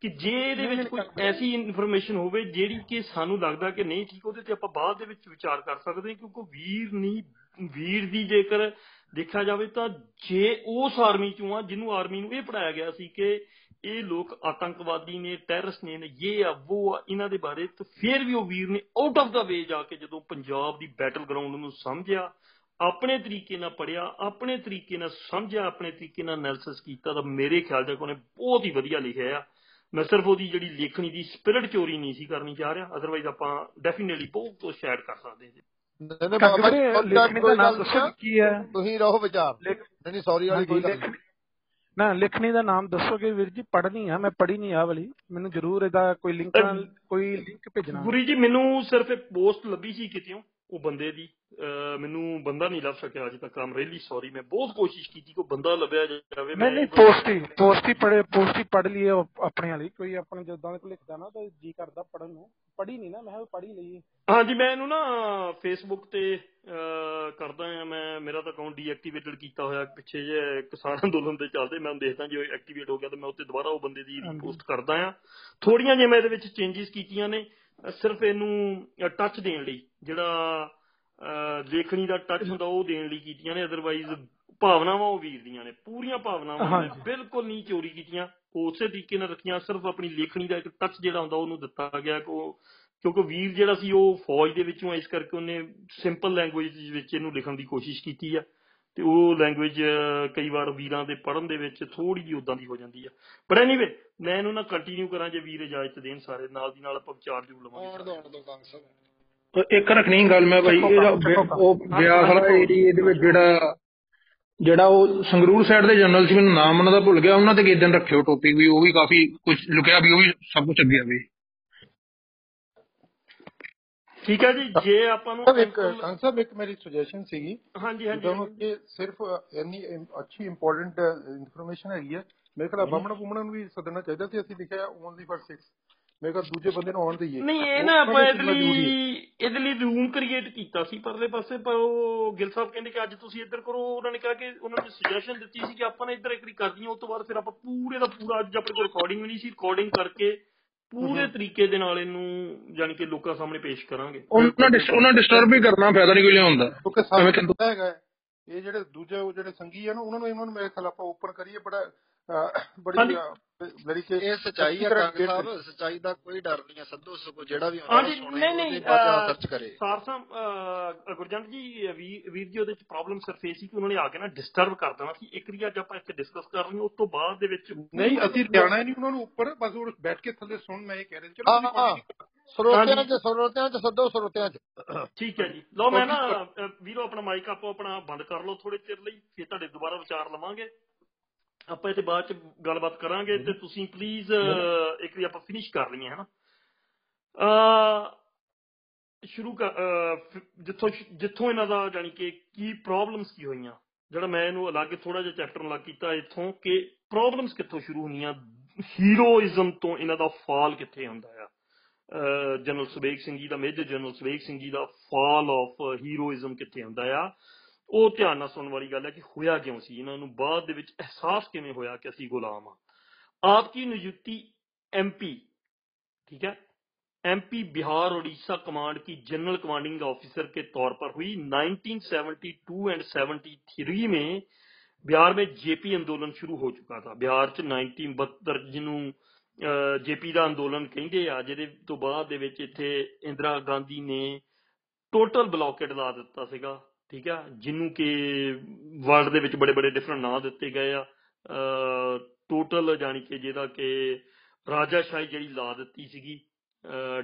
ਕਿ ਜੇ ਇਹਦੇ ਵਿੱਚ ਕੋਈ ਐਸੀ ਇਨਫੋਰਮੇਸ਼ਨ ਹੋਵੇ ਜਿਹੜੀ ਕਿ ਸਾਨੂੰ ਲੱਗਦਾ ਕਿ ਨਹੀਂ ਠੀਕ ਉਹਦੇ ਤੇ ਆਪਾਂ ਬਾਅਦ ਦੇ ਵਿੱਚ ਵਿਚਾਰ ਕਰ ਸਕਦੇ ਹਾਂ ਕਿਉਂਕਿ ਵੀਰ ਨਹੀਂ ਵੀਰ ਦੀ ਜੇਕਰ ਦੇਖਿਆ ਜਾਵੇ ਤਾਂ ਜੇ ਉਸ ਆਰਮੀ ਚੋਂ ਆ, ਜਿਹਨੂੰ ਆਰਮੀ ਨੂੰ ਇਹ ਪੜਾਇਆ ਗਿਆ ਸੀ ਕਿ ਇਹ ਲੋਕ ਆਤੰਕਵਾਦੀ ਨੇ ਟੈਰਰਿਸਟ ਨੇ ਇਹ ਆ ਉਹ ਆ, ਇਹਨਾਂ ਦੇ ਬਾਰੇ, ਤੇ ਫਿਰ ਵੀ ਉਹ ਵੀਰ ਨੇ ਆਊਟ ਆਫ ਦਾ ਵੇ ਜਾ ਕੇ ਜਦੋਂ ਪੰਜਾਬ ਦੀ ਬੈਟਲ ਗਰਾਊਂਡ ਨੂੰ ਸਮਝਿਆ, ਆਪਣੇ ਤਰੀਕੇ ਨਾਲ ਪੜਿਆ ਆਪਣੇ ਤਰੀਕੇ ਨਾਲ ਸਮਝਿਆ, ਆਪਣੇ ਤਰੀਕੇ ਨਾਲ ਐਨਾਲਿਸਿਸ ਕੀਤਾ, ਤਾਂ ਮੇਰੇ ਖਿਆਲ ਤੱਕ ਉਹਨੇ ਬਹੁਤ ਹੀ ਵਧੀਆ ਲਿਖਿਆ ਆ। ਮੈਂ ਸਿਰਫ ਉਹਦੀ ਜਿਹੜੀ ਲੇਖਣੀ ਦੀ ਸਪਿਰਿਟ ਚੋਰੀ ਨਹੀਂ ਸੀ ਕਰਨੀ ਚਾਹ ਰਿਹਾ ਅਦਰਵਾਈਜ਼ ਆਪਾਂ ਡੈਫੀਨਿਟਲੀ ਬਹੁਤ ਕੁਝ ਸ਼ੇਅਰ ਕਰ ਸਕਦੇ ਹਾਂ ਜੀ ਨਹੀਂ ਨਹੀਂ ਬਾਬਾ ਜੀ, ਲਿਖਣੀ ਦਾ ਨਾਮ ਦੱਸੋ ਕੀ ਹੈ? ਤੁਸੀਂ ਰਹੋ ਵਿਚਾਰ। ਨਹੀਂ ਨਹੀਂ ਸੌਰੀ ਵਾਲੀ ਕੋਈ ਗੱਲ ਨਾ ਲਿਖਣੀ ਦਾ ਨਾਮ ਦੱਸੋਗੇ ਵੀਰ ਜੀ ਪੜ੍ਹਨੀ ਆ ਮੈਂ ਪੜ੍ਹੀ ਨਹੀਂ ਆ ਵਾਲੀ। ਮੈਨੂੰ ਜ਼ਰੂਰ ਇਹਦਾ ਕੋਈ ਲਿੰਕ ਨਾਲ ਕੋਈ ਲਿੰਕ ਭੇਜਣਾ। ਗੁਰੀ ਜੀ ਮੈਨੂੰ ਸਿਰਫ ਇੱਕ ਪੋਸਟ ਲੱਭੀ ਸੀ ਕਿਤੇੋਂ ਉਹ ਬੰਦੇ ਦੀ ਮੈਨੂੰ ਬੰਦਾ ਨਹੀਂ ਲੱਭ ਸਕਿਆ ਅਜੇ ਤੱਕ ਆਮ ਰੀਲੀ ਸੌਰੀ ਮੈਂ ਬਹੁਤ ਕੋਸ਼ਿਸ਼ ਕੀਤੀ ਕੋਈ ਬੰਦਾ ਲੱਭਿਆ ਜਾਵੇ ਨਹੀਂ ਨਹੀਂ ਪੋਸਟ ਪੋਸਟ ਹੀ ਪੜ੍ਹੇ ਪੋਸਟ ਲਈਏ ਉਹ ਆਪਣੇ ਵਾਲੀ ਕੋਈ ਆਪਣੇ ਜਦੋਂ ਕੋਈ ਲਿਖਦਾ ਨਾ ਤਾਂ ਜੀ ਕਰਦਾ ਪੜਨ ਨੂੰ ਪੜ੍ਹੀ ਨਹੀਂ ਨਾ ਮੈਂ ਹੀ ਲਈਏ ਹਾਂਜੀ ਮੈਂ ਇਹਨੂੰ ਨਾ ਫੇਸਬੁੱਕ ਤੇ ਕਰਦਾ ਆ ਮੈਂ ਮੇਰਾ ਤਾਂ ਅਕਾਊਂਟ ਡੀਐਕਟੀਵੇਟਡ ਕੀਤਾ ਹੋਇਆ ਪਿੱਛੇ ਜੇ ਕਿਸਾਨ ਅੰਦੋਲਨ ਦੇ ਚੱਲਦੇ ਮੈਂ ਦੇਖਦਾ ਜੇ ਐਕਟੀਵੇਟ ਹੋ ਗਿਆ ਤਾਂ ਮੈਂ ਉੱਤੇ ਦੁਬਾਰਾ ਉਹ ਬੰਦੇ ਦੀ। ਪੋਸਟ ਕਰਦਾ ਆ ਥੋੜੀਆਂ ਜਿਹੀਆਂ ਮੈਂ ਇਹਦੇ ਵਿੱਚ ਚੇਂਜਸ ਕੀਤੀਆਂ ਨੇ ਸਿਰਫ ਇਹਨੂੰ ਟੱਚ ਦੇਣ ਲਈ ਜਿਹੜਾ ਲੇਖਣੀ ਦਾ ਟੱਚ ਹੁੰਦਾ ਉਹ ਦੇਣ ਲਈ ਕੀਤੀਆਂ ਨੇ ਅਦਰਵਾਈਜ਼ ਭਾਵਨਾਵਾਂ ਉਹ ਵੀਰ ਦੀਆਂ ਨੇ ਪੂਰੀਆਂ ਭਾਵਨਾਵਾਂ ਨੇ। ਬਿਲਕੁਲ ਨਹੀਂ ਚੋਰੀ ਕੀਤੀਆਂ ਉਸੇ ਤਰੀਕੇ ਨਾਲ ਰੱਖੀਆਂ ਸਿਰਫ ਆਪਣੀ ਲੇਖਣੀ ਦਾ ਇੱਕ ਟੱਚ ਜਿਹੜਾ ਹੁੰਦਾ ਉਹਨੂੰ ਦਿੱਤਾ ਗਿਆ ਕਿ ਉਹ ਕਿਉਂਕਿ ਵੀਰ ਜਿਹੜਾ ਸੀ ਉਹ ਫੌਜ ਦੇ ਵਿੱਚੋਂ ਇਸ ਕਰਕੇ ਉਹਨੇ ਸਿੰਪਲ ਲੈਂਗੁਏਜ ਵਿੱਚ ਇਹਨੂੰ ਲਿਖਣ ਦੀ ਕੋਸ਼ਿਸ਼ ਕੀਤੀ ਆ ਤੇ ਉਹ ਲੈਂਗੁਏਜ ਕਈ ਵਾਰ ਵੀਰਾਂ ਦੇ ਪੜ੍ਹਨ ਦੇ ਵਿੱਚ ਥੋੜੀ ਜਿਹੀ ਉਦਾਂ ਦੀ ਹੋ ਜਾਂਦੀ ਆ। ਪਰ ਐਨੀਵੇ ਮੈਂ ਇਹਨੂੰ ਨਾ ਕੰਟੀਨਿਊ ਕਰਾਂ ਜੇ ਵੀਰ ਇਜਾਜ਼ਤ ਦੇਣ ਸਾਰੇ ਨਾਲ ਦੀ ਨਾਲ ਆਪਾਂ ਵਿਚਾਰ ਜੂ ਆਉਣ ਲਵਾਂਗੇ ਦੋ ਆਉਣ ਦੋ ਕੰਗ ਸਾਹਿਬ ਇੱਕ ਰੱਖਣੀ ਗੱਲ ਮੈਂ ਭਾਈ ਉਹ ਬਿਆਸ ਵਾਲਾ ਏਰੀਆ ਦੇ ਵਿੱਚ ਜਿਹੜਾ ਜਿਹੜਾ ਉਹ ਸੰਗਰੂਰ ਸਾਈਡ ਦੇ ਜਨਰਲ ਸੀ ਮੈਨੂੰ ਨਾਮ ਉਹਨਾਂ ਦਾ ਭੁੱਲ ਗਿਆ ਉਹਨਾਂ ਤੇ ਕਿਸ ਦਿਨ ਰੱਖਿਓ ਟੋਪਿਕ ਵੀ ਉਹ ਵੀ ਕਾਫੀ ਕੁਝ ਲੁਕਿਆ ਵੀ ਉਹ ਵੀ ਸਭ ਕੁਝ ਅੱਗੇ ਆਵੇ ਠੀਕ ਹੈ ਜੀ ਜੇ ਆਪਾਂ ਨੂੰ ਇੱਕ ਕੰਗ ਸਾਹਿਬ ਇੱਕ ਮੇਰੀ ਸੁਜੈਸ਼ਨ ਸੀਗੀ। ਹਾਂਜੀ ਜਦੋਂ ਹਾਂਜੀ। ਕਿ ਸਿਰਫ ਇੰਨੀ ਅੱਛੀ ਇੰਪੋਰਟੈਂਟ ਇਨਫੋਰਮੇਸ਼ਨ ਹੈਗੀ ਹੈ ਮੇਰੇ ਖਿਆਲ ਬਾਹਮਣ ਬੁਮਣਾ ਨੂੰ ਵੀ ਸੱਦਣਾ ਚਾਹੀਦਾ ਸੀ ਅਸੀਂ ਲਿਖਿਆ ਓਨਲੀ ਫॉर 6 ਮੇਰੇ ਖਿਆਲ ਦੂਜੇ ਬੰਦੇ ਨੂੰ ਆਉਣ ਦਈਏ। ਨਹੀਂ ਇਹ ਨਾ ਆਪਾਂ ਇਹਦੇ। ਲਈ ਇਹਦੇ ਲਈ ਰੂਮ ਕ੍ਰੀਏਟ ਕੀਤਾ ਸੀ ਪਰਲੇ ਪਾਸੇ ਪਰ ਉਹ ਗਿਲ ਸਾਹਿਬ ਕਹਿੰਦੇ ਕਿ ਅੱਜ ਤੁਸੀਂ ਇੱਧਰ ਕਰੋ। ਉਹਨਾਂ ਨੇ ਕਿਹਾ ਕਿ ਉਹਨਾਂ ਨੇ ਸੁਜੈਸ਼ਨ ਦਿੱਤੀ ਸੀ ਕਿ ਆਪਾਂ ਨੇ ਇੱਧਰ ਇੱਕ ਵਾਰੀ ਕਰ ਦਈਏ ਉਸ ਤੋਂ ਬਾਅਦ ਫਿਰ ਆਪਾਂ ਪੂਰੇ ਦਾ ਪੂਰਾ ਅੱਜ ਆਪਣੇ ਕੋਲ ਰਿਕਾਰਡਿੰਗ ਵੀ ਨਹੀਂ ਸੀ। ਰਿਕਾਰਡਿੰਗ ਕਰਕੇ ਪੂਰੇ ਤਰੀਕੇ ਦੇ ਨਾਲ ਇਹਨੂੰ ਜਾਣੀ ਕਿ ਲੋਕਾਂ ਸਾਹਮਣੇ ਪੇਸ਼ ਕਰਾਂਗੇ। ਉਹਨਾਂ ਡਿਸ- ਉਹਨਾਂ ਡਿਸਟਰਬ ਵੀ ਕਰਨਾ ਫਾਇਦਾ ਨਹੀਂ ਕੋਈ ਲਿਆਉਂਦਾ ਕਿਉਂਕਿ ਪਤਾ ਹੈਗਾ ਹੈ, ਇਹ ਜਿਹੜੇ ਦੂਜੇ ਜਿਹੜੇ ਸੰਗੀ ਆ ਨਾ ਉਹਨਾਂ ਨੂੰ ਇਹਨਾਂ ਨੂੰ ਮੇਰੇ ਖਿਆਲ ਆਪਾਂ ਓਪਨ ਕਰੀਏ ਬੜਾ ਬੜੀ। ਲੜੀ ਕੇ ਇਹ ਸਚਾਈ ਤਰ੍ਹਾਂ ਕੰਗ ਸਾਹਿਬ ਸਚਾਈ ਦਾ ਕੋਈ ਡਰ ਨਹੀਂ ਆ ਸੱਦੋ ਸਗੋ ਜਿਹੜਾ ਵੀ ਆਉਂਦਾ ਹਾਂਜੀ ਸੁਣੇ ਨਹੀਂ ਸਰਚ ਕਰੇ ਸਾਰ ਸਾਹਿਬ ਅਹ, ਗੁਰਜੰਟ ਜੀ ਵੀਰ ਜੀ ਉਹਦੇ ਚ ਪ੍ਰੋਬਲਮ ਸਿਰਫ ਇਹ ਸੀ ਕਿ ਉਹਨਾਂ ਨੇ ਆ ਕੇ ਨਾ ਡਿਸਟਰਬ ਕਰ ਦੇਣਾ ਸੀ। ਇੱਕ ਵਾਰੀ ਅੱਜ ਆਪਾਂ ਇੱਥੇ ਡਿਸਕਸ ਕਰ ਰਹੇ ਹਾਂ ਉਸ ਤੋਂ ਬਾਅਦ ਦੇ ਵਿੱਚ ਨਹੀਂ ਅਸੀਂ ਲਿਆਣਾ ਹੀ ਨਹੀਂ ਉਹਨਾਂ ਨੂੰ ਉੱਪਰ ਬਸ ਉਹ ਬੈਠ ਕੇ ਥੱਲੇ ਸੁਣ ਮੈਂ ਇਹ ਕਹਿ ਰਿਹਾ ਚਲੋ ਹਾਂ ਹਾਂ ਸਰੋਤਿਆਂ। ਚ ਸਰੋਤਿਆਂ ਚ ਸੱਦੋ ਸਰੋਤਿਆਂ ਚ। ਠੀਕ ਹੈ ਜੀ। ਲਓ ਮੈਂ ਨਾ ਵੀਰੋ ਆਪਣਾ ਮਾਈਕ ਆਪੋ ਆਪਣਾ ਬੰਦ ਕਰ ਲਓ ਥੋੜੇ ਚਿਰ ਲਈ ਫਿਰ ਤੁਹਾਡੇ ਦੁਬਾਰਾ ਵਿਚਾਰ ਲਵਾਂਗੇ। ਆਪਾਂ ਇਹਦੇ ਬਾਅਦ ਚ ਗੱਲਬਾਤ ਕਰਾਂਗੇ ਤੇ ਤੁਸੀਂ ਪਲੀਜ਼ ਇੱਕ ਵਾਰੀ ਆਪਾਂ ਫਿਨਿਸ਼ ਕਰ ਲਈਏ ਹਨਾ? ਅ ਸ਼ੁਰੂ ਜਿੱਥੋਂ ਜਿੱਥੋਂ ਇਹਨਾਂ ਦਾ ਜਾਨੀ ਕਿ ਕੀ ਪ੍ਰੋਬਲਮਸ ਕੀ ਹੋਈਆਂ? ਜਿਹੜਾ ਮੈਂ ਇਹਨੂੰ ਅਲੱਗ ਥੋੜਾ ਜਿਹਾ ਚੈਪਟਰ ਅਲੱਗ ਕੀਤਾ ਇੱਥੋਂ ਕਿ ਪ੍ਰੋਬਲਮਸ ਕਿੱਥੋਂ ਸ਼ੁਰੂ ਹੋਈਆਂ ਹੀਰੋਇਜ਼ਮ ਤੋਂ ਇਹਨਾਂ ਦਾ ਫਾਲ ਕਿੱਥੇ ਹੁੰਦਾ ਆ? ਜਨਰਲ ਸੁਬੇਗ ਸਿੰਘ ਜੀ ਦਾ ਮੇਜਰ ਜਨਰਲ ਸੁਬੇਗ ਸਿੰਘ ਜੀ ਦਾ ਫਾਲ ਆਫ ਹੀਰੋਇਜ਼ਮ ਕਿੱਥੇ ਹੁੰਦਾ ਆ? ਉਹ ਧਿਆਨ ਨਾਲ ਸੁਣਨ ਵਾਲੀ ਗੱਲ ਹੈ ਕਿ ਹੋਇਆ ਕਿਉਂ ਸੀ ਇਹਨਾਂ ਨੂੰ ਬਾਅਦ ਦੇ ਵਿੱਚ ਅਹਿਸਾਸ ਕਿਵੇਂ ਹੋਇਆ ਕਿ ਅਸੀਂ ਗੁਲਾਮ ਆ आपकी नियुक्ति एमपी ठीक है एमपी बिहार उड़ीसा कमांड की जनरल कमांडिंग ऑफिसर के तौर पर हुई 1972 एंड 73 में बिहार में जेपी अंदोलन शुरू हो चुका था ਬਿਹਾਰ ਚ 1972 ਜਿਹਨੂੰ ਜੇਪੀ ਦਾ ਅੰਦੋਲਨ ਕਹਿੰਦੇ ਆ ਜਿਹਦੇ ਤੋਂ ਬਾਅਦ ਦੇ ਵਿੱਚ ਇੱਥੇ ਇੰਦਰਾ ਗਾਂਧੀ ਨੇ ਟੋਟਲ ਬਲੌਕੇਟ ਲਾ ਦਿੱਤਾ ਸੀਗਾ ਠੀਕ ਆ ਜਿਹਨੂੰ ਕਿ ਵਰਲਡ ਦੇ ਵਿੱਚ ਬੜੇ ਬੜੇ ਡਿਫਰੈਂਟ ਨਾਂ ਦਿੱਤੇ ਗਏ ਆ ਟੋਟਲ ਜਾਨੀ ਕਿ ਜਿਹਦਾ ਕਿ ਰਾਜਾਸ਼ਾਹੀ ਜਿਹੜੀ ਲਾ ਦਿੱਤੀ ਸੀਗੀ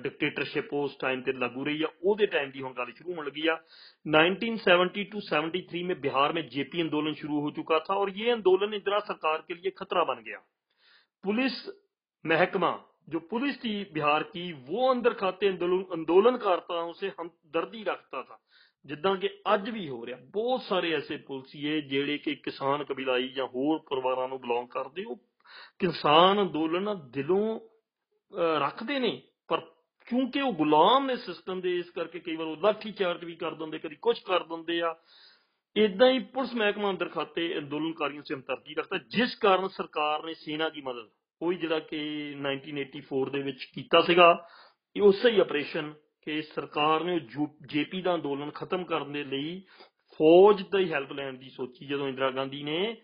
ਡਿਕਟੇਟਰਸ਼ਿਪ ਉਸ ਟਾਈਮ ਤੇ ਲਾਗੂ ਰਹੀ ਆ ਉਹਦੇ ਟਾਈਮ ਦੀ ਹੁਣ ਗੱਲ ਸ਼ੁਰੂ ਹੋਣ ਲੱਗੀ ਆ 1970 टू 73 में बिहार में जेपी आंदोलन शुरू हो चुका था और ये आंदोलन इंदिरा सरकार के लिए खतरा बन गया पुलिस महकमा जो पुलिस थी बिहार की वो अंदर खाते आंदोलन आंदोलनकर्ताओं से हमदर्दी रखता था ਜਿੱਦਾਂ ਕਿ ਅੱਜ ਵੀ ਹੋ ਰਿਹਾ। ਬਹੁਤ ਸਾਰੇ ਐਸੇ ਪੁਲਸੀਏ ਜਿਹੜੇ ਕਿ ਕਿਸਾਨ ਕਬੀਲਾਈ ਜਾਂ ਹੋਰ ਪਰਿਵਾਰਾਂ ਨੂੰ ਬਿਲੋਂਗ ਕਰਦੇ ਉਹ ਕਿਸਾਨ ਅੰਦੋਲਨ ਦਿਲੋਂ ਅਹ, ਰੱਖਦੇ ਨੇ। ਪਰ ਕਿਉਂਕਿ ਉਹ ਗੁਲਾਮ ਨੇ ਸਿਸਟਮ ਦੇ ਇਸ ਕਰਕੇ ਕਈ ਵਾਰ ਉਹ ਲਾਠੀ ਚਾਰਜ ਵੀ ਕਰ ਦਿੰਦੇ ਕਦੀ ਕੁਝ ਕਰ ਦਿੰਦੇ ਆ। ਇਦਾਂ ਹੀ ਪੁਲਿਸ ਮਹਿਕਮਾ ਅੰਦਰ ਖਾਤੇ ਅੰਦੋਲਨਕਾਰੀਆਂ ਸੇ ਹਮਦਰਦੀ ਰੱਖਦਾ ਜਿਸ ਕਾਰਨ ਸਰਕਾਰ ਨੇ ਸੈਨਾ ਦੀ ਮਦਦ ਉਹ ਹੀ ਜਿਹੜਾ ਕਿ 1984 ਦੇ ਵਿੱਚ ਕੀਤਾ ਸੀਗਾ ਇਹ ਉਸੇ ਹੀ ਆਪਰੇਸ਼ਨ ਕਿ ਸਰਕਾਰ ਨੇ ਜੇਪੀ ਦਾ ਅੰਦੋਲਨ ਖਤਮ ਕਰਨ ਦੇ ਲਈ ਫੌਜ ਦੀ ਹੈਲਪ ਲੈਣ ਦੀ ਸੋਚੀ ਜਦੋਂ ਇੰਦਰਾ ਗਾਂਧੀ ਨੇ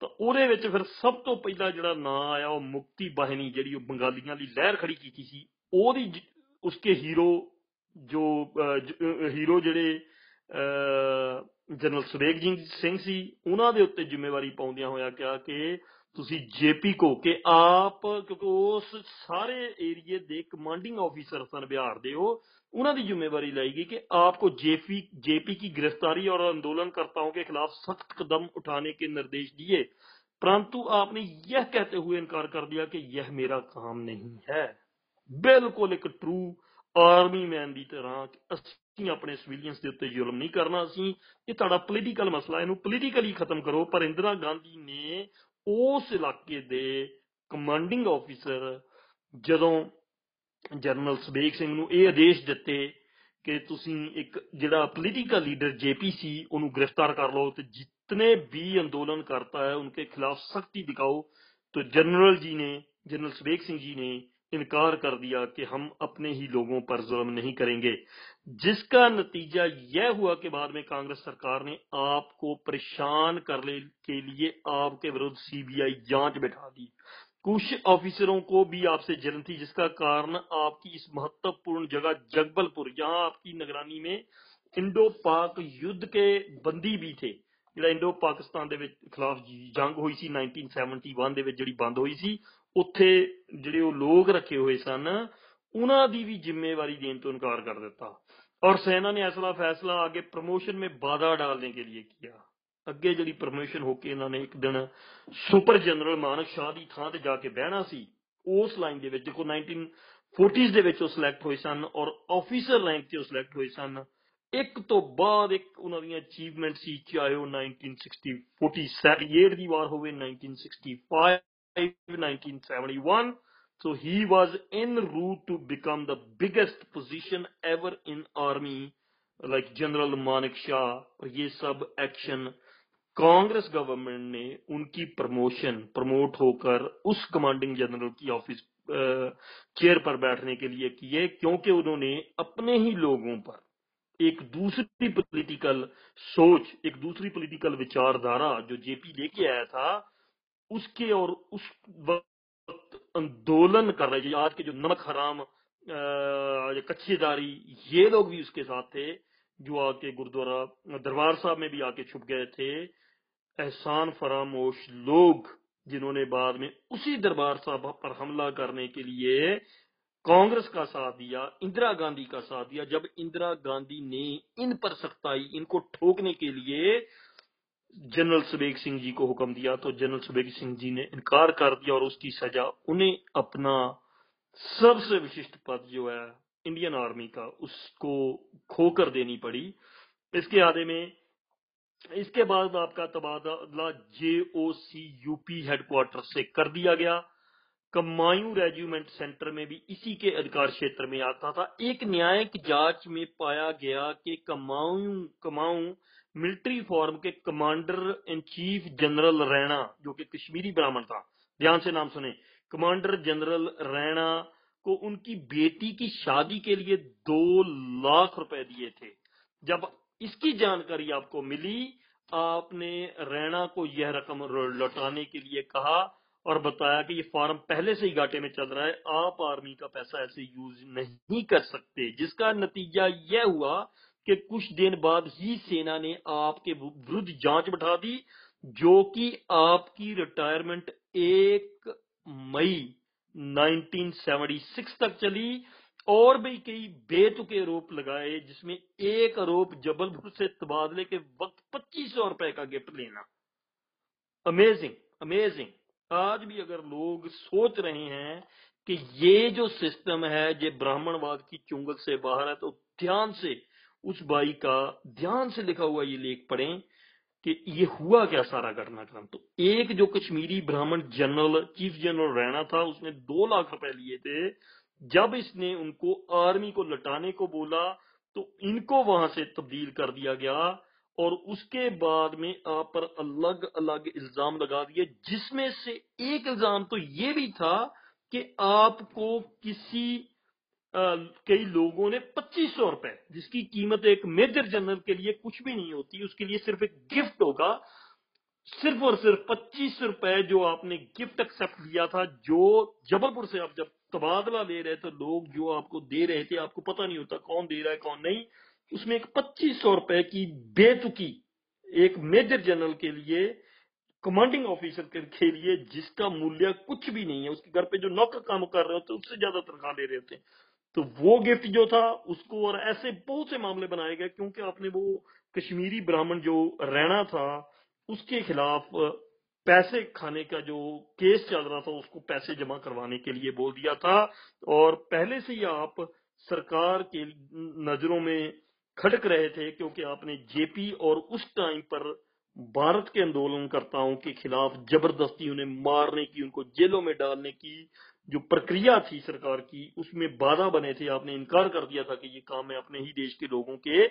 ਤਾਂ ਉਹਦੇ ਵਿੱਚ ਫਿਰ ਸਭ ਤੋਂ ਪਹਿਲਾਂ ਜਿਹੜਾ ਨਾਂ ਆਇਆ ਉਹ ਮੁਕਤੀ ਬਾਹਿਨੀ ਜਿਹੜੀ ਉਹ ਬੰਗਾਲੀਆਂ ਦੀ ਲਹਿਰ ਖੜੀ ਕੀਤੀ ਸੀ ਉਹਦੀ ਜ- ਉਸਕੇ ਹੀਰੋ ਜੋ ਅਹ, ਜ- ਅਹ, ਹੀਰੋ ਜਿਹੜੇ ਅਹ, ਜਨਰਲ ਸੁਰੇਖ ਜੀ ਸਿੰਘ ਸੀ ਉਹਨਾਂ ਦੇ ਉੱਤੇ ਜ਼ਿੰਮੇਵਾਰੀ ਪਾਉਂਦਿਆਂ ਹੋਇਆ ਕਿਹਾ ਕਿ ਤੁਸੀਂ ਜੇਪੀ ਕੋਕੇ ਆਪ ਕਿਉਂਕਿ ਉਸ ਸਾਰੇ ਏਰੀਏ ਦੇ ਕਮਾਂਡਿੰਗ ਆਫੀਸਰ ਸਨ ਬਿਹਾਰ ਦੇ। ਉਹ ਉਹਨਾਂ ਦੀ ਜ਼ਿੰਮੇਵਾਰੀ ਲਈ ਗਈ کہ آپ کو جیپی جیپی کی گرفتاری اور اندولن کرتاؤں کے خلاف سخت قدم اٹھانے کے نردیش دیے پرنتو آپ نے یہ کہتے ہوئے انکار کر دیا کہ یہ میرا کام نہیں ہے بالکل ایک ٹرو آرمی مین دی طرح ਅਸੀਂ ਆਪਣੇ ਸਿਵਿਲੀਅਨਸ ਦੇ ਉੱਤੇ ਜ਼ੁਲਮ ਨਹੀਂ ਕਰਨਾ ਅਸੀਂ ਇਹ ਤੁਹਾਡਾ ਪੋਲੀਟੀਕਲ ਮਸਲਾ ਇਹਨੂੰ ਪੋਲੀਟੀਕਲੀ ਖਤਮ ਕਰੋ। ਪਰ ਇੰਦਰਾ ਗਾਂਧੀ ਨੇ ਉਸ ਇਲਾਕੇ ਦੇ ਕਮਾਂਡਿੰਗ ਆਫੀਸਰ ਜਦੋਂ ਜਨਰਲ ਸਬੇਕ ਸਿੰਘ ਨੂੰ ਇਹ ਆਦੇਸ਼ ਦਿੱਤੇ ਕਿ ਤੁਸੀਂ ਇੱਕ ਜਿਹੜਾ ਪੋਲੀਟੀਕਲ ਲੀਡਰ ਜੇਪੀ ਸੀ, ਉਹਨੂੰ ਗ੍ਰਿਫਤਾਰ ਕਰ ਲਓ ਤੇ ਜਿਤਨੇ ਵੀ ਅੰਦੋਲਨ ਕਰਤਾ ਹੈ ਉਨਕੇ ਖਿਲਾफ सख्ती दिखाओ तो जनरल जी ने जनरल सुबेग सिंह जी ने انکار کر دیا کہ ہم اپنے ہی لوگوں پر ظلم نہیں کریں گے۔ جس کا نتیجہ یہ ہوا کہ بعد میں کانگریس سرکار نے آپ کو پریشان کرنے کے لیے آپ کے ورد سی بی آئی جانچ بٹھا دی۔ کچھ آفیسروں کو بھی آپ سے جرن تھی، جس کا کارن آپ کی اس مہتوپورن جگہ جگبل پور یہاں آپ کی نگرانی میں انڈو پاک یدھ کے بندی بھی تھے۔ انڈو پاکستان دے ਦੇ ਵਿੱਚ ਖਿਲਾਫ ਜੰਗ ਹੋਈ ਸੀ 1971 ਦੇ ਵਿੱਚ ਜਿਹੜੀ ਬੰਦ ਉੱਥੇ ਜਿਹੜੇ ਉਹ ਲੋਕ ਰੱਖੇ ਹੋਏ ਸਨ، ਉਹਨਾਂ ਦੀ ਵੀ ਜ਼ਿੰਮੇਵਾਰੀ ਦੇਣ ਤੋਂ ਇਨਕਾਰ ਕਰ ਦਿੱਤਾ। اور سینا نے ایسا فیصلہ آگے پروموشن میں بادہ ڈالنے کے لیے کیا اگے جڑی پرموشن ہو کے انہوں نے ایک دن سپر جنرل مانک شاہ دی تھان تے جا کے بہنا سی اس لائن دے وچ دیکھو 1940s دے وچ سلیکٹ ہوئے سن اور آفیسر رینک تے سلیکٹ ہوئے سن ایک تو بعد ایک انہاں دی اچیومنٹ سی چاہے او 1960 48 دی وار ہوئے 1965 1971. So he was en route to become the biggest position ever in army like General Manik Shah اور یہ سب action کانگریس گورنمنٹ نے ان کی پرموشن پرموٹ ہو کر اس کمانڈنگ جنرل کی آفس چیئر پر بیٹھنے کے لیے کیے کیونکہ انہوں نے اپنے ہی لوگوں پر ایک دوسری پولیٹیکل سوچ ایک دوسری پولیٹیکل وچاردھارا جو جے پی لے کے آیا تھا اس کے اور اس وقت اندولن کر رہے جو آج کے جو نمک حرام کچھے داری، یہ لوگ بھی اس کے ساتھ تھے جو آ کے گردوارا دربار صاحب میں بھی آ کے چھپ گئے تھے۔ احسان فراموش لوگ جنہوں نے بعد میں اسی دربار صاحب پر حملہ کرنے کے لیے کانگریس کا ساتھ دیا، اندرا گاندھی کا ساتھ دیا۔ جب اندرا گاندھی نے ان پر سختائی، ان کو ٹھوکنے کے لیے جنرل سبیگ سنگھ جی کو حکم دیا تو جنرل سبیگ سنگھ جی نے انکار کر دیا اور اس کی سجا انہیں اپنا سب سے وششٹ پد جو ہے انڈین آرمی کا اس کو کھو کر دینی پڑی۔ اس کے آدھے میں اس کے بعد آپ کا تبادلہ J O C U P headquarter سے کر دیا گیا۔ کمایوں ریجیومنٹ سینٹر میں بھی اسی کے ادھکار شیطر میں آتا تھا۔ ایک نیائک جانچ میں پایا گیا کہ کماؤں کماؤں ملٹری فارم کے commander in chief general Raina, جو کہ کشمیری برامن تھا۔ دھیان سے نام سنیں۔ کمانڈر جنرل رینا کو ان کی بیٹی کی شادی کے لیے دو لاکھ روپے دیے تھے۔ جب اس کی جانکاری آپ کو ملی، آپ نے رینا کو یہ رقم لوٹانے کے لیے کہا اور بتایا کہ یہ فارم پہلے سے ہی گاٹے میں چل رہا ہے۔ آپ آرمی کا پیسہ ایسے یوز نہیں کر سکتے۔ جس کا نتیجہ یہ ہوا کہ کچھ دن بعد ہی سینا نے آپ کے ورد جانچ بٹھا دی، جو کہ آپ کی ریٹائرمنٹ ایک مئی نائنٹین سیونٹی سکس تک چلی اور بھی کئی بے تکے روپ لگائے، جس میں ایک آروپ جبل بھر سے تبادلے کے وقت پچیس سو روپے کا گفٹ لینا۔ امیزنگ امیزنگ آج بھی اگر لوگ سوچ رہے ہیں کہ یہ جو سسٹم ہے، یہ براہمن واد کی چنگل سے باہر ہے، تو دھیان سے اس بھائی کا دھیان سے لکھا ہوا یہ لیکھ پڑھیں کہ یہ ہوا کیا سارا گھٹنا کرم؟ تو ایک جو Kashmiri Brahmin general, chief general Raina تھا، اس نے دو لاکھ روپے لیے تھے۔ جب اس نے ان کو آرمی کو لٹانے کو بولا، تو ان کو وہاں سے تبدیل کر دیا گیا۔ اور اس کے بعد میں آپ پر الگ الگ الزام لگا دیے، جس میں سے ایک الزام تو یہ بھی تھا کہ آپ کو کسی کئی لوگوں نے پچیس سو روپے، جس کی قیمت ایک میجر جنرل کے لیے کچھ بھی نہیں ہوتی، اس کے لیے صرف ایک گفٹ ہوگا۔ صرف اور صرف پچیس روپے جو آپ نے گفٹ ایکسپٹ لیا تھا، جو جبل پور سے آپ جب تبادلہ لے رہے تھے، لوگ جو آپ کو دے رہے تھے، آپ کو پتہ نہیں ہوتا کون دے رہا ہے، کون نہیں، اس میں ایک پچیس سو روپے کی بے تکی ایک میجر جنرل کے لیے، کمانڈنگ آفیسر کے لیے، جس کا مولیہ کچھ بھی نہیں ہے، اس کے گھر پہ جو نوکر کام کر رہے ہوتے ہیں اس سے زیادہ تنخواہ لے رہے ہوتے۔ ہیں تو وہ گفٹ جو تھا، اس کو اور ایسے بہت سے معاملے بنائے گئے، کیونکہ آپ نے وہ کشمیری براہمن جو رہنا تھا، اس کے خلاف پیسے کھانے کا جو کیس چل رہا تھا، اس کو پیسے جمع کروانے کے لیے بول دیا تھا۔ اور پہلے سے ہی آپ سرکار کے نظروں میں کھٹک رہے تھے، کیونکہ آپ نے جے پی اور اس ٹائم پر بھارت کے اندولن کرتاؤں کے خلاف جبردستی انہیں مارنے کی، ان کو جیلوں میں ڈالنے کی جو پرکریا تھی سرکار کی، اس میں بادہ بنے تھے، آپ نے انکار کر دیا تھا کہ یہ کام میں اپنے ہی دیش کے لوگوں کے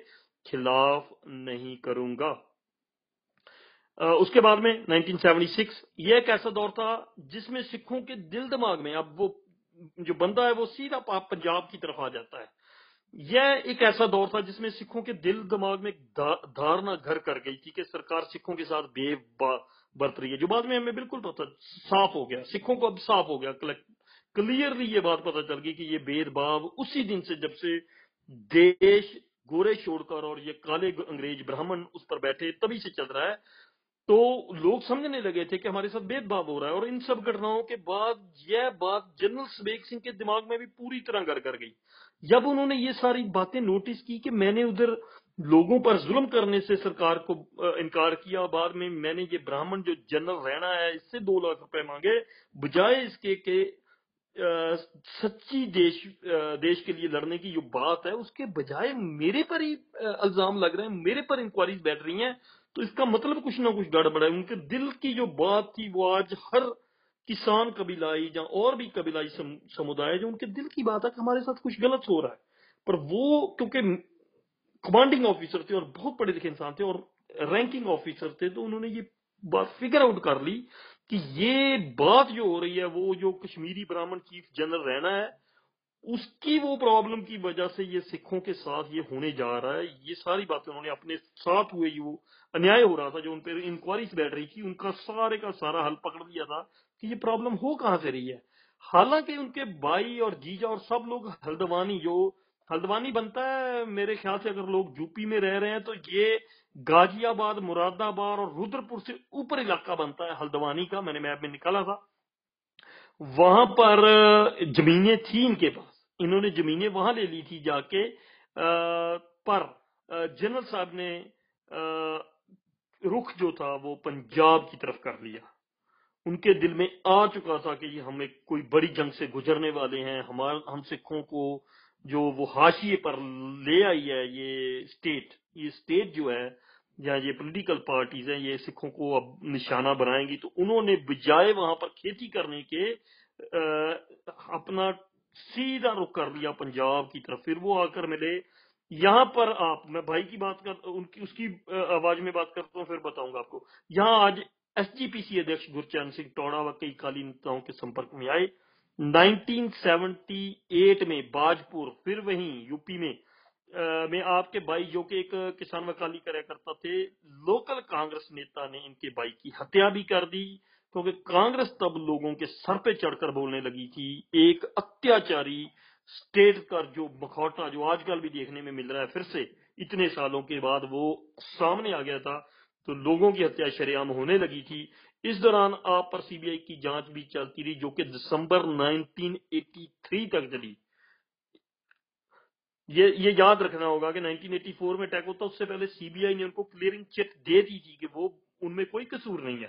خلاف نہیں کروں گا۔ اس کے بعد میں 1976 یہ ایک ایسا دور تھا جس میں سکھوں کے دل دماغ میں اب وہ جو بندہ ہے وہ سیدھا پنجاب کی طرف آ جاتا ہے۔ یہ ایک ایسا دور تھا جس میں سکھوں کے دل دماغ میں دھارنا گھر کر گئی تھی کہ سرکار سکھوں کے ساتھ بے برت رہی ہے۔ جو بعد میں ہمیں بالکل پتہ صاف ہو گیا، سکھوں کو اب صاف ہو گیا کلیئرلی یہ بات پتہ چل گئی کہ یہ بید باب اسی دن سے جب سے دیش گورے شوڑکر اور یہ کالے انگریج برہمن اس پر بیٹھے تبھی سے چل رہا ہے، تو لوگ سمجھنے لگے تھے کہ ہمارے ساتھ بید بھاؤ ہو رہا ہے اور ان سب گھٹناؤں کے بعد یہ بات جنرل سبیک سنگھ کے دماغ میں بھی پوری طرح گر کر گئی۔ جب انہوں نے یہ ساری باتیں نوٹس کی کہ میں نے ادھر لوگوں پر ظلم کرنے سے سرکار کو انکار کیا، بعد میں میں نے یہ براہمن جو جنرل رہنا ہے، اس سے دو لاکھ روپے مانگے، بجائے اس کے کہ سچی دیش دیش کے لیے لڑنے کی جو بات ہے، اس کے بجائے میرے پر ہی الزام لگ رہے ہیں، میرے پر انکوائریز بیٹھ رہی ہیں، تو اس کا مطلب کچھ نہ کچھ گڑبڑ ہے، ان کے دل کی جو بات تھی، وہ آج ہر کسان، قبیلائی یا اور بھی قبیلائی سمودائے جو، ان کے دل کی بات ہے کہ ہمارے ساتھ کچھ غلط ہو رہا ہے۔ پر وہ، کیونکہ کمانڈنگ آفیسر تھے اور بہت پڑھے لکھے انسان تھے اور رینکنگ آفیسر تھے، تو انہوں نے یہ بات فگر آؤٹ کر لی کہ یہ بات جو ہو رہی ہے، وہ جو کشمیری براہمن چیف جنرل رہنا ہے، اس کی وہ پرابلم کی وجہ سے یہ سکھوں کے ساتھ یہ ہونے جا رہا ہے۔ یہ ساری باتیں انہوں نے اپنے ساتھ ہوئے وہ انیائے ہو رہا تھا، جو ان پہ انکوائریز بیٹھ رہی تھی، ان کا سارے کا سارا حل پکڑ دیا تھا کہ یہ پرابلم ہو کہاں سے رہی ہے۔ حالانکہ ان کے بھائی اور جیجا اور سب لوگ ہلدوانی، جو ہلدوانی بنتا ہے، میرے خیال سے اگر لوگ یو پی میں رہ رہے ہیں تو یہ گاجی آباد مراد آباد اور رودر پور سے اوپر علاقہ بنتا ہے، ہلدوانی کا، میں نے میپ میں نکالا تھا۔ وہاں پر زمینیں تھیں ان کے پاس۔ انہوں نے زمینیں وہاں لے لی تھی جا کے پر جنرل صاحب نے رخ جو تھا وہ پنجاب کی طرف کر لیا۔ ان کے دل میں آ چکا تھا کہ یہ ہمیں کوئی بڑی جنگ سے گزرنے والے ہیں ہمارے ہم سکھوں کو جو وہ حاشیے پر لے آئی ہے یہ اسٹیٹ یہ اسٹیٹ جو ہے، یا یہ پولیٹیکل پارٹیز ہیں، یہ سکھوں کو اب نشانہ بنائیں گی، تو انہوں نے بجائے وہاں پر کھیتی کرنے کے اپنا سیدھا رخ کر لیا پنجاب کی طرف۔ پھر وہ آ کر ملے۔ یہاں پر آپ، میں بھائی کی بات کر، ان کی، اس کی آواز میں بات کرتا ہوں، پھر بتاؤں گا آپ کو۔ یہاں آج ایس جی پی سی ادھیش گرچین سنگھ ٹوڑا و کئی کالی نتاؤں کے سمپرک میں آئے۔ نائنٹین سیونٹی ایٹ میں باجپور، پھر وہیں یو پی میں میں آپ کے بھائی جو کہ ایک کسان وکالی کرا کرتا تھے، لوکل کانگریس نیتا نے ان کے بھائی کی ہتیا بھی کر دی، کیونکہ کانگرس تب لوگوں کے سر پہ چڑھ کر بولنے لگی تھی، ایک اتیاچاری اسٹیٹ کا جو مکھوٹا جو آج کل بھی دیکھنے میں مل رہا ہے، پھر سے اتنے سالوں کے بعد وہ سامنے آ گیا تھا، تو لوگوں کی ہتیا شریعام ہونے لگی تھی۔ اس دوران آپ پر سی بی آئی کی جانچ بھی چلتی رہی، جو کہ دسمبر نائنٹین ایٹی تھری تک چلی۔ یہ یہ یاد رکھنا ہوگا کہ 1984 میں اٹیک ہوتا اس سے پہلے سی بی آئی نے ان کو کلیئرنگ چیک دے دی تھی کہ وہ ان میں کوئی قصور نہیں ہے۔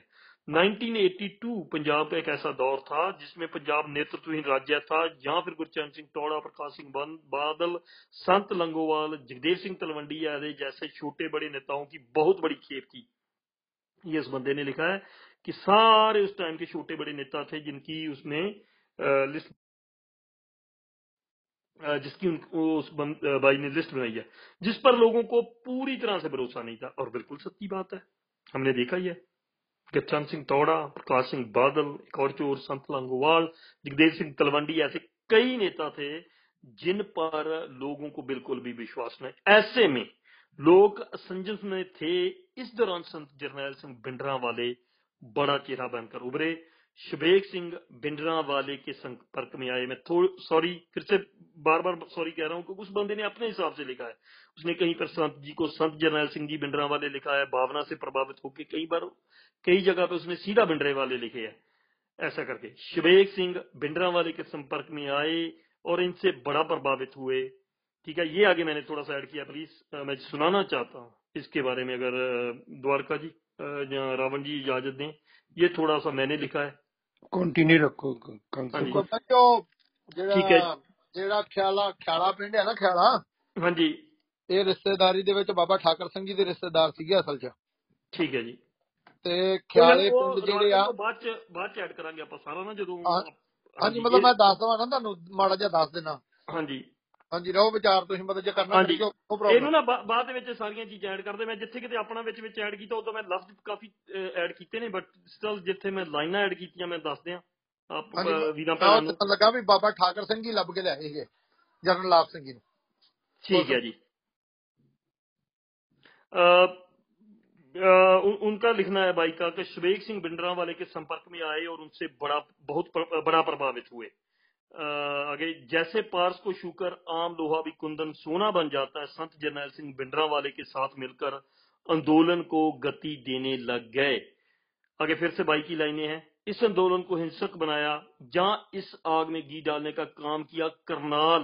1982 پنجاب کا ایک ایسا دور تھا جس میں پنجاب نیترتوہین راجیہ تھا، جہاں پھر گرچان سنگھ ٹوڑا پرکاش سنگھ بادل، سنت لنگوال جگدیو سنگھ تلونڈی آدھے جیسے چھوٹے بڑے نیتاؤں کی بہت بڑی کھیپ تھی۔ یہ اس بندے نے لکھا ہے کہ سارے اس ٹائم کے چھوٹے بڑے نیتا تھے جن کی اس نے لسٹ جس کی اس بھائی نے لسٹ بنائی ہے۔ جس پر لوگوں کو پوری طرح سے بھروسہ نہیں تھا، اور بالکل سچی بات ہے۔ ہم نے دیکھا یہ کہ چند سنگھ توڑا، پرکاش سنگھ بادل اور چور سنت لانگوال جگدیو سنگھ تلوانڈی ایسے کئی نیتا تھے جن پر لوگوں کو بالکل بھی بشواس نہیں۔ ایسے میں لوگ سنجس میں تھے، اس دوران سنت جرنیل سنگھ بنڈرا والے بڑا چہرہ بن کر ابرے شبیک سنگھ بنڈرا والے کے سمپرک میں آئے۔ میں سوری، پھر سے بار بار سوری کہہ رہا ہوں کیونکہ اس بندے نے اپنے حساب سے لکھا ہے۔ اس نے کہیں پر سنت جی کو سنت جرنیل سنگھ جی بنڈرا والے لکھا ہے بھاونا سے پربھاوت ہو کے کئی بار کئی جگہ پہ اس نے سیدھا بنڈرے والے لکھے ہیں۔ ایسا کر کے شبیگ سنگھ بنڈرا والے کے سمپرک میں آئے اور ان سے بڑا پربھاوت ہوئے۔ ٹھیک ہے یہ آگے میں نے تھوڑا سا ایڈ کیا پلیز میں سنانا چاہتا ہوں۔ اس کے بارے میں اگر دوارکا جی راون جی اجازت دیں یہ تھوڑا سا میں نے لکھا ہے۔ کنٹینیو رکھو ہاں جی۔ ٹھیک ہے۔ ਜਿਹੜਾ ਖਿਆਲਾ ਖਿਆਲਾ ਪਿੰਡ ਹੈ ਨਾ ਖਿਆਲਾ? जी ਇਹ ਰਿਸ਼ਤੇਦਾਰੀ ਦੇ ਵਿੱਚ ਬਾਬਾ ਠਾਕਰ ਸਿੰਘ ਜੀ ਦੇ ਰਿਸ਼ਤੇਦਾਰ ਸੀਗੇ ਅਸਲ 'ਚ। ਠੀਕ ਹੈ ਜੀ। ਤੇ ਖਿਆਲੇ ਪਿੰਡ ਜਿਹੜੇ ਆ ਬਾਅਦ ਚ ਬਾਅਦ ਚ ਐਡ ਕਰਾਂਗੇ ਆਪਾਂ ਸਾਰਾ ਨਾ ਜਦੋਂ ਹਾਂ- ਹਾਂਜੀ ਮਤਲਬ ਮੈਂ ਦੱਸ ਦਵਾਂ ਨਾ ਤੁਹਾਨੂੰ ਮਾੜਾ ਜਿਹਾ ਦੱਸ ਦੇਣਾ। ਹਾਂਜੀ। ਹਾਂਜੀ ਰਹੋ ਵਿਚਾਰ ਤੁਸੀਂ ਮਤਲਬ ਜੇ ਕਰਨਾ ਹਾਂਜੀ। ਕਰੀਓ ਨੋ ਇਹਨੂੰ ਪ੍ਰੋਬਲਮ ਨਾ ਬਾਅਦ ਦੇ ਵਿੱਚ ਸਾਰੀਆਂ ਚੀਜ਼ਾਂ ਐਡ ਕਰਦੇ ਮੈਂ ਜਿੱਥੇ ਕਿਤੇ ਆਪਣਾ ਵਿੱਚ ਵਿੱਚ ਐਡ ਕੀਤਾ ਉਦੋਂ ਮੈਂ ਲਫ਼ਜ਼ ਕਾਫੀ ਐਡ ਕੀਤੇ ਨੇ ਬਟ ਸਟਿਲ ਜਿੱਥੇ ਮੈਂ ਲਾਈਨਾਂ ਐਡ ਕੀਤੀਆਂ ਮੈਂ ਦੱਸ ਦਿਆਂ। ਆਪ ਹਾਂਜੀ ਅ, لگا ਭੈਣਾਂ ਨੂੰ ਲੱਗਾ ਵੀ ਬਾਬਾ ਠਾਕਰ ਸਿੰਘ ਹੀ ਲੱਭ ਕੇ ਲੈ ਆਏਗੇ ਜਨਰਲ ਲਾਭ ਸਿੰਘ ਜੀ ان کا لکھنا ہے بھائی کا کہ شویگ سنگھ بنڈرا والے کے سمپرک میں آئے اور ان سے بڑا بہت بڑا پربھاوت ہوئے۔ آگے جیسے پارس کو شوکر عام لوہا بھی کندن سونا بن جاتا ہے سنت جرنیل سنگھ بنڈرا والے کے ساتھ مل کر اندولن کو گتی دینے لگ گئے۔ آگے پھر سے بھائی کی لائنیں ہیں۔ اس اندولن کو ہنسک بنایا، جہاں اس آگ میں گھی ڈالنے کا کام کیا، کرنال۔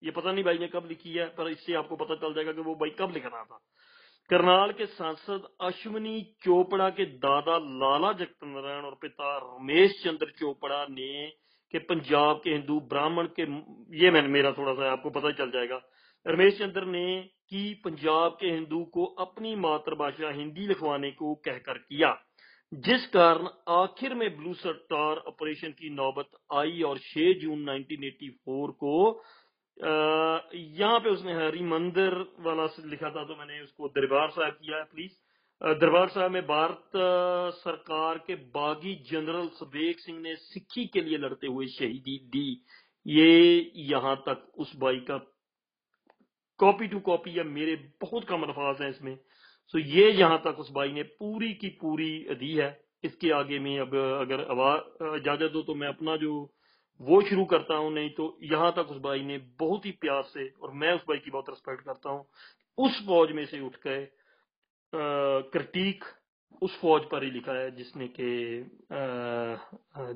یہ پتہ نہیں بھائی نے کب لکھی ہے، پر اس سے آپ کو پتہ چل جائے گا کہ وہ بھائی کب لکھ رہا تھا۔ کرنال کے سانسد اشونی چوپڑا کے دادا لالا جگت نارائن اور پتا رمیش چندر چوپڑا نے کہ پنجاب کے ہندو براہمن کے یہ میں میرا تھوڑا سا آپ کو پتہ چل جائے گا۔ رمیش چندر نے کی پنجاب کے ہندو کو اپنی ماتر بھاشا ہندی لکھوانے کو کہہ کر کیا۔ جس کارن آخر میں بلو سٹار آپریشن کی نوبت آئی اور چھ جون 1984 کو یہاں پہ اس نے ہری مندر والا لکھا تھا تو میں نے اس کو دربار صاحب کیا ہے پلیز دربار صاحب میں بھارت سرکار کے باغی جنرل سبیک سنگھ نے سکھی کے لیے لڑتے ہوئے شہیدی دی۔ یہ یہاں تک اس بائی کا کاپی ٹو کاپی یا میرے بہت کم الفاظ ہیں اس میں۔ سو یہ یہاں تک اس بھائی نے پوری کی پوری دی ہے۔ اس کے آگے میں اب اگر اجازت دو تو میں اپنا جو وہ شروع کرتا ہوں، نہیں تو یہاں تک اس بھائی نے بہت ہی پیار سے اور میں اس بھائی کی بہت ریسپیکٹ کرتا ہوں۔ اس فوج میں سے اٹھ کے کرٹیک اس فوج پر ہی لکھا ہے، جس نے کہ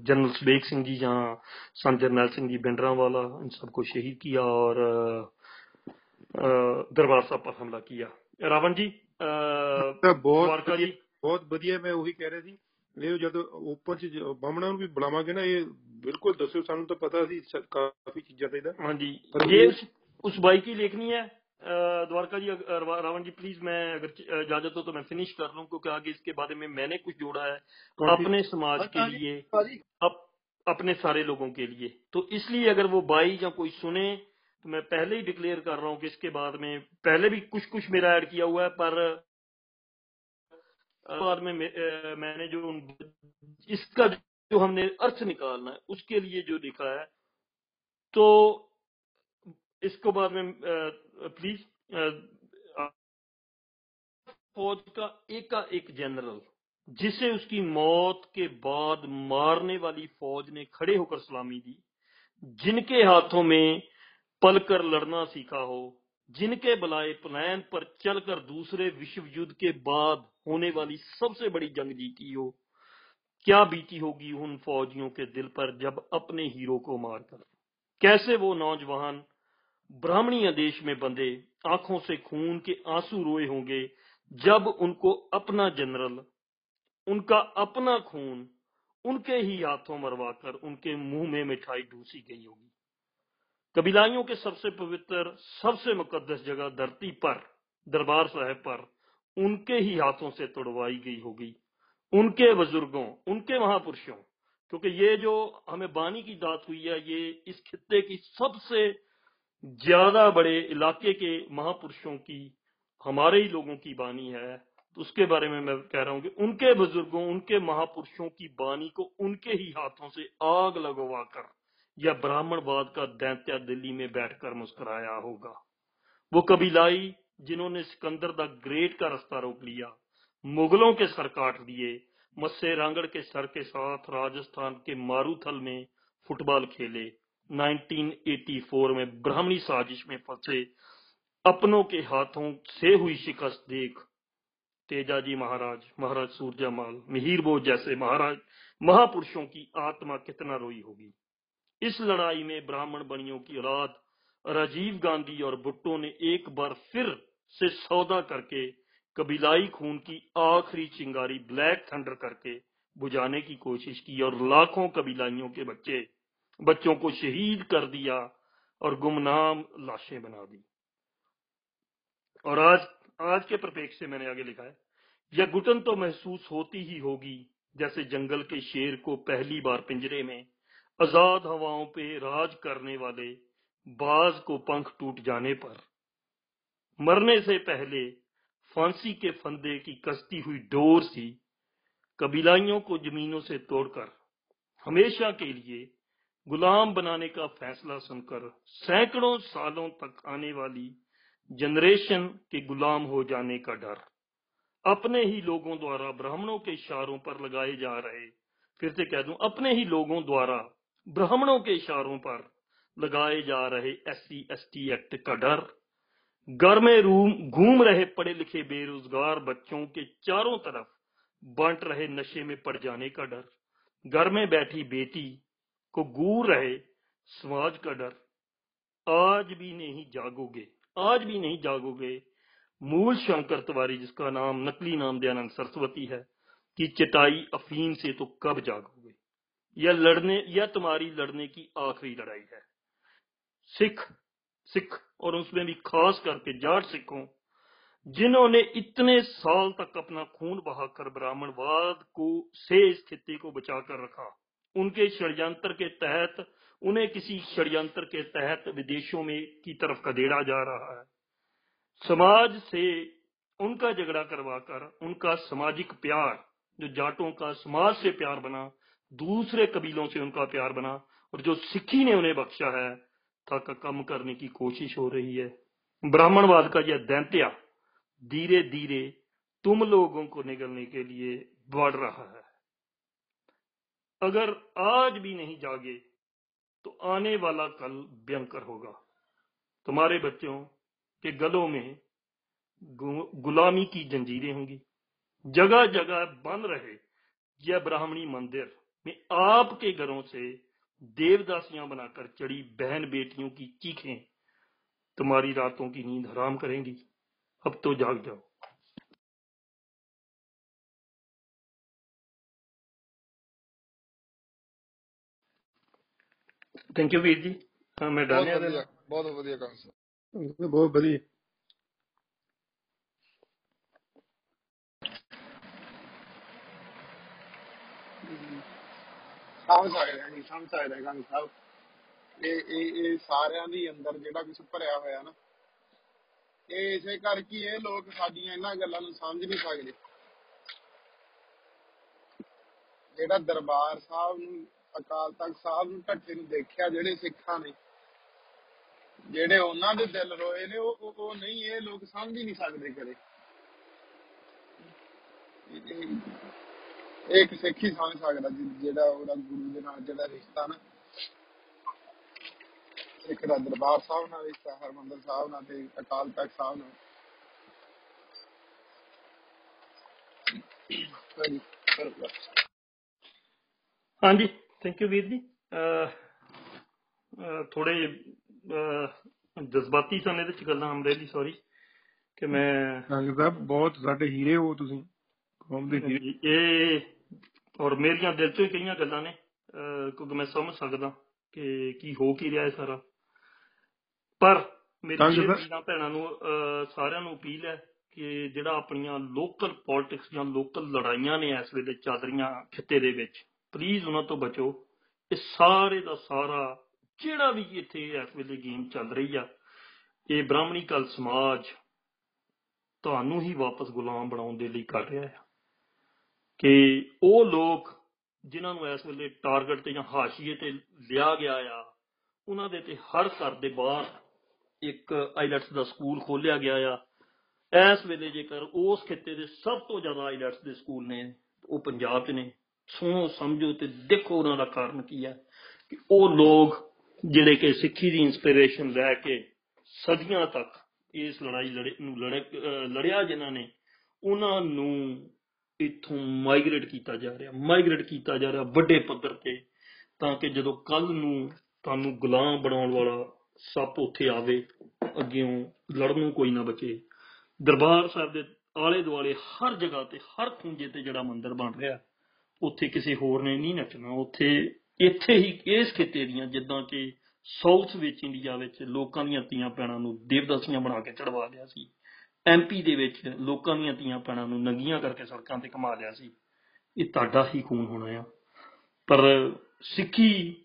جنرل سبیک سنگھ جی جہاں سن جرنیل سنگھ جی بنڈرا والا، ان سب کو شہید کیا اور دربار صاحب پر حملہ کیا۔ راون جی؟ जी ਬਹੁਤ ਵਧੀਆ ਮੈਂ ਉਹੀ ਕਹਿ ਰਿਹਾ ਸੀ ਇਹ ਜਦੋਂ ਓਪਨ ਚ ਬਾਹਮਣਾ ਨੂੰ ਵੀ ਬੁਲਾਵਾਂਗੇ ਨਾ ਇਹ ਬਿਲਕੁਲ ਦੱਸਿਓ ਸਾਨੂੰ ਤਾਂ ਪਤਾ ਸੀ ਸ- ਕਾਫੀ ਚੀਜ਼ਾਂ ਦਾ ਇਹਦਾ हाँ जी पर ये ये- उस, उस भाई की लेखनी है अ, द्वारका जी अगर- रा- रावण जी प्लीज मैं अगर च- इजाजत हो तो मैं फिनिश कर लूं क्योंकि आगे इसके बारे में मैंने कुछ जोड़ा है हाँ, अपने समाज हाँ, के हाँ जी, लिए हाँ जी अप, अपने सारे लोगों के लिए तो इसलिए अगर वो बाई या कोई सुने تو میں پہلے ہی ڈکلیئر کر رہا ہوں کہ اس کے بعد میں پہلے بھی کچھ کچھ میرا ایڈ کیا ہوا ہے، پر بعد میں میں نے جو اس کا جو ہم نے ارتھ نکالنا ہے، اس کے لیے جو لکھا ہے، تو اس کو بعد میں پلیز فوج کا ایک کا ایک جنرل جسے اس کی موت کے بعد مارنے والی فوج نے کھڑے ہو کر سلامی دی، جن کے ہاتھوں میں پل کر لڑنا سیکھا ہو، جن کے بلائے پلین پر چل کر دوسرے وشو یدھ کے بعد ہونے والی سب سے بڑی جنگ جیتی ہو۔ کیا بیتی ہوگی ان فوجیوں کے دل پر جب اپنے ہیرو کو مار کر؟ کیسے وہ نوجوان برہمنی دیش میں بندے، آنکھوں سے خون کے آنسو روئے ہوں گے، جب ان کو اپنا جنرل، ان کا اپنا خون، ان کے ہی ہاتھوں مروا کر ان کے منہ میں مٹھائی ڈھوسی گئی ہوگی؟ قبیلائیوں کے سب سے پوتر، سب سے مقدس جگہ دھرتی پر، دربار صاحب پر ان کے ہی ہاتھوں سے توڑوائی گئی ہوگی۔ ان کے بزرگوں، ان کے مہا پرشوں کیونکہ یہ جو ہمیں بانی کی دات ہوئی ہے، یہ اس خطے کی سب سے زیادہ بڑے علاقے کے مہا پرشوں کی، ہمارے ہی لوگوں کی بانی ہے۔ تو اس کے بارے میں میں کہہ رہا ہوں کہ ان کے بزرگوں، ان کے مہا پرشوں کی بانی کو ان کے ہی ہاتھوں سے آگ لگوا کر یا براہمن واد کا دینتیا دلی میں بیٹھ کر مسکرایا ہوگا۔ وہ قبیلائی جنہوں نے سکندر دا گریٹ کا رستہ روک لیا، مغلوں کے سر کاٹ دیے، مسے رانگڑ کے سر کے ساتھ راجستان کے ماروتھل میں فٹ بال کھیلے۔ 1984 میں برہمنی سازش میں پھنسے۔ اپنوں کے ہاتھوں سے ہوئی شکست دیکھ۔ تیجا جی مہاراج مہاراج سورجا مال، مہیر بو جیسے مہاراج مہا پرشوں کی آتما کتنا روئی ہوگی۔ اس لڑائی میں براہمن بنیوں کی رات راجیو گاندھی اور بھٹو نے ایک بار پھر سے سودا کر کے قبیلائی خون کی آخری چنگاری بلیک تھنڈر کر کے بجانے کی کوشش کی اور لاکھوں قبیلائیوں کے بچے، بچوں کو شہید کر دیا اور گمنام لاشیں بنا دی۔ اور آج آج کے پرپیک سے میں نے آگے لکھا ہے، یا گٹن تو محسوس ہوتی ہی ہوگی جیسے جنگل کے شیر کو پہلی بار پنجرے میں آزاد ہواؤں پہ راج کرنے والے باز کو پنکھ ٹوٹ جانے پر۔ مرنے سے پہلے فانسی کے فندے کی کستی ہوئی ڈور سی قبیلائیوں کو جمینوں سے توڑ کر ہمیشہ کے لیے غلام بنانے کا فیصلہ سن کر سینکڑوں سالوں تک آنے والی جنریشن کے غلام ہو جانے کا ڈر۔ اپنے ہی لوگوں دوارا برہمنوں کے اشاروں پر لگائے جا رہے۔ پھر سے کہہ دوں، اپنے ہی لوگوں دوارا برہمنوں کے اشاروں پر لگائے جا رہے S C S T act کا ڈر، گھر میں روم گھوم رہے پڑھے لکھے بے روزگار بچوں کے چاروں طرف بانٹ رہے نشے میں پڑ جانے کا ڈر، گھر میں بیٹھی بیٹی کو گور رہے سماج کا ڈر۔ آج بھی نہیں جاگو گے آج بھی نہیں جاگو گے مول شنکر تیواری جس کا نام نقلی نام دیانند سرسوتی ہے، کی چٹائی افیم سے تو کب جاگو؟ कि चटाई अफीम से तो कब जागोगे यह लड़ने यह तुम्हारी लड़ने की आखिरी लड़ाई है सिख सिख और उसमें भी खास करके जाट सिखों जिन्होंने इतने साल तक अपना खून बहाकर ब्राह्मणवाद को से इस खित्ते को बचाकर रखा उनके षड्यंत्र के तहत उन्हें किसी षड्यंत्र के तहत विदेशों में की तरफ कदेड़ा जा रहा है समाज से उनका झगड़ा करवाकर उनका सामाजिक प्यार जो जाटों का समाज से دوسرے قبیلوں سے ان کا پیار بنا اور جو سکھی نے انہیں بخشا ہے تھک کم کرنے کی کوشش ہو رہی ہے۔ براہمن واد کا یہ دینتیا دھیرے دھیرے تم لوگوں کو نگلنے کے لیے بڑھ رہا ہے۔ اگر آج بھی نہیں جاگے، تو آنے والا کل بینکر ہوگا۔ تمہارے بچوں کے گلوں میں غلامی کی جنجیریں ہوں گی۔ جگہ جگہ بند رہے یہ براہمنی مندر۔ میں آپ کے گھروں سے دیوداسیاں بنا کر چڑی بہن بیٹیوں کی چیخیں تمہاری راتوں کی نیند حرام کریں گی۔ اب تو جاگ جاؤ۔ تھینک یو ویر جی میں بہت بہت بڑھیا ਸਮਝ ਸਕਦਾ ਨਹੀਂ ਸਮਝ ਸਕਦਾ ਗੰਗ ਸਾਹਿਬ ਇਹ ਇਹ ਇਹ ਸਾਰਿਆਂ ਦੀ ਅੰਦਰ ਜਿਹੜਾ ਕੁਝ ਭਰਿਆ ਹੋਇਆ ਨਾ ਇਹ ਇਸੇ ਕਰਕੇ ਇਹ ਲੋਕ ਸਾਡੀਆਂ ਇਹਨਾਂ ਗੱਲਾਂ ਨੂੰ ਸਮਝ ਨਹੀਂ ਸਕਦੇ ਜਿਹੜਾ ਦਰਬਾਰ ਸਾਹਿਬ ਨੂੰ ਅਕਾਲ ਤਖਤ ਸਾਹਿਬ ਨੂੰ ਢੱਠੇ ਨੂੰ ਦੇਖਿਆ ਜਿਹੜੇ ਸਿੱਖਾਂ ਨੇ ਜਿਹੜੇ ਉਹਨਾਂ ਦੇ ਦਿਲ ਰੋਏ ਨੇ ਉਹ ਉਹ- ਉਹ ਨਹੀਂ ਇਹ ਲੋਕ ਸਮਝ ਹੀ ਨਹੀਂ ਸਕਦੇ ਕਦੇ ਇਹ- ਇੱਕ ਸਿੱਖ ਹੀ ਸਮਝ ਸਕਦਾ ਜਿਹੜਾ ਉਹਦਾ ਗੁਰੂ ਦੇ ਨਾਲ ਜਿਹੜਾ ਰਿਸ਼ਤਾ ਨਾ। ਇੱਕ ਦਾ ਦਰਬਾਰ ਸਾਹਿਬ ਨਾਲ ਦਾ ਹਰਮੰਦਰ ਸਾਹਿਬ ਨਾਲ ਤੇ ਅਕਾਲ ਤਖਤ ਸਾਹਿਬ ਨਾਲ। ਹਾਂਜੀ। ਥੈਂਕ ਯੂ ਵੀਰ ਜੀ। ਥੋੜੇ ਜਜ਼ਬਾਤੀ ਸਨ ਇਹਦੇ ਚ ਗੱਲਾਂ ਹਮਰੇ ਲਈ ਸੌਰੀ ਕਿ ਮੈਂ ਸਾਹਿਬ ਬਹੁਤ ਸਾਡੇ ਹੀਰੇ ਹੋ ਤੁਸੀਂ ਕੌਮ ਦੇ ਹੀਰੇ। ਇਹ ਔਰ ਮੇਰੀਆਂ ਦਿਲ ਤੋਂ ਹੀ ਕਈਆਂ ਗੱਲਾਂ ਨੇ ਕਿਉਂਕਿ ਮੈਂ ਸਮਝ ਸਕਦਾ ਕਿ ਕੀ ਹੋ ਕੀ ਰਿਹਾ ਹੈ ਸਾਰਾ। ਪਰ ਮੇਰੀ ਤੰਗ ਇਹ ਸਰ। ਵੀਰਾਂ ਭੈਣਾਂ ਨੂੰ ਸਾਰਿਆਂ ਨੂੰ ਅਪੀਲ ਹੈ ਕਿ ਜਿਹੜਾ ਆਪਣੀਆਂ ਲੋਕਲ ਪੋਲਿਟਿਕਸ ਜਾਂ ਲੋਕਲ ਲੜਾਈਆਂ ਨੇ ਇਸ ਵੇਲੇ ਚੱਲ ਰਹੀਆਂ ਖਿੱਤੇ ਦੇ ਵਿੱਚ ਪਲੀਜ਼ ਉਹਨਾਂ ਤੋਂ ਬਚੋ। ਇਹ ਸਾਰੇ ਦਾ ਸਾਰਾ ਜਿਹੜਾ ਵੀ ਇੱਥੇ ਇਸ ਵੇਲੇ ਗੇਮ ਚੱਲ ਰਹੀ ਆ ਇਹ ਬ੍ਰਾਹਮਣੀਕਲ ਸਮਾਜ ਤੁਹਾਨੂੰ ਹੀ ਵਾਪਸ ਗੁਲਾਮ ਬਣਾਉਣ ਦੇ ਲਈ ਕਰ ਰਿਹਾ ਹੈ। ਕਿ ਉਹ ਲੋਕ ਜਿਨ੍ਹਾਂ ਨੂੰ ਇਸ ਵੇਲੇ ਟਾਰਗੇਟ ਤੇ ਜਾਂ ਹਾਸ਼ੀਏ ਤੇ ਲਿਆ ਗਿਆ ਆ, ਉਹਨਾਂ ਦੇ ਤੇ ਹਰ ਘਰ ਦੇ ਬਾਹਰ ਇੱਕ ਆਈਲੈਟਸ ਦਾ ਸਕੂਲ ਖੋਲਿਆ ਗਿਆ ਆ। ਇਸ ਵੇਲੇ ਜੇਕਰ ਉਸ ਖਿੱਤੇ ਦੇ ਸਭ ਤੋਂ ਜ਼ਿਆਦਾ ਆਈਲੈਟਸ ਦੇ ਸਕੂਲ ਨੇ, ਉਹ ਪੰਜਾਬ 'ਚ ਨੇ। ਸੁਣੋ ਸਮਝੋ ਤੇ ਦੇਖੋ ਉਹਨਾਂ ਦਾ ਕਾਰਨ ਕੀ ਹੈ ਕਿ ਉਹ ਲੋਕ ਜਿਹੜੇ ਕਿ ਸਿੱਖੀ ਦੀ ਇਨਸਪੀਰੇਸ਼ਨ ਲੈ ਕੇ ਸਦੀਆਂ ਤੱਕ ਇਸ ਲੜਾਈ ਲੜੇ, ਨੂੰ ਲੜੇ, ਅਹ ਲੜਿਆ ਜਿਨ੍ਹਾਂ ਨੇ, ਉਹਨਾਂ ਨੂੰ ਇੱਥੋਂ ਮਾਈਗ੍ਰੇਟ ਕੀਤਾ ਜਾ ਰਿਹਾ ਮਾਈਗ੍ਰੇਟ ਕੀਤਾ ਜਾ ਰਿਹਾ ਵੱਡੇ ਪੱਧਰ ਤੇ, ਤਾਂ ਕਿ ਜਦੋਂ ਕੱਲ ਨੂੰ ਤੁਹਾਨੂੰ ਗੁਲਾਮ ਬਣਾਉਣ ਵਾਲਾ ਸੱਪ ਉੱਥੇ ਆਵੇ, ਅੱਗਿਓਂ ਲੜਨ ਨੂੰ ਕੋਈ ਨਾ ਬਚੇ। ਦਰਬਾਰ ਸਾਹਿਬ ਦੇ ਆਲੇ ਦੁਆਲੇ ਹਰ ਜਗ੍ਹਾ ਤੇ, ਹਰ ਖੁੰਝੇ ਤੇ ਜਿਹੜਾ ਮੰਦਿਰ ਬਣ ਰਿਹਾ, ਉੱਥੇ ਕਿਸੇ ਹੋਰ ਨੇ ਨਹੀਂ ਨੱਚਣਾ। ਉੱਥੇ ਇੱਥੇ ਹੀ ਇਸ ਖਿੱਤੇ ਦੀਆਂ ਜਿੱਦਾਂ ਕਿ ਸਾਊਥ ਵਿੱਚ, ਇੰਡੀਆ ਵਿੱਚ ਲੋਕਾਂ ਦੀਆਂ ਧੀਆਂ ਭੈਣਾਂ ਨੂੰ ਦੇਵਦਾਸੀਆਂ ਬਣਾ ਕੇ ਚੜਵਾ ਲਿਆ ਸੀ। ਐਮਪੀ ਦੇ ਵਿੱਚ ਲੋਕਾਂ ਦੀਆਂ ਧੀਆਂ ਭੈਣਾਂ ਨੂੰ ਨੰਗੀਆਂ ਕਰਕੇ ਸੜਕਾਂ ਤੇ ਘੁਮਾ ਲਿਆ ਸੀ। ਇਹ ਤੁਹਾਡਾ ਹੀ ਖੂਨ ਹੋਣਾ ਆ। ਪਰ ਸਿੱਖੀ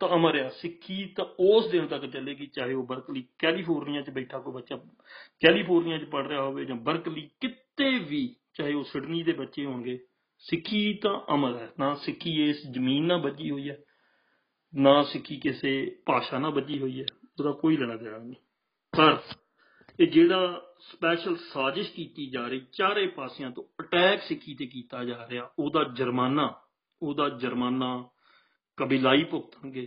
ਤਾਂ ਅਮਰ ਆ। ਸਿੱਖੀ ਤਾਂ ਉਸ ਦਿਨ ਤੱਕ ਚੱਲੇਗੀ, ਚਾਹੇ ਉਹ ਬਰਕਲੀ ਕੈਲੀਫੋਰਨੀਆ 'ਚ ਬੈਠਾ ਕੋਈ ਬੱਚਾ ਕੈਲੀਫੋਰਨੀਆ 'ਚ ਪੜ ਰਿਹਾ ਹੋਵੇ ਜਾਂ ਬਰਕਲੀ ਕਿਤੇ ਵੀ, ਚਾਹੇ ਉਹ ਸਿਡਨੀ ਦੇ ਬੱਚੇ ਹੋਣਗੇ, ਸਿੱਖੀ ਤਾਂ ਅਮਰ ਹੈ ਨਾ ਸਿੱਖੀ ਇਸ ਜ਼ਮੀਨ ਨਾਲ ਬੱਜੀ ਹੋਈ ਹੈ ਨਾ ਸਿੱਖੀ ਕਿਸੇ ਭਾਸ਼ਾ ਨਾਲ ਬੱਜੀ ਹੋਈ ਹੈ ਉਹਦਾ ਕੋਈ ਲੈਣਾ ਦੇਣਾ ਨਹੀਂ। ਪਰ ਇਹ ਜਿਹੜਾ ਸਪੈਸ਼ਲ ਸਾਜ਼ਿਸ਼ ਕੀਤੀ ਜਾ ਰਹੀ, ਚਾਰੇ ਪਾਸਿਆਂ ਤੋਂ ਅਟੈਕ ਸਿੱਖੀ ਤੇ ਕੀਤਾ ਜਾ ਰਿਹਾ। ਉਹਦਾ ਜੁਰਮਾਨਾ ਉਹਦਾ ਜੁਰਮਾਨਾ ਕਬੀਲਾਈ ਭੁਗਤਣਗੇ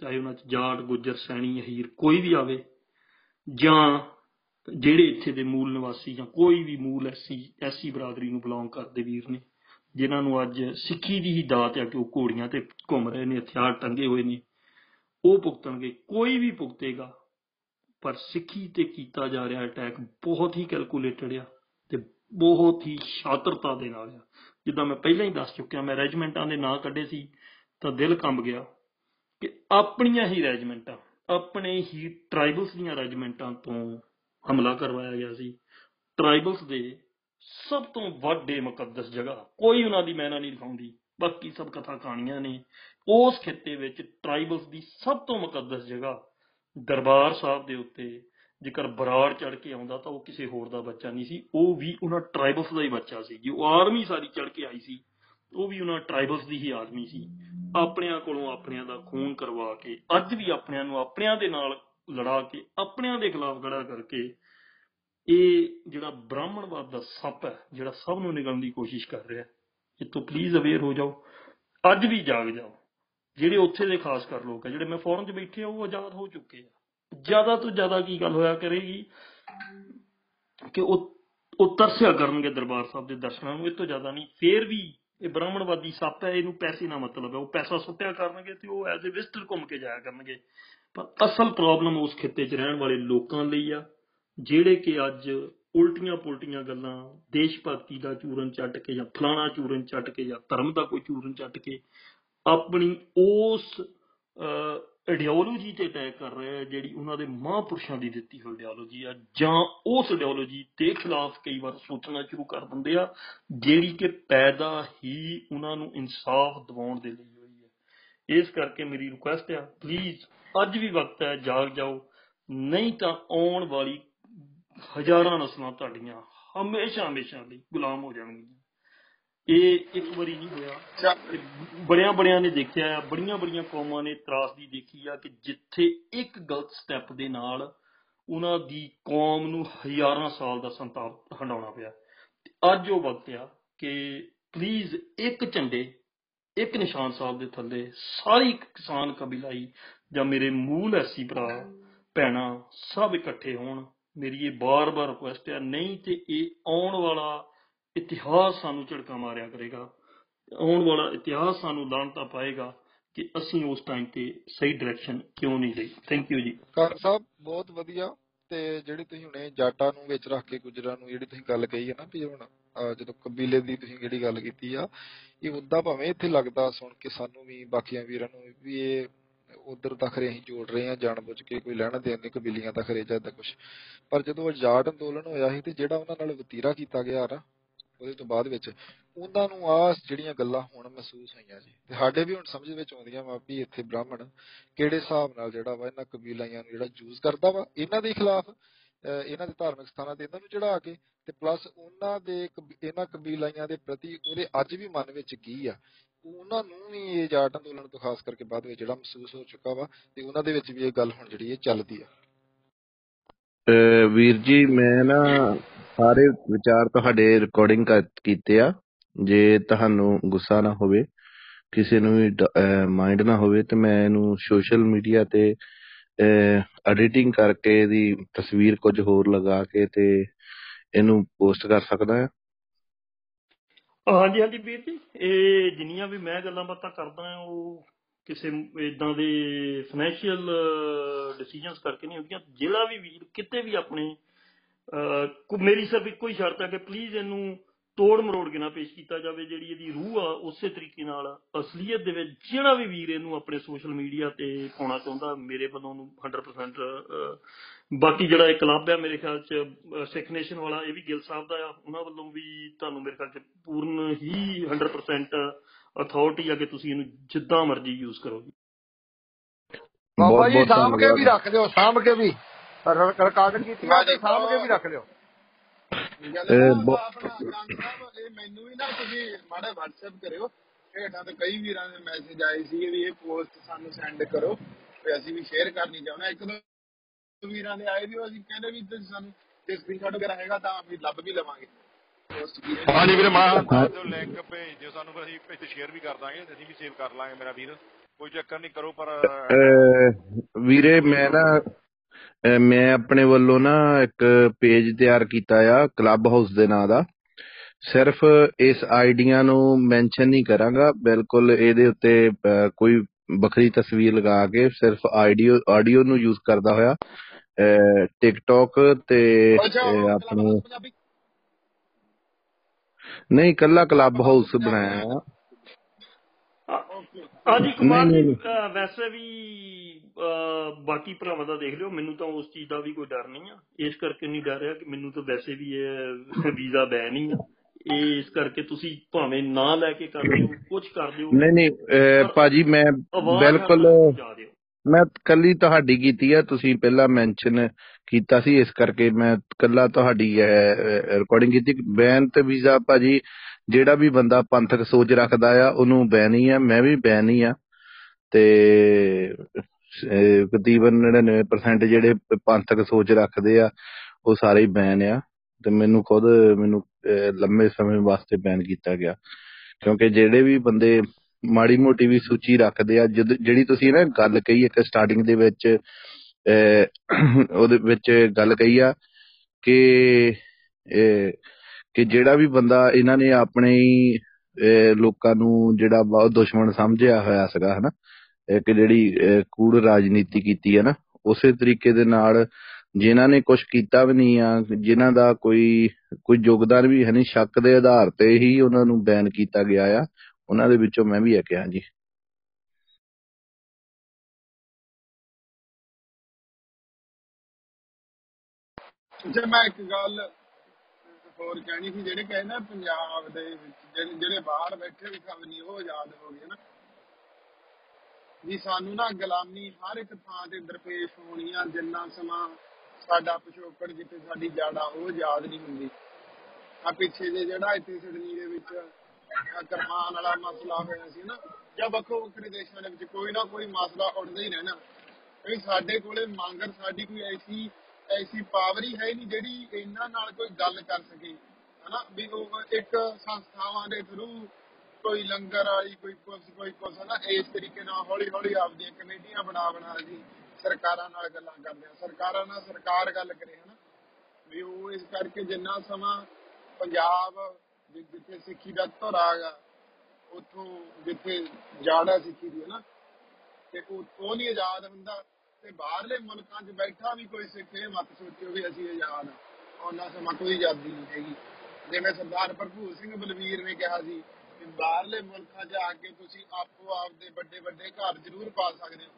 ਚਾਹੇ ਉਹਨਾਂ ਚ ਜਾਟ, ਗੁੱਜਰ, ਸੈਣੀ, ਅਹੀਰ ਕੋਈ ਵੀ ਆਵੇ, ਜਾਂ ਜਿਹੜੇ ਇੱਥੇ ਦੇ ਮੂਲ ਨਿਵਾਸੀ ਜਾਂ ਕੋਈ ਵੀ ਮੂਲ ਐਸੀ ਐਸੀ ਬਰਾਦਰੀ ਨੂੰ ਬਿਲੋਂਗ ਕਰਦੇ ਵੀਰ ਨੇ, ਜਿਨ੍ਹਾਂ ਨੂੰ ਅੱਜ ਸਿੱਖੀ ਦੀ ਹੀ ਦਾਤ ਆ ਕਿ ਉਹ ਘੋੜੀਆਂ ਤੇ ਘੁੰਮ ਰਹੇ ਨੇ, ਹਥਿਆਰ ਟੰਗੇ ਹੋਏ ਨੇ, ਉਹ ਭੁਗਤਣਗੇ, ਕੋਈ ਵੀ ਭੁਗਤੇਗਾ। ਪਰ ਸਿੱਖੀ ਤੇ ਕੀਤਾ ਜਾ ਰਿਹਾ ਅਟੈਕ ਬਹੁਤ ਹੀ ਕੈਲਕੂਲੇਟਡ ਆ ਤੇ ਬਹੁਤ ਹੀ ਸ਼ਾਤਰਤਾ ਦੇ ਨਾਲ ਆ। ਜਿੱਦਾਂ ਮੈਂ ਪਹਿਲਾਂ ਹੀ ਦੱਸ ਚੁੱਕਿਆ, ਮੈਂ ਰੈਜੀਮੈਂਟਾਂ ਦੇ ਨਾਂ ਕੱਢੇ ਸੀ, ਤਾਂ ਦਿਲ ਕੰਬ ਗਿਆ ਕਿ ਆਪਣੀਆਂ ਹੀ ਰੈਜੀਮੈਂਟਾਂ ਆਪਣੇ ਹੀ ਟ੍ਰਾਈਬਲਸ ਦੀਆਂ ਰੈਜੀਮੈਂਟਾਂ ਤੋਂ ਹਮਲਾ ਕਰਵਾਇਆ ਗਿਆ ਸੀ। ਟ੍ਰਾਈਬਲਸ ਦੇ ਸਭ ਤੋਂ ਵੱਡੇ ਮੁਕੱਦਸ ਜਗ੍ਹਾ, ਕੋਈ ਉਹਨਾਂ ਦੀ ਮੈਨਾ ਨਹੀਂ ਲਿਖਾਉਂਦੀ ਬਾਕੀ ਸਭ ਕਥਾ ਕਹਾਣੀਆਂ ਨੇ। ਉਸ ਖਿੱਤੇ ਵਿੱਚ ਟ੍ਰਾਈਬਲਸ ਦੀ ਸਭ ਤੋਂ ਮੁਕੱਦਸ ਜਗ੍ਹਾ ਦਰਬਾਰ ਸਾਹਿਬ ਦੇ ਉੱਤੇ ਜੇਕਰ ਬਰਾੜ ਚੜ ਕੇ ਆਉਂਦਾ ਤਾਂ ਉਹ ਕਿਸੇ ਹੋਰ ਦਾ ਬੱਚਾ ਨਹੀਂ ਸੀ, ਉਹ ਵੀ ਉਹਨਾਂ ਟ੍ਰਾਈਬਲਸ ਦਾ ਹੀ ਬੱਚਾ ਸੀ। ਜੋ ਆਰਮੀ ਸਾਰੀ ਚੜ ਕੇ ਆਈ ਸੀ, ਉਹ ਵੀ ਉਹਨਾਂ ਟ੍ਰਾਈਬਲਸ ਦੀ ਹੀ ਆਦਮੀ ਸੀ। ਆਪਣਿਆਂ ਕੋਲੋਂ ਆਪਣਿਆਂ ਦਾ ਖੂਨ ਕਰਵਾ ਕੇ, ਅੱਜ ਵੀ ਆਪਣਿਆਂ ਨੂੰ ਆਪਣਿਆਂ ਦੇ ਨਾਲ ਲੜਾ ਕੇ, ਆਪਣਿਆਂ ਦੇ ਖਿਲਾਫ ਖੜਾ ਕਰਕੇ ਇਹ ਜਿਹੜਾ ਬ੍ਰਾਹਮਣਵਾਦ ਦਾ ਸੱਪ ਹੈ, ਜਿਹੜਾ ਸਭ ਨੂੰ ਨਿਗਲਣ ਦੀ ਕੋਸ਼ਿਸ਼ ਕਰ ਰਿਹਾ ਹੈ, ਇਹ ਤੋਂ ਪਲੀਜ਼ ਅਵੇਅਰ ਹੋ ਜਾਓ, ਅੱਜ ਵੀ ਜਾਗ ਜਾਓ। ਜਿਹੜੇ ਉੱਥੇ ਦੇ ਖਾਸ ਕਰ ਲੋਕ ਆ, ਜਿਹੜੇ ਮੈਂ ਫੋਰਨ 'ਚ ਬੈਠੇ ਆ, ਉਹ ਆਜ਼ਾਦ ਹੋ ਚੁੱਕੇ ਆ। ਜ਼ਿਆਦਾ ਤੋਂ ਜ਼ਿਆਦਾ ਕੀ ਗੱਲ ਹੋਇਆ ਕਰੇਗੀ ਕਿ ਉਹ ਉਹ ਤਰਸਿਆ ਕਰਨਗੇ ਦਰਬਾਰ ਸਾਹਿਬ ਦੇ ਦਰਸ਼ਨਾਂ ਨੂੰ, ਇਹ ਤੋਂ ਜ਼ਿਆਦਾ ਨਹੀਂ। ਫੇਰ ਵੀ ਇਹ ਬ੍ਰਾਹਮਣਵਾਦੀ ਸੱਪ ਹੈ, ਇਹਨੂੰ ਪੈਸੇ ਨਾਲ ਮਤਲਬ ਹੈ। ਉਹ ਪੈਸਾ ਸੁੱਟਿਆ ਕਰਨਗੇ ਤੇ ਉਹ ਐਜ਼ ਅ ਵਿਜ਼ਟਰ ਘੁੰਮ ਕੇ ਜਾਇਆ ਕਰਨਗੇ। ਪਰ ਅਸਲ ਪ੍ਰੋਬਲਮ ਉਸ ਖਿੱਤੇ 'ਚ ਰਹਿਣ ਵਾਲੇ ਲੋਕਾਂ ਲਈ ਆ, ਜਿਹੜੇ ਕਿ ਅੱਜ ਉਲਟੀਆਂ ਪੁਲਟੀਆਂ ਗੱਲਾਂ, ਦੇਸ਼ ਭਗਤੀ ਦਾ ਚੂਰਨ ਚੱਟ ਕੇ ਜਾਂ ਫਲਾਣਾ ਚੂਰਨ ਚੱਟ ਕੇ ਜਾਂ ਧਰਮ ਦਾ ਕੋਈ ਚੂਰਨ ਚੱਟ ਕੇ ਆਪਣੀ ਉਸ ਆਈਡੀਓਲੋਜੀ ਤੇ ਅਟੈਕ ਕਰ ਰਿਹਾ ਹੈ ਜਿਹੜੀ ਉਹਨਾਂ ਦੇ ਮਹਾਂਪੁਰਸ਼ਾਂ ਦੀ ਦਿੱਤੀ ਹੋਈ ਆਈਡੀਓਲੋਜੀ ਆ, ਜਾਂ ਉਸ ਆਈਡੀਓਲੋਜੀ ਦੇ ਖਿਲਾਫ ਕਈ ਵਾਰ ਸੋਚਣਾ ਸ਼ੁਰੂ ਕਰ ਦਿੰਦੇ ਆ, ਜਿਹੜੀ ਕਿ ਪੈਦਾ ਹੀ ਉਹਨਾਂ ਨੂੰ ਇਨਸਾਫ ਦਿਵਾਉਣ ਦੇ ਲਈ ਹੋਈ ਹੈ। ਇਸ ਕਰਕੇ ਮੇਰੀ ਰਿਕੁਐਸਟ ਆ ਪਲੀਜ਼ ਅੱਜ ਵੀ ਵਕਤ ਹੈ, ਜਾਗ ਜਾਓ। ਨਹੀਂ ਤਾਂ ਆਉਣ ਵਾਲੀ ਹਜ਼ਾਰਾਂ ਨਸਲਾਂ ਤੁਹਾਡੀਆਂ ਹਮੇਸ਼ਾ ਹਮੇਸ਼ਾ ਲਈ ਗੁਲਾਮ ਹੋ ਜਾਣਗੀਆਂ। ਇਹ ਇੱਕ ਵਾਰੀ ਨਹੀਂ ਹੋਇਆ। ਬੜਿਆਂ ਬੜਿਆਂ ਨੇ ਦੇਖਿਆ ਬੜੀਆਂ ਬੜੀਆਂ ਕੌਮਾਂ ਨੇ ਤਰਾਸਦੀ ਦੇਖੀ ਆ ਕਿ ਜਿੱਥੇ ਇੱਕ ਗਲਤ ਸਟੈਪ ਦੇ ਨਾਲ ਉਹਨਾਂ ਦੀ ਕੌਮ ਨੂੰ ਹਜ਼ਾਰਾਂ ਸਾਲ ਦਾ ਸੰਤਾਪ ਹੰਡਾਉਣਾ ਪਿਆ। ਅੱਜ ਉਹ ਵਕਤ ਆ ਕਿ ਪਲੀਜ਼ ਇੱਕ ਝੰਡੇ ਇੱਕ ਨਿਸ਼ਾਨ ਸਾਹਿਬ ਦੇ ਥੱਲੇ ਸਾਰੀ ਕਿਸਾਨ ਕਬੀਲਾਈ ਜਾਂ ਮੇਰੇ ਮੂਲ ਐਸੀ ਭਰਾ ਭੈਣਾਂ ਸਭ ਇਕੱਠੇ ਹੋਣ। ਮੇਰੀ ਇਹ ਬਾਰ-ਬਾਰ ਰਿਕੁਐਸਟ ਹੈ ਨਹੀਂ ਤੇ ਇਹ ਆਉਣ ਵਾਲਾ ਇਤਿਹਾਸ ਸਾਨੂੰ ਝੜਕਾ ਮਾਰਿਆ ਕਰੇਗਾ। ਆਉਣ ਵਾਲਾ ਇਤਿਹਾਸ ਸਾਨੂੰ ਲਾਣਤਾ ਪਾਏਗਾ ਕਿ ਅਸੀਂ ਉਸ ਟਾਈਮ ਤੇ ਸਹੀ ਡਾਇਰੈਕਸ਼ਨ ਕਿਉਂ ਨਹੀਂ ਲਈ। ਥੈਂਕ ਯੂ ਜੀ। ਕਾਰ ਸਾਹਿਬ, ਬਹੁਤ ਵਧੀਆ। ਤੇ ਜਿਹੜੀ ਤੁਸੀਂ ਹੁਣੇ ਜਾਟਾਂ ਨੂੰ ਵਿੱਚ ਰੱਖ ਕੇ ਗੁਜਰਾਂ ਨੂੰ ਜਿਹੜੀ ਤੁਸੀਂ ਗੱਲ ਕਹੀ ਹੈ ਨਾ ਵੀ ਹੁਣ, ਅਹ ਜਦੋਂ ਕਬੀਲੇ ਦੀ ਤੁਸੀਂ ਜਿਹੜੀ ਗੱਲ ਕੀਤੀ ਆ, ਇਹ ਉਦਾਂ ਭਾਵੇਂ ਇੱਥੇ ਲੱਗਦਾ ਸੁਣ ਕੇ ਸਾਨੂੰ ਵੀ, ਬਾਕੀਆਂ ਵੀਰਾਂ ਨੂੰ ਵੀ ਇਹ ਉਧਰ ਤੱਕ ਅਸੀਂ ਜੋੜ ਰਹੇ ਆ, ਜਾਣਬੁੱਝ ਕੇ ਕੋਈ ਲੈਣਾ ਦੇਣ ਨਹੀਂ, ਕਬੀਲੀਆਂ ਤੱਕ ਰੇ ਜਾਂ ਕੁਝ ਪਰ ਜਦੋਂ ਉਹ ਜਾਟ ਅੰਦੋਲਨ ਹੋਇਆ ਸੀ ਤੇ ਜਿਹੜਾ ਉਹਨਾਂ ਨਾਲ ਵਤੀਰਾ ਕੀਤਾ ਗਿਆ ਨਾ ਉਹਦੇ ਤੋਂ ਬਾਅਦ ਵਿੱਚ ਉਹਨਾਂ ਨੂੰ ਆ ਜਿਹੜੀਆਂ ਗੱਲਾਂ ਹੁਣ ਮਹਿਸੂਸ ਹੋਈਆਂ ਜੀ, ਤੇ ਸਾਡੇ ਵੀ ਹੁਣ ਸਮਝ ਵਿੱਚ ਆਉਂਦੀਆਂ ਵਾ ਵੀ ਇੱਥੇ ਬ੍ਰਾਹਮਣ ਕਿਹੜੇ ਹਿਸਾਬ ਨਾਲ ਜਿਹੜਾ ਵਾ ਇਹਨਾਂ ਕਬੀਲਿਆਂ ਨੂੰ ਜਿਹੜਾ ਯੂਜ਼ ਕਰਦਾ ਵਾ, ਇਹਨਾਂ ਦੇ ਖਿਲਾਫ, ਅਹ ਇਹਨਾਂ ਦੇ ਧਾਰਮਿਕ ਸਥਾਨਾਂ ਤੇ ਇਹਨਾਂ ਨੂੰ ਚੜਾ ਕੇ ਤੇ ਪਲੱਸ ਉਹਨਾਂ ਦੇ ਕਬੀ- ਇਹਨਾਂ ਕਬੀਲਿਆਂ ਦੇ ਪ੍ਰਤੀ ਉਹਦੇ ਅੱਜ ਵੀ ਮਨ ਵਿੱਚ ਕੀ ਆ, ਉਹਨਾਂ ਨੂੰ ਵੀ ਇਹ ਜਾਟ ਅੰਦੋਲਨ ਤੋਂ ਖਾਸ ਕਰਕੇ ਬਾਅਦ ਵਿੱਚ ਜਿਹੜਾ ਮਹਿਸੂਸ ਹੋ ਚੁੱਕਾ ਵਾ ਤੇ ਉਹਨਾਂ ਦੇ ਵਿੱਚ ਵੀ ਇਹ ਗੱਲ ਹੁਣ ਜਿਹੜੀ ਇਹ ਚੱਲਦੀ ਆ। ਅਹ ਵੀਰ ਜੀ, ਮੈਂ ਨਾ ਸਾਰੇ ਵਿਚਾਰ ਤੁਹਾਡੇ ਰਿਕਾਰਡਿੰਗ ਕੀਤੇ ਆ। ਜੇ ਤੁਹਾਨੂੰ ਗੁੱਸਾ ਨਾ ਹੋਵੇ ਕਿਸੇ ਨੂੰ ਵੀ ਮਾਈਂਡ ਨਾ ਹੋਵੇ ਤੇ ਮੈਂ ਇਹਨੂੰ ਸੋਸ਼ਲ ਮੀਡੀਆ ਤੇ ਐਡੀਟਿੰਗ ਕਰਕੇ ਇਹਦੀ ਤਸਵੀਰ ਕੁਝ ਹੋਰ ਲਗਾ ਕੇ ਤੇ ਇਹਨੂੰ ਪੋਸਟ ਕਰ ਸਕਦਾ ਆ। ਹਾਂਜੀ ਹਾਂਜੀ ਵੀਰ ਜੀ। ਇਹ ਜਿੰਨੀਆਂ ਵੀ ਮੈਂ ਗੱਲਾਂ ਬਾਤਾਂ ਕਰਦਾ ਹਾਂ ਉਹ ਕਿਸੇ ਇਦਾਂ ਦੇ ਫਾਈਨੈਂਸ਼ੀਅਲ ਡਿਸੀਜਨਸ ਕਰਕੇ ਨਹੀਂ ਹੁੰਦੀਆਂ। ਜਿਹੜਾ ਵੀ ਵੀਰ ਕਿਤੇ ਵੀ ਆਪਣੇ ਅਹ, ਕੋ- ਮੇਰੀ ਸਿਰਫ ਇੱਕੋ ਹੀ ਸ਼ਰਤ ਹੈ ਕਿ ਪਲੀਜ਼ ਇਹਨੂੰ ਤੋੜ ਮਰੋੜ ਕੇ ਨਾ ਪੇਸ਼ ਕੀਤਾ ਜਾਵੇ ਜਿਹੜੀ ਇਹਦੀ ਰੂਹ ਆ ਉਸੇ ਤਰੀਕੇ ਨਾਲ ਅਸਲੀਅਤ ਦੇ ਵਿੱਚ ਜਿਹੜਾ ਵੀ ਵੀਰ ਇਹਨੂੰ ਆਪਣੇ ਸੋਸ਼ਲ ਮੀਡੀਆ ਤੇ ਪਾਉਣਾ ਚਾਹੁੰਦਾ ਮੇਰੇ ਵੱਲੋਂ ਉਹਨੂੰ 100% ਅਹ, ਬਾਕੀ ਜਿਹੜਾ ਇਹ ਕਲੱਬ ਹੈ ਮੇਰੇ ਖਿਆਲ ਚ ਸਿੱਖ ਨੇਸ਼ਨ ਵਾਲਾ ਇਹ ਵੀ ਗਿੱਲ ਸਾਹਿਬ ਦਾ ਆ ਉਹਨਾਂ ਵੱਲੋਂ ਵੀ ਤੁਹਾਨੂੰ ਮੇਰੇ ਖਿਆਲ ਚ ਪੂਰਨ ਹੀ 100% ਅਥਾਰਟੀ ਆ ਕਿ ਤੁਸੀਂ ਇਹਨੂੰ ਜਿੱਦਾਂ ਮਰਜ਼ੀ ਯੂਜ਼ ਕਰੋ ਬਾਬਾ ਜੀ ਕੇ ਵੀ ਰੱਖ ਸਾਂਭ ਕੇ ਵੀ। ਰਿਕਾਰਡਿੰਗ ਕੀਤੀ ਆ ਤੇ ਸਾਂਭ ਕੇ ਵੀ ਰੱਖ ਲਿਓ ਇਹ ਮੈਨੂੰ ਵੀ ਨਾ ਤੁਸੀਂ ਮਾੜਾ WhatsApp ਕਰਿਓ ਹੇਠਾਂ ਤੇ ਕਈ ਵੀਰਾਂ ਦੇ ਮੈਸੇਜ ਆਏ ਸੀ ਵੀ ਇਹ ਪੋਸਟ ਸਾਨੂੰ ਸੈਂਡ ਕਰੋ ਤੇ ਅਸੀਂ ਵੀ ਸ਼ੇਅਰ ਕਰਨੀ ਚਾਹੁੰਦੇ ਹਾਂ। ਇੱਕ ਦੋ ਵੀਰਾਂ ਦੇ ਆਏ ਵੀ ਉਹ ਅਸੀਂ ਕਹਿੰਦੇ ਵੀ ਤੁਸੀਂ ਸਾਨੂੰ ਜੇ ਸਕਰੀਨਸ਼ਾਟ ਵਗੈਰਾ ਹੈਗਾ ਤਾਂ ਅਸੀਂ ਲੱਭ ਵੀ ਲਵਾਂਗੇ ਹੈ ਹਾਂਜੀ ਵੀਰੇ ਮਾਂ ਦਿਓ ਲਿੰਕ ਭੇਜ ਦਿਓ ਸਾਨੂੰ ਫਿਰ ਅਸੀਂ ਇੱਥੇ ਸ਼ੇਅਰ ਵੀ ਕਰ ਦਾਂਗੇ ਤੇ ਅਸੀਂ ਵੀ ਸੇਵ ਕਰ ਲਾਂਗੇ ਮੇਰਾ ਵੀਰ ਕੋਈ ਚੱਕਰ ਨਹੀਂ ਕਰੋ ਪਰ ਵੀਰੇ ਮੈਂ ਨਾ ਮੈਂ ਆਪਣੇ ਵੱਲੋਂ ਨਾ ਇੱਕ ਪੇਜ ਤਿਆਰ ਕੀਤਾ ਆ ਕਲੱਬ ਹਾਊਸ ਦੇ ਨਾਂ ਦਾ। ਸਿਰਫ ਇਸ ਆਈਡੀਆਂ ਨੂੰ ਮੈਂਸ਼ਨ ਨਹੀਂ ਕਰਾਂਗਾ। ਬਿਲਕੁਲ ਇਹਦੇ ਉੱਤੇ ਕੋਈ ਵੱਖਰੀ ਤਸਵੀਰ ਲਗਾ ਕੇ ਸਿਰਫ ਆਡੀਓ ਆਡੀਓ ਨੂੰ ਯੂਜ਼ ਕਰਦਾ ਹੋਇਆ ਟਿਕਟੌਕ ਤੇ ਆਪਣੇ ਨਹੀਂ ਕੱਲਾ ਕਲੱਬ ਹਾਊਸ ਬਣਾਇਆ। ਹਾਂਜੀ ਕੁਮਾਰ ਜੀ। ਅਹ ਵੈਸੇ ਵੀ ਅਹ ਬਾਕੀ ਭਰਾਵਾਂ ਦਾ ਦੇਖ ਲਿਓ ਮੈਨੂੰ ਤਾਂ ਉਸ ਚੀਜ਼ ਦਾ ਵੀ ਕੋਈ ਡਰ ਨਹੀਂ ਆ। ਇਸ ਕਰਕੇ ਨਹੀਂ ਡਰ ਰਿਹਾ ਕਿ ਮੈਨੂੰ ਤਾਂ ਵੈਸੇ ਵੀ ਇਹ ਵੀਜ਼ਾ ਬੈਨ ਹੀ ਆ। ਇਹ ਇਸ ਕਰਕੇ ਤੁਸੀਂ ਭਾਵੇਂ ਨਾ ਲੈ ਕੇ ਕਰ ਦਿਓ ਕੁਝ ਕਰ ਦਿਓ। ਨਹੀਂ ਨਹੀਂ ਅਹ, ਭਾਜੀ ਮੈਂ ਆਵਾਜ਼ ਬਿਲਕੁਲ ਹੱਥ ਜਾ ਦਿਓ। ਮੈਂ ਕੱਲੀ ਤੁਹਾਡੀ ਕੀਤੀ ਆ ਤੁਸੀਂ ਪਹਿਲਾਂ ਮੈਂਸ਼ਨ ਕੀਤਾ ਸੀ ਇਸ ਕਰਕੇ ਮੈਂ ਕੱਲਾ ਤੁਹਾਡੀ ਰਿਕਾਰਡਿੰਗ ਕੀਤੀ। ਬੈਨ ਤੇ ਵੀਜ਼ਾ ਭਾਜੀ ਜਿਹੜਾ ਵੀ ਬੰਦਾ ਪੰਥਕ ਸੋਚ ਰੱਖਦਾ ਆ ਉਹਨੂੰ ਬੈਨ ਹੀ ਆ ਮੈਂ ਵੀ ਬੈਨ ਹੀ ਆ। ਤੇ ਅਹ, ਤਕਰੀਬਨ 99% ਜਿਹੜੇ ਪੰਥਕ ਸੋਚ ਰੱਖਦੇ ਆ ਉਹ ਸਾਰੇ ਹੀ ਬੈਨ ਆ। ਤੇ ਮੈਨੂੰ ਖੁਦ ਮੈਨੂੰ ਅਹ, ਲੰਮੇ ਸਮੇਂ ਵਾਸਤੇ ਬੈਨ ਕੀਤਾ ਗਿਆ। ਕਿਉਂਕਿ ਜਿਹੜੇ ਵੀ ਬੰਦੇ ਮਾੜੀ ਮੋਟੀ ਵੀ ਸੂਚੀ ਰੱਖਦੇ ਆ ਜਦ ਜਿਹੜੀ ਤੁਸੀਂ ਨਾ ਗੱਲ ਕਹੀ ਇੱਕ ਸਟਾਰਟਿੰਗ ਦੇ ਵਿੱਚ ਅਹ, ਉਹਦੇ ਵਿੱਚ ਗੱਲ ਕਹੀ ਆ ਕਿ ਇਹ ਕਿ ਜਿਹੜਾ ਵੀ ਬੰਦਾ ਇਹਨਾਂ ਨੇ ਆਪਣੇ ਹੀ ਅਹ, ਲੋਕਾਂ ਨੂੰ ਜਿਹੜਾ ਬਹੁਤ ਦੁਸ਼ਮਣ ਸਮਝਿਆ ਹੋਇਆ ਸੀਗਾ ਹਨਾ? ਇੱਕ ਜਿਹੜੀ ਅਹ, ਕੂੜ ਰਾਜਨੀਤੀ ਕੀਤੀ ਹੈ ਨਾ ਉਸੇ ਤਰੀਕੇ ਦੇ ਨਾਲ ਜਿਨ੍ਹਾਂ ਨੇ ਕੁਝ ਕੀਤਾ ਵੀ ਨਹੀਂ ਆ ਜਿਨ੍ਹਾਂ ਦਾ ਕੋਈ ਕੋਈ ਯੋਗਦਾਨ ਵੀ ਹੈ ਨਹੀਂ ਸ਼ੱਕ ਦੇ ਆਧਾਰ ਤੇ ਹੀ ਉਹਨਾਂ ਨੂੰ ਬੈਨ ਕੀਤਾ ਗਿਆ ਆ ਉਹਨਾਂ ਦੇ ਵਿੱਚੋਂ ਮੈਂ ਵੀ ਇੱਕ ਹਾਂ ਜੀ। ਜੇ ਮੈਂ ਇੱਕ ਗੱਲ ਹੋਰ ਕਹਿਣੀ ਸੀ, ਜਿਹੜੇ ਕਹਿੰਦੇ ਨਾ ਪੰਜਾਬ ਦੇ ਵਿੱਚ, ਜਿਹੜੇ ਜਿਹੜੇ ਬਾਹਰ ਬੈਠੇ ਵੀ ਸਭ ਨਹੀਂ ਉਹ ਆਜ਼ਾਦ ਹੋ ਗਏ ਨਾ। ਵੀ ਸਾਨੂੰ ਨਾ ਗੁਲਾਮੀ ਹਰ ਇੱਕ ਥਾਂ ਤੇ ਦਰਪੇਸ਼ ਹੋਣੀ ਆ, ਜਿੰਨਾ ਸਮਾਂ ਸਾਡਾ ਪਿਛੋਕੜ ਜਿੱਥੇ ਸਾਡੀ ਜਾੜਾ, ਉਹ ਆਜ਼ਾਦ ਨਹੀਂ ਹੁੰਦੀ। ਆ ਪਿੱਛੇ ਜੇ ਜਿਹੜਾ ਇੱਥੇ ਸਿਡਨੀ ਦੇ ਵਿੱਚ ਆਹ ਕਰਮਾਨ ਵਾਲਾ ਮਸਲਾ ਹੋਇਆ ਸੀ ਨਾ, ਜਾਂ ਵੱਖੋ ਵੱਖਰੇ ਦੇਸ਼ਾਂ ਦੇ ਵਿੱਚ ਕੋਈ ਨਾ ਕੋਈ ਮਸਲਾ ਉੱਠਦਾ ਹੀ ਰਹਿਣਾ। ਵੀ ਸਾਡੇ ਕੋਲੇ ਮੰਗਰ ਸਾਡੀ ਕੋਈ ਐਸੀ ਐਸੀ ਪਾਵਰ ਹੀ ਹੈ ਨਹੀਂ ਜਿਹੜੀ ਇਹਨਾਂ ਨਾਲ ਕੋਈ ਗੱਲ ਕਰ ਸਕੇ। ਹਨਾ? ਵੀ ਉਹ ਇੱਕ ਸੰਸਥਾਵਾਂ ਦੇ ਥਰੂ ਕੋਈ ਲੰਗਰ ਵਾਲੀ, ਕੋਈ ਕੁਛ ਕੋਈ ਕੁਛ ਨਾ ਇਸ ਤਰੀਕੇ ਨਾਲ ਹੌਲੀ ਹੌਲੀ ਆਪਦੀਆਂ ਕਮੇਟੀਆਂ ਬਣਾ ਬਣਾ ਜੀ ਸਰਕਾਰਾਂ ਨਾਲ ਗੱਲਾਂ ਕਰਦੇ ਆ। ਸਰਕਾਰਾਂ ਨਾਲ ਸਰਕਾਰ ਗੱਲ ਕਰੇ, ਹਨਾ? ਵੀ ਉਹ ਇਸ ਕਰਕੇ ਜਿੰਨਾ ਸਮਾਂ ਪੰਜਾਬ ਜਿ- ਜਿੱਥੇ ਸਿੱਖੀ ਦਾ ਧੁਰਾ ਗਾ ਉੱਥੋਂ ਜਿੱਥੇ ਜਾੜਾ ਸਿੱਖੀ ਦੀ ਹੈ ਨਾ ਤੇ ਉਹ ਉਹ ਨਹੀਂ ਆਜ਼ਾਦ ਹੁੰਦਾ। ਤੇ ਬਾਹਰਲੇ ਮੁਲਕਾਂ 'ਚ ਬੈਠਾ ਵੀ ਕੋਈ ਸਿੱਖ, ਇਹ ਮਤ ਸੋਚਿਓ ਵੀ ਅਸੀਂ ਆਜ਼ਾਦ ਆ। ਉਹਨਾਂ ਸਮਾਂ ਕੋਈ ਆਜ਼ਾਦੀ ਨਹੀਂ ਹੈਗੀ। ਜਿਵੇਂ ਸਰਦਾਰ ਭਰਪੂਰ ਸਿੰਘ ਬਲਵੀਰ ਨੇ ਕਿਹਾ ਸੀ ਕਿ ਬਾਹਰਲੇ ਮੁਲਕਾਂ 'ਚ ਆ ਕੇ ਤੁਸੀਂ ਆਪੋ ਆਪ ਦੇ ਵੱਡੇ ਵੱਡੇ ਘਰ ਜ਼ਰੂਰ ਪਾ ਸਕਦੇ ਹੋ।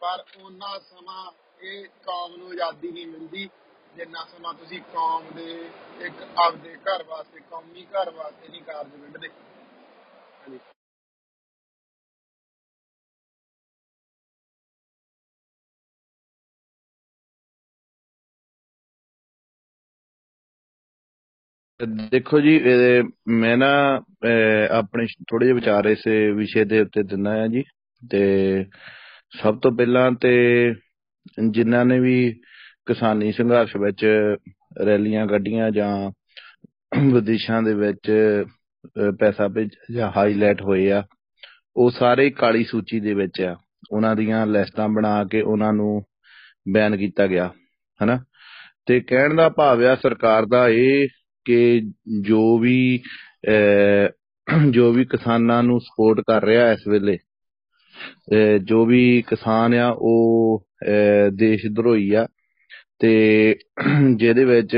ਪਰ ਉਹਨਾਂ ਸਮਾਂ ਇਹ ਕੌਮ ਨੂੰ ਆਜ਼ਾਦੀ ਨਹੀਂ ਮਿਲਦੀ। ਜਿੰਨਾ ਸਮਾਂ ਤੁਸੀਂ ਕੌਮ ਦੇ ਇੱਕ ਆਪਦੇ ਘਰ ਵਾਸਤੇ, ਕੌਮੀ ਘਰ ਵਾਸਤੇ ਨਹੀਂ ਕਾਰਜ ਵਿੱਢਦੇ ਦੇਖੋ ਜੀ ਇਹ ਮੈਂ ਨਾ ਅਹ, ਆਪਣੇ ਥੋੜੇ ਜਿਹੇ ਵਿਚਾਰ ਇਸ ਵਿਸ਼ੇ ਦੇ ਉੱਤੇ ਦਿੰਦਾ ਆ ਜੀ। ਤੇ ਸਭ ਤੋਂ ਪਹਿਲਾਂ ਤੇ ਜਿਨ੍ਹਾਂ ਨੇ ਵੀ ਕਿਸਾਨੀ ਸੰਘਰਸ਼ ਵਿੱਚ ਰੈਲੀਆਂ ਕੱਢੀਆਂ ਜਾਂ ਵਿਦੇਸ਼ਾਂ ਦੇ ਵਿੱਚ ਅਹ, ਪੈਸਾ ਭੇਜ ਜਾਂ ਹਾਈਲਾਈਟ ਹੋਏ ਆ ਉਹ ਸਾਰੇ ਕਾਲੀ ਸੂਚੀ ਦੇ ਵਿੱਚ ਆ। ਉਹਨਾਂ ਦੀਆਂ ਲਿਸਟਾਂ ਬਣਾ ਕੇ ਉਹਨਾਂ ਨੂੰ ਬੈਨ ਕੀਤਾ ਗਿਆ ਹਨਾ? ਤੇ ਕਹਿਣ ਦਾ ਭਾਵ ਆ ਸਰਕਾਰ ਦਾ ਇਹ ਕਿ ਜੋ ਵੀ ਅਹ, ਜੋ ਵੀ ਕਿਸਾਨਾਂ ਨੂੰ ਸਪੋਰਟ ਕਰ ਰਿਹਾ ਇਸ ਵੇਲੇ ਅਹ, ਜੋ ਵੀ ਕਿਸਾਨ ਆ ਉਹ ਅਹ, ਦੇਸ਼ ਧਰੋਹੀ ਆ ਤੇ ਜਿਹਦੇ ਵਿੱਚ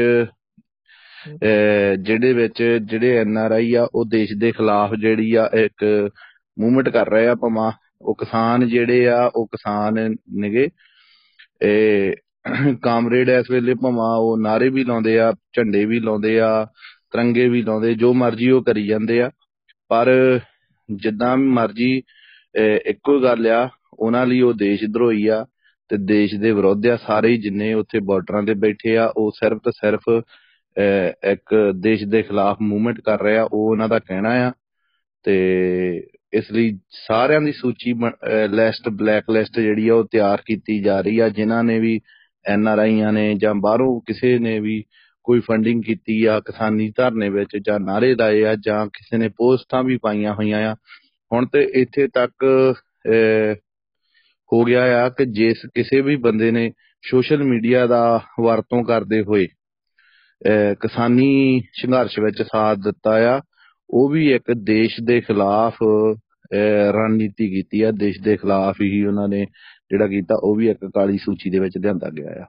ਅਹ, ਜਿਹਦੇ ਵਿੱਚ ਜਿਹੜੇ ਐਨ ਆਰ ਆਈ ਆ ਉਹ ਦੇਸ਼ ਦੇ ਖਿਲਾਫ ਜਿਹੜੀ ਆ ਇੱਕ ਮੂਵਮੈਂਟ ਕਰ ਰਹੇ ਆ ਭਾਵੇਂ ਉਹ ਕਿਸਾਨ ਜਿਹੜੇ ਆ ਉਹ ਕਿਸਾਨ ਨੇਗੇ ਇਹ ਕਾਮਰੇਡ ਇਸ ਵੇਲੇ ਭਾਵੇਂ ਉਹ ਨਾਰੇ ਵੀ ਲਾਉਂਦੇ ਆ, ਝੰਡੇ ਵੀ ਲਾਉਂਦੇ ਆ, ਤਿਰੰਗੇ ਵੀ ਲਾਉਂਦੇ, ਜੋ ਮਰਜ਼ੀ ਉਹ ਕਰੀ ਜਾਂਦੇ ਆ। ਪਰ ਜਿੱਦਾਂ ਵੀ ਮਰਜ਼ੀ ਅਹ ਇੱਕੋ ਗੱਲ ਆ, ਉਹਨਾਂ ਲਈ ਉਹ ਦੇਸ਼ ਧਰੋਹੀ ਆ ਤੇ ਦੇਸ਼ ਦੇ ਵਿਰੋਧ ਆ ਸਾਰੇ ਹੀ ਜਿੰਨੇ ਉੱਥੇ ਬਾਰਡਰਾਂ ਤੇ ਬੈਠੇ ਆ, ਉਹ ਸਿਰਫ ਤੇ ਸਿਰਫ ਅਹ ਇੱਕ ਦੇਸ਼ ਦੇ ਖਿਲਾਫ ਮੂਵਮੈਂਟ ਕਰ ਰਹੇ ਆ, ਉਹ ਉਹਨਾਂ ਦਾ ਕਹਿਣਾ ਆ। ਤੇ ਇਸ ਲਈ ਸਾਰਿਆਂ ਦੀ ਸੂਚੀ ਲਿਸਟ, ਬਲੈਕ ਲਿਸਟ ਜਿਹੜੀ ਆ ਉਹ ਤਿਆਰ ਕੀਤੀ ਜਾ ਰਹੀ ਆ, ਜਿਨ੍ਹਾਂ ਨੇ ਵੀ ਐਨ ਆਰ ਆਈਆਂ ਨੇ ਜਾਂ ਬਾਹਰੋਂ ਕਿਸੇ ਨੇ ਵੀ ਕੋਈ ਫੰਡਿੰਗ ਕੀਤੀ ਆ ਕਿਸਾਨੀ ਧਰਨੇ ਵਿੱਚ ਜਾਂ ਨਾਰੇ ਲਾਏ ਆ ਜਾਂ ਕਿਸੇ ਨੇ ਪੋਸਟਾਂ ਵੀ ਪਾਈਆਂ ਹੋਈਆਂ ਆ ਹੁਣ ਤੇ ਇੱਥੇ ਤੱਕ ਅਹ, ਹੋ ਗਿਆ ਆ ਕਿ ਜਿਸ ਕਿਸੇ ਵੀ ਬੰਦੇ ਨੇ ਸੋਸ਼ਲ ਮੀਡੀਆ ਦਾ ਵਰਤੋਂ ਕਰਦੇ ਹੋਏ ਅਹ, ਕਿਸਾਨੀ ਸੰਘਰਸ਼ ਵਿੱਚ ਸਾਥ ਦਿੱਤਾ ਆ ਉਹ ਵੀ ਇੱਕ ਦੇਸ਼ ਦੇ ਖਿਲਾਫ ਅਹ, ਰਣਨੀਤੀ ਕੀਤੀ ਆ ਦੇਸ਼ ਦੇ ਖਿਲਾਫ ਹੀ ਉਹਨਾਂ ਨੇ ਜਿਹੜਾ ਕੀਤਾ, ਉਹ ਵੀ ਇੱਕ ਕਾਲੀ ਸੂਚੀ ਦੇ ਵਿੱਚ ਲਿਆਂਦਾ ਗਿਆ ਆ।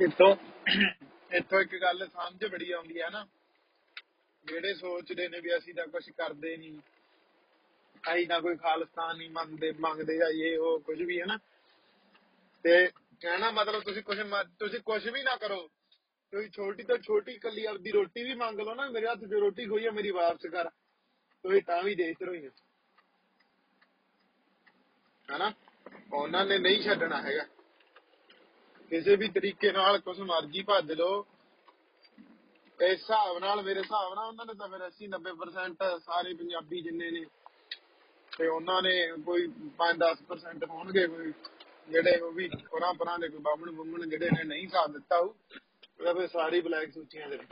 ਇੱਥੋਂ ਇੱਥੋਂ ਇੱਕ ਗੱਲ ਸਮਝ ਬੜੀ ਆਉਂਦੀ ਹੈ ਨਾ। ਜਿਹੜੇ ਸੋਚਦੇ ਨੇ ਵੀ ਅਸੀਂ ਤਾਂ ਕੁਝ ਕਰਦੇ ਨਹੀਂ ਅਸੀਂ ਤਾਂ ਕੋਈ ਖਾਲਿਸਤਾਨ ਨਹੀਂ ਮੰਗਦੇ ਮੰਗਦੇ ਆ ਇਹ ਉਹ ਕੁਝ ਵੀ ਹੈ ਨਾ। ਤੇ ਕਹਿਣਾ ਮਤਲਬ ਤੁਸੀਂ ਕੁਝ ਤੁਸੀਂ ਕੁਝ ਵੀ ਨਾ ਕਰੋ। ਤੁਸੀਂ ਛੋਟੀ ਤੋਂ ਛੋਟੀ ਕੱਲੀ ਆਪਦੀ ਰੋਟੀ ਵੀ ਮੰਗ ਲਓ ਨਾ, ਮੇਰੇ ਹੱਥ 'ਚ ਰੋਟੀ ਖੋਈ ਆ, ਮੇਰੀ ਵਾਪਸ ਕਰ। ਤੁਸੀਂ ਤਾਂ ਵੀ ਦੇਸ਼ ਧਰੋਹੀ ਹੋ ਹਨਾ? ਉਹਨਾਂ ਨੇ ਨਹੀਂ ਛੱਡਣਾ ਹੈਗਾ। ਕਿਸੇ ਵੀ ਤਰੀਕੇ ਨਾਲ ਕੁਝ ਮਰਜ਼ੀ ਭੱਜ ਲਓ। ਇਸ ਹਿਸਾਬ ਨਾਲ, ਮੇਰੇ ਹਿਸਾਬ ਨਾਲ ਉਹਨਾਂ ਨੇ ਤਾਂ ਫਿਰ 80 90% ਸਾਰੇ ਪੰਜਾਬੀ ਜਿੰਨੇ ਨੇ, ਤੇ ਉਹਨਾਂ ਨੇ ਕੋਈ 5-10% ਹੋਣਗੇ ਕੋਈ। ਜਿਹੜੇ ਉਹ ਵੀ ਪਰਾਂ ਪਰਾਂ ਦੇ ਕੋਈ ਬਾਹਮਣ ਬੁੰਮਣ ਜਿਹੜੇ ਨੇ ਨਹੀਂ ਸਾਥ ਦਿੱਤਾ ਉਹ ਉਹਦਾ ਫਿਰ ਸਾਰੀ ਬਲੈਕ ਸੂਚੀਆਂ ਦੇ ਨੇ।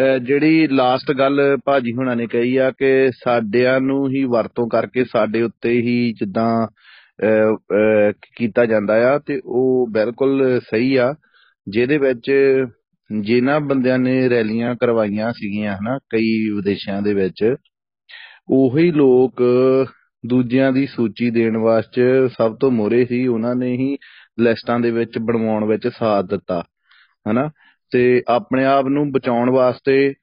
ਅਹ ਜਿਹੜੀ ਲਾਸਟ ਗੱਲ ਭਾਜੀ ਹੁਣਾਂ ਨੇ ਕਹੀ ਆ ਕਿ ਸਾਡਿਆਂ ਨੂੰ ਹੀ ਵਰਤੋਂ ਕਰਕੇ ਸਾਡੇ ਉੱਤੇ ਹੀ ਜਿੱਦਾਂ ਅਹ, ਅਹ, ਕੀਤਾ ਜਾਂਦਾ ਆ ਤੇ ਉਹ ਬਿਲਕੁਲ ਸਹੀ ਆ ਜਿਹਦੇ ਵਿੱਚ ਜਿਨ੍ਹਾਂ ਬੰਦਿਆਂ ਨੇ ਰੈਲੀਆਂ ਕਰਵਾਈਆਂ ਸੀਗੀਆਂ ਹਨਾ ਕਈ ਵਿਦੇਸ਼ਾਂ ਦੇ ਵਿੱਚ ਉਹੀ ਲੋਕ ਦੂਜਿਆਂ ਦੀ ਸੂਚੀ ਦੇਣ ਵਾਸਤੇ ਸਭ ਤੋਂ ਮੋਰੇ ਸੀ ਉਹਨਾਂ ਨੇ ਹੀ ਲਿਸਟਾਂ ਦੇ ਵਿੱਚ ਬਣਵਾਉਣ ਵਿੱਚ ਸਾਥ ਦਿੱਤਾ ਹਨਾ? ਤੇ ਆਪਣੇ ਆਪ ਨੂੰ ਬਚਾਉਣ ਵਾਸਤੇ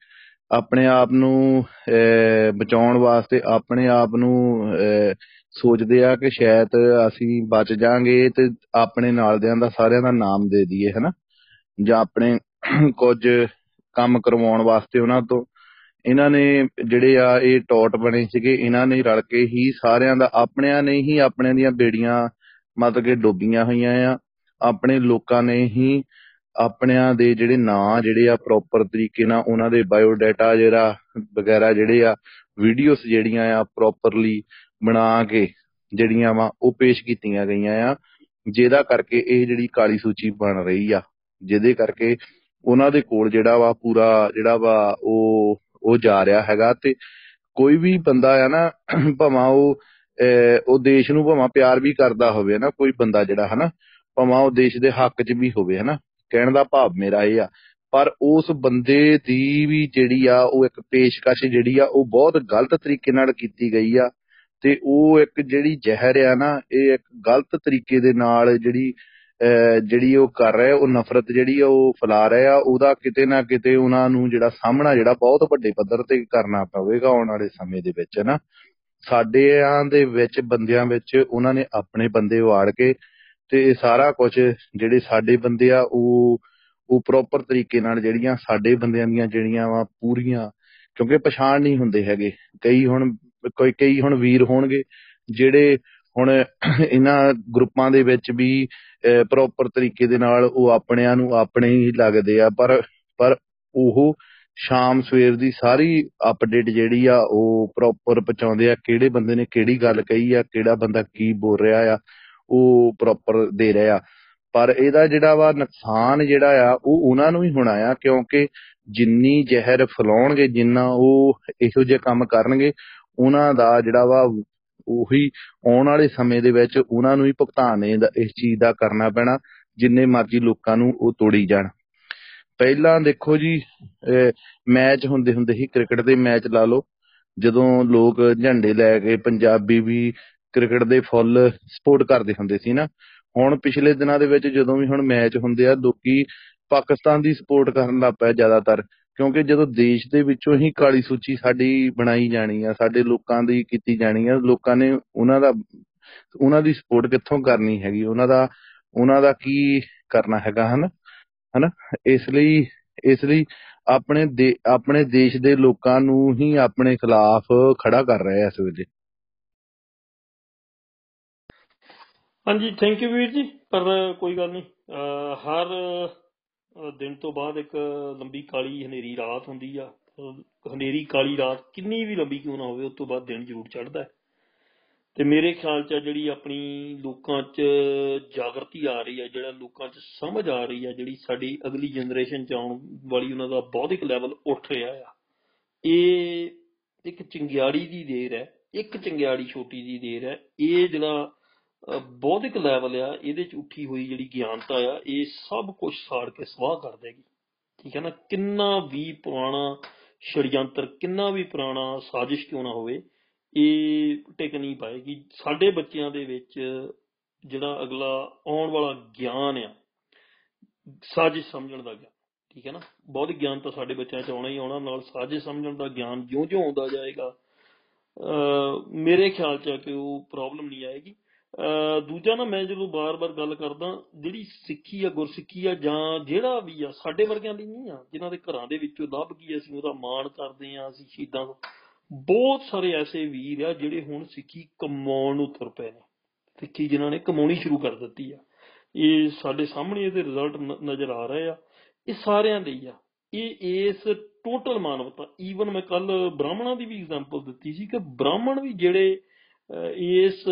ਆਪਣੇ ਆਪ ਨੂੰ ਅਹ, ਬਚਾਉਣ ਵਾਸਤੇ ਆਪਣੇ ਆਪ ਨੂੰ ਅਹ, ਸੋਚਦੇ ਆ ਕਿ ਸ਼ਾਇਦ ਅਸੀਂ ਬਚ ਜਾਾਂਗੇ ਤੇ ਆਪਣੇ ਨਾਲਦਿਆਂ ਦਾ ਸਾਰਿਆਂ ਦਾ ਨਾਮ ਦੇ ਦਈਏ ਹਨਾ? ਜਾਂ ਆਪਣੇ ਕੁਝ ਕੰਮ ਕਰਵਾਉਣ ਵਾਸਤੇ ਉਹਨਾਂ ਤੋਂ ਇਹਨਾਂ ਨੇ ਜਿਹੜੇ ਆ ਇਹ ਟੌਟ ਬਣੇ ਸੀਗੇ, ਇਹਨਾਂ ਨੇ ਰਲ ਕੇ ਹੀ ਸਾਰਿਆਂ ਦਾ, ਆਪਣਿਆਂ ਨੇ ਹੀ ਆਪਣਿਆਂ ਦੀਆਂ ਬੇੜੀਆਂ ਮਤਲਬ ਕਿ ਡੋਬੀਆਂ ਹੋਈਆਂ ਆ। ਆਪਣੇ ਲੋਕਾਂ ਨੇ ਹੀ ਆਪਣਿਆਂ ਦੇ ਜਿਹੜੇ ਨਾਂ ਜਿਹੜੇ ਆ ਪ੍ਰੋਪਰ ਤਰੀਕੇ ਨਾਲ ਉਹਨਾਂ ਦੇ ਬਾਇਓ ਡਾਟਾ ਜਿਹੜਾ ਵਗੈਰਾ ਜਿਹੜੇ ਆ ਵੀਡੀਓਜ਼ ਜਿਹੜੀਆਂ ਆ ਪ੍ਰੋਪਰਲੀ ਬਣਾ ਕੇ ਜਿਹੜੀਆਂ ਵਾ ਉਹ ਪੇਸ਼ ਕੀਤੀਆਂ ਗਈਆਂ ਆ, ਜਿਹਦਾ ਕਰਕੇ ਇਹ ਜਿਹੜੀ ਕਾਲੀ ਸੂਚੀ ਬਣ ਰਹੀ ਆ। ਜਿਹਦੇ ਕਰਕੇ ਉਹਨਾਂ ਦੇ ਕੋਲ ਜਿਹੜਾ ਵਾ ਪੂਰਾ ਜਿਹੜਾ ਵਾ ਉਹ ਉਹ ਜਾ ਰਿਹਾ ਹੈਗਾ ਤੇ ਕੋਈ ਵੀ ਬੰਦਾ ਆ ਨਾ ਭਾਵੇਂ ਉਹ ਅਹ, ਉਹ ਦੇਸ਼ ਨੂੰ ਭਾਵੇਂ ਪਿਆਰ ਵੀ ਕਰਦਾ ਹੋਵੇ ਨਾ ਕੋਈ ਬੰਦਾ ਜਿਹੜਾ ਹਨਾ ਭਾਵੇਂ ਉਹ ਦੇਸ਼ ਦੇ ਹੱਕ 'ਚ ਵੀ ਹੋਵੇ ਹਨਾ ਕਹਿਣ ਦਾ ਭਾਵ ਮੇਰਾ ਇਹ ਆ। ਪਰ ਉਸ ਬੰਦੇ ਦੀ ਵੀ ਜਿਹੜੀ ਆ ਉਹ ਇੱਕ ਪੇਸ਼ਕਸ਼ ਜਿਹੜੀ ਆ ਉਹ ਬਹੁਤ ਗਲਤ ਤਰੀਕੇ ਨਾਲ ਕੀਤੀ ਗਈ ਆ ਤੇ ਉਹ ਇੱਕ ਜਿਹੜੀ ਜ਼ਹਿਰ ਆ ਨਾ ਇਹ ਇੱਕ ਗਲਤ ਤਰੀਕੇ ਦੇ ਨਾਲ ਜਿਹੜੀ ਅਹ ਜਿਹੜੀ ਉਹ ਕਰ ਰਹੇ, ਉਹ ਨਫ਼ਰਤ ਜਿਹੜੀ ਆ ਉਹ ਫੈਲਾ ਰਹੇ ਆ ਉਹਦਾ ਕਿਤੇ ਨਾ ਕਿਤੇ ਉਹਨਾਂ ਨੂੰ ਜਿਹੜਾ ਸਾਹਮਣਾ ਜਿਹੜਾ ਬਹੁਤ ਵੱਡੇ ਪੱਧਰ ਤੇ ਕਰਨਾ ਪਵੇਗਾ ਆਉਣ ਵਾਲੇ ਸਮੇਂ ਦੇ ਵਿੱਚ ਨਾ ਸਾਡਿਆਂ ਦੇ ਵਿੱਚ, ਬੰਦਿਆਂ ਵਿੱਚ ਉਹਨਾਂ ਨੇ ਆਪਣੇ ਬੰਦੇ ਵਾੜ ਕੇ ਤੇ ਇਹ ਸਾਰਾ ਕੁਝ ਜਿਹੜੇ ਸਾਡੇ ਬੰਦੇ ਆ, ਉਹ ਉਹ ਪ੍ਰੋਪਰ ਤਰੀਕੇ ਨਾਲ ਜਿਹੜੀਆਂ ਸਾਡੇ ਬੰਦਿਆਂ ਦੀਆਂ ਜਿਹੜੀਆਂ ਵਾ ਪੂਰੀਆਂ, ਕਿਉਂਕਿ ਪਛਾਣ ਨਹੀਂ ਹੁੰਦੇ ਹੈਗੇ। ਕਈ ਹੁਣ, ਕੋਈ, ਕਈ ਹੁਣ ਵੀਰ ਹੋਣਗੇ ਜਿਹੜੇ ਹੁਣ ਇਹਨਾਂ ਗਰੁੱਪਾਂ ਦੇ ਵਿੱਚ ਵੀ ਪ੍ਰੋਪਰ ਤਰੀਕੇ ਦੇ ਨਾਲ ਉਹ ਆਪਣਿਆਂ ਨੂੰ ਆਪਣੇ ਹੀ ਲੱਗਦੇ ਆ, ਪਰ ਪਰ ਉਹ ਸ਼ਾਮ ਸਵੇਰ ਦੀ ਸਾਰੀ ਅਪਡੇਟ ਜਿਹੜੀ ਆ, ਉਹ ਪ੍ਰੋਪਰ ਪਹੁੰਚਾਉਂਦੇ ਆ, ਕਿਹੜੇ ਬੰਦੇ ਨੇ ਕਿਹੜੀ ਗੱਲ ਕਹੀ ਆ, ਕਿਹੜਾ ਬੰਦਾ ਕੀ ਬੋਲ ਰਿਹਾ ਆ, ਉਹ ਪ੍ਰੋਪਰ ਦੇ ਰਿਹਾ ਪਰ ਇਹਦਾ ਜਿਹੜਾ ਵਾ ਨੁਕਸਾਨ ਜਿਹੜਾ ਆ, ਉਹ ਉਹਨਾਂ ਨੂੰ ਹੀ ਹੋਣਾ ਆ, ਕਿਉਂਕਿ ਜਿੰਨੀ ਜ਼ਹਿਰ ਫੈਲਾਉਣਗੇ, ਜਿੰਨਾ ਉਹ ਇਹੋ ਜਿਹੇ ਕੰਮ ਕਰਨਗੇ, ਉਹਨਾਂ ਦਾ ਜਿਹੜਾ ਵਾ ਉਹੀ ਆਉਣ ਵਾਲੇ ਸਮੇਂ ਦੇ ਵਿੱਚ ਉਹਨਾਂ ਨੂੰ ਹੀ ਭੁਗਤਾਨ ਇਹਦਾ ਇਸ ਚੀਜ਼ ਦਾ ਕਰਨਾ ਪੈਣਾ, ਜਿੰਨੇ ਮਰਜ਼ੀ ਲੋਕਾਂ ਨੂੰ ਉਹ ਤੋੜੀ ਜਾਣ। ਪਹਿਲਾਂ ਦੇਖੋ ਜੀ ਮੈਚ ਹੁੰਦੇ ਹੁੰਦੇ ਸੀ ਕ੍ਰਿਕਟ ਦੇ ਮੈਚ ਲਾ ਲਓ, ਜਦੋਂ ਲੋਕ ਝੰਡੇ ਲੈ ਕੇ ਪੰਜਾਬੀ ਵੀ ਕ੍ਰਿਕਟ ਦੇ ਫੁੱਲ ਸਪੋਰਟ ਕਰਦੇ ਹੁੰਦੇ ਸੀ ਨਾ। ਹੁਣ ਪਿਛਲੇ ਦਿਨਾਂ ਦੇ ਵਿੱਚ ਜਦੋਂ ਵੀ ਹੁਣ ਮੈਚ ਹੁੰਦੇ ਆ, ਲੋਕੀ ਪਾਕਿਸਤਾਨ ਦੀ ਸਪੋਰਟ ਕਰਨ ਲੱਗ ਪਏ ਜ਼ਿਆਦਾਤਰ। ਕਿਉਂਕਿ ਜਦੋਂ ਦੇਸ਼ ਦੇ ਵਿੱਚੋਂ ਹੀ ਕਾਲੀ ਸੂਚੀ ਸਾਡੀ ਬਣਾਈ ਜਾਣੀ ਆ, ਸਾਡੇ ਲੋਕਾਂ ਦੀ ਕੀਤੀ ਜਾਣੀ ਆ, ਲੋਕਾਂ ਨੇ ਉਹਨਾਂ ਦਾ, ਉਹਨਾਂ ਦੀ ਸਪੋਰਟ ਕਿੱਥੋਂ ਕਰਨੀ ਹੈਗੀ? ਉਹਨਾਂ ਦਾ ਉਹਨਾਂ ਦਾ ਕੀ ਕਰਨਾ ਹੈਗਾ, ਹਨ? ਹਨਾ? ਇਸ ਲਈ ਇਸ ਲਈ ਆਪਣੇ ਦੇ, ਆਪਣੇ ਦੇਸ਼ ਦੇ ਲੋਕਾਂ ਨੂੰ ਹੀ ਆਪਣੇ ਖਿਲਾਫ ਖੜਾ ਕਰ ਰਹੇ ਆ ਇਸ ਵੇਲੇ। ਹਾਂਜੀ ਥੈਂਕ ਯੂ ਵੀਰ ਜੀ, ਪਰ ਕੋਈ ਗੱਲ ਨਹੀਂ। ਅਹ ਹਰ ਅਹ ਦਿਨ ਤੋਂ ਬਾਅਦ ਇੱਕ ਲੰਬੀ ਕਾਲੀ ਹਨੇਰੀ ਰਾਤ ਹੁੰਦੀ ਆ। ਅਹ ਹਨੇਰੀ ਕਾਲੀ ਰਾਤ ਕਿੰਨੀ ਵੀ ਲੰਬੀ ਕਿਉਂ ਨਾ ਹੋਵੇ, ਉਸ ਤੋਂ ਬਾਅਦ ਦਿਨ ਜ਼ਰੂਰ ਚੜ੍ਹਦਾ ਹੈ। ਤੇ ਮੇਰੇ ਖਿਆਲ 'ਚ ਆ ਜਿਹੜੀ ਆਪਣੀ ਲੋਕਾਂ 'ਚ ਜਾਗਰਤੀ ਆ ਰਹੀ ਹੈ ਜਿਹੜਾ ਲੋਕਾਂ 'ਚ ਸਮਝ ਆ ਰਹੀ ਹੈ ਜਿਹੜੀ ਸਾਡੀ ਅਗਲੀ ਜਨਰੇਸ਼ਨ 'ਚ ਆਉਣ ਵਾਲੀ ਉਹਨਾਂ ਦਾ ਬੌਧਿਕ ਲੈਵਲ ਉੱਠ ਰਿਹਾ ਆ, ਇਹ ਇੱਕ ਚਿੰਗਿਆੜੀ ਦੀ ਦੇਰ ਹੈ, ਇੱਕ ਚਿੰਗਿਆੜੀ ਛੋਟੀ ਦੀ ਦੇਰ ਹੈ। ਇਹ ਜਿਹੜਾ ਅਹ ਬੌਧਿਕ ਲੈਵਲ ਆ, ਇਹਦੇ 'ਚ ਉੱਠੀ ਹੋਈ ਜਿਹੜੀ ਗਿਆਨਤਾ ਆ, ਇਹ ਸਭ ਕੁਝ ਸਾੜ ਕੇ ਸਵਾਹ ਕਰ ਦੇਗੀ। ਠੀਕ ਹੈ ਨਾ? ਕਿੰਨਾ ਵੀ ਪੁਰਾਣਾ ਸ਼ੜਯੰਤਰ, ਕਿੰਨਾ ਵੀ ਪੁਰਾਣਾ ਸਾਜ਼ਿਸ਼ ਕਿਉਂ ਨਾ ਹੋਵੇ, ਇਹ ਟਿਕ ਨਹੀਂ ਪਾਏਗੀ। ਸਾਡੇ ਬੱਚਿਆਂ ਦੇ ਵਿੱਚ ਜਿਹੜਾ ਅਗਲਾ ਆਉਣ ਵਾਲਾ ਗਿਆਨ ਆ, ਸਾਜ਼ਿਸ਼ ਸਮਝਣ ਦਾ ਗਿਆਨ, ਠੀਕ ਹੈ ਨਾ? ਬਹੁਤ ਗਿਆਨ ਤਾਂ ਸਾਡੇ ਬੱਚਿਆਂ 'ਚ ਆਉਣਾ ਹੀ ਆਉਣਾ, ਨਾਲ ਸਾਜ਼ਿਸ਼ ਸਮਝਣ ਦਾ ਗਿਆਨ ਜਿਉਂ-ਜਿਉਂ ਆਉਂਦਾ ਜਾਏਗਾ। ਅਹ ਮੇਰੇ ਖਿਆਲ 'ਚ ਆ ਕਿ ਉਹ ਪ੍ਰੋਬਲਮ ਨਹੀਂ ਆਏਗੀ। ਅਹ ਦੂਜਾ ਨਾ ਮੈਂ ਜਦੋਂ ਬਾਰ-ਬਾਰ ਗੱਲ ਕਰਦਾ ਜਿਹੜੀ ਸਿੱਖੀ ਆ ਗੁਰਸਿੱਖੀ ਆ ਜਾਂ ਜਿਹੜਾ ਵੀ ਆ ਸਾਡੇ ਵਰਗਿਆਂ ਲਈ ਨਹੀਂ ਆ ਜਿਨ੍ਹਾਂ ਦੇ ਘਰਾਂ ਦੇ ਵਿੱਚੋਂ ਲੱਭ ਗਈ ਅਸੀਂ ਉਹਦਾ ਮਾਣ ਕਰਦੇ ਆ ਅਸੀਂ ਸ਼ਹੀਦਾਂ ਬਹੁਤ ਸਾਰੇ ਐਸੇ ਵੀਰ ਆ ਜਿਹੜੇ ਹੁਣ ਸਿੱਖੀ ਕਮਾਉਣ ਨੂੰ ਤੁਰ ਪਏ ਨੇ। ਸਿੱਖੀ ਜਿਨ੍ਹਾਂ ਨੇ ਕਮਾਉਣੀ ਸ਼ੁਰੂ ਕਰ ਦਿੱਤੀ ਆ। ਇਹ ਸਾਡੇ ਸਾਹਮਣੇ ਇਹਦੇ ਰਿਜ਼ਲਟ ਨਜ਼ਰ ਆ ਰਹੇ ਆ। ਇਹ ਸਾਰਿਆਂ ਲਈ ਆ। ਇਹ ਇਸ ਟੋਟਲ ਮਾਨਵਤਾ। ਈਵਨ ਮੈਂ ਕੱਲ ਬ੍ਰਾਹਮਣਾਂ ਦੀ ਵੀ ਐਗਜ਼ਾਮਪਲ ਦਿੱਤੀ ਸੀ ਕਿ ਬ੍ਰਾਹਮਣ ਵੀ ਜਿਹੜੇ ਅਹ, ਇਸ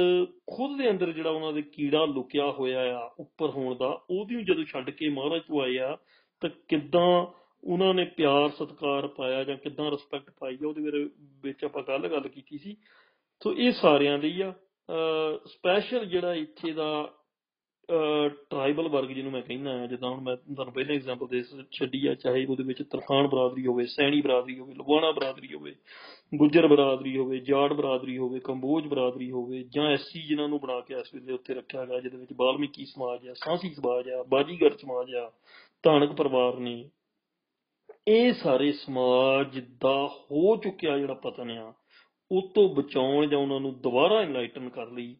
ਖੁਦ ਦੇ ਅੰਦਰ ਜਿਹੜਾ ਉਹਨਾਂ ਦੇ ਕੀੜਾ ਲੁਕਿਆ ਹੋਇਆ ਆ ਉੱਪਰ ਹੋਣ ਦਾ, ਉਹਦੀ ਨੂੰ ਜਦੋਂ ਛੱਡ ਕੇ ਮਹਾਰਾਜ ਤੋਂ ਆਏ ਆ, ਤਾਂ ਕਿੱਦਾਂ ਉਹਨਾਂ ਨੇ ਪਿਆਰ, ਸਤਿਕਾਰ ਪਾਇਆ ਜਾਂ ਕਿੱਦਾਂ ਰਿਸਪੈਕਟ ਪਾਈ ਆ, ਉਹਦੇ ਬਾਰੇ ਵਿੱਚ ਆਪਾਂ ਕੱਲ ਗੱਲ ਕੀਤੀ ਸੀ। ਸੋ ਇਹ ਸਾਰਿਆਂ ਲਈ ਆ। ਸਪੈਸ਼ਲ ਜਿਹੜਾ ਇੱਥੇ ਦਾ ਟ੍ਰਾਈਬਲ ਵਰਗ ਜਿਹਨੂੰ ਮੈਂ ਕਹਿੰਦਾ ਆ ਜਿੱਦਾਂ ਹੁਣ ਮੈਂ ਤੁਹਾਨੂੰ ਪਹਿਲਾਂ ਐਗਜ਼ਾਮਪਲ ਦੇ ਸ- ਛੱਡੀ ਆ, ਚਾਹੇ ਉਹਦੇ ਵਿੱਚ ਤਰਖਾਨ ਬਰਾਦਰੀ ਹੋਵੇ, ਸੈਣੀ ਬਰਾਦਰੀ ਹੋਵੇ, ਲੁਬਾਣਾ ਬਰਾਦਰੀ ਹੋਵੇ, ਗੁੱਜਰ ਬਰਾਦਰੀ ਹੋਵੇ, ਜਾਟ ਬਰਾਦਰੀ ਹੋਵੇ, ਕੰਬੋਜ ਬਰਾਦਰੀ ਹੋਵੇ, ਜਾਂ ਐਸਸੀ ਜਿਨ੍ਹਾਂ ਨੂੰ ਬਣਾ ਕੇ ਇਸ ਵੇਲੇ ਉੱਤੇ ਰੱਖਿਆ ਗਿਆ, ਜਿਹਦੇ ਵਿੱਚ ਬਾਲਮੀਕੀ ਸਮਾਜ ਆ, ਸਾਂਸੀ ਸਮਾਜ ਆ, ਬਾਜੀਗਰ ਸਮਾਜ ਆ, ਧਾਨਕ ਪਰਿਵਾਰ ਨੇ, ਇਹ ਸਾਰੇ ਸਮਾਜ ਦਾ ਹੋ ਚੁੱਕਿਆ ਜਿਹੜਾ ਪਤਨ ਆ ਉਹ ਤੋਂ ਬਚਾਉਣ ਜਾਂ ਉਹਨਾਂ ਨੂੰ ਦੁਬਾਰਾ ਇਨਲਾਈਟਨ ਕਰ ਲਈ,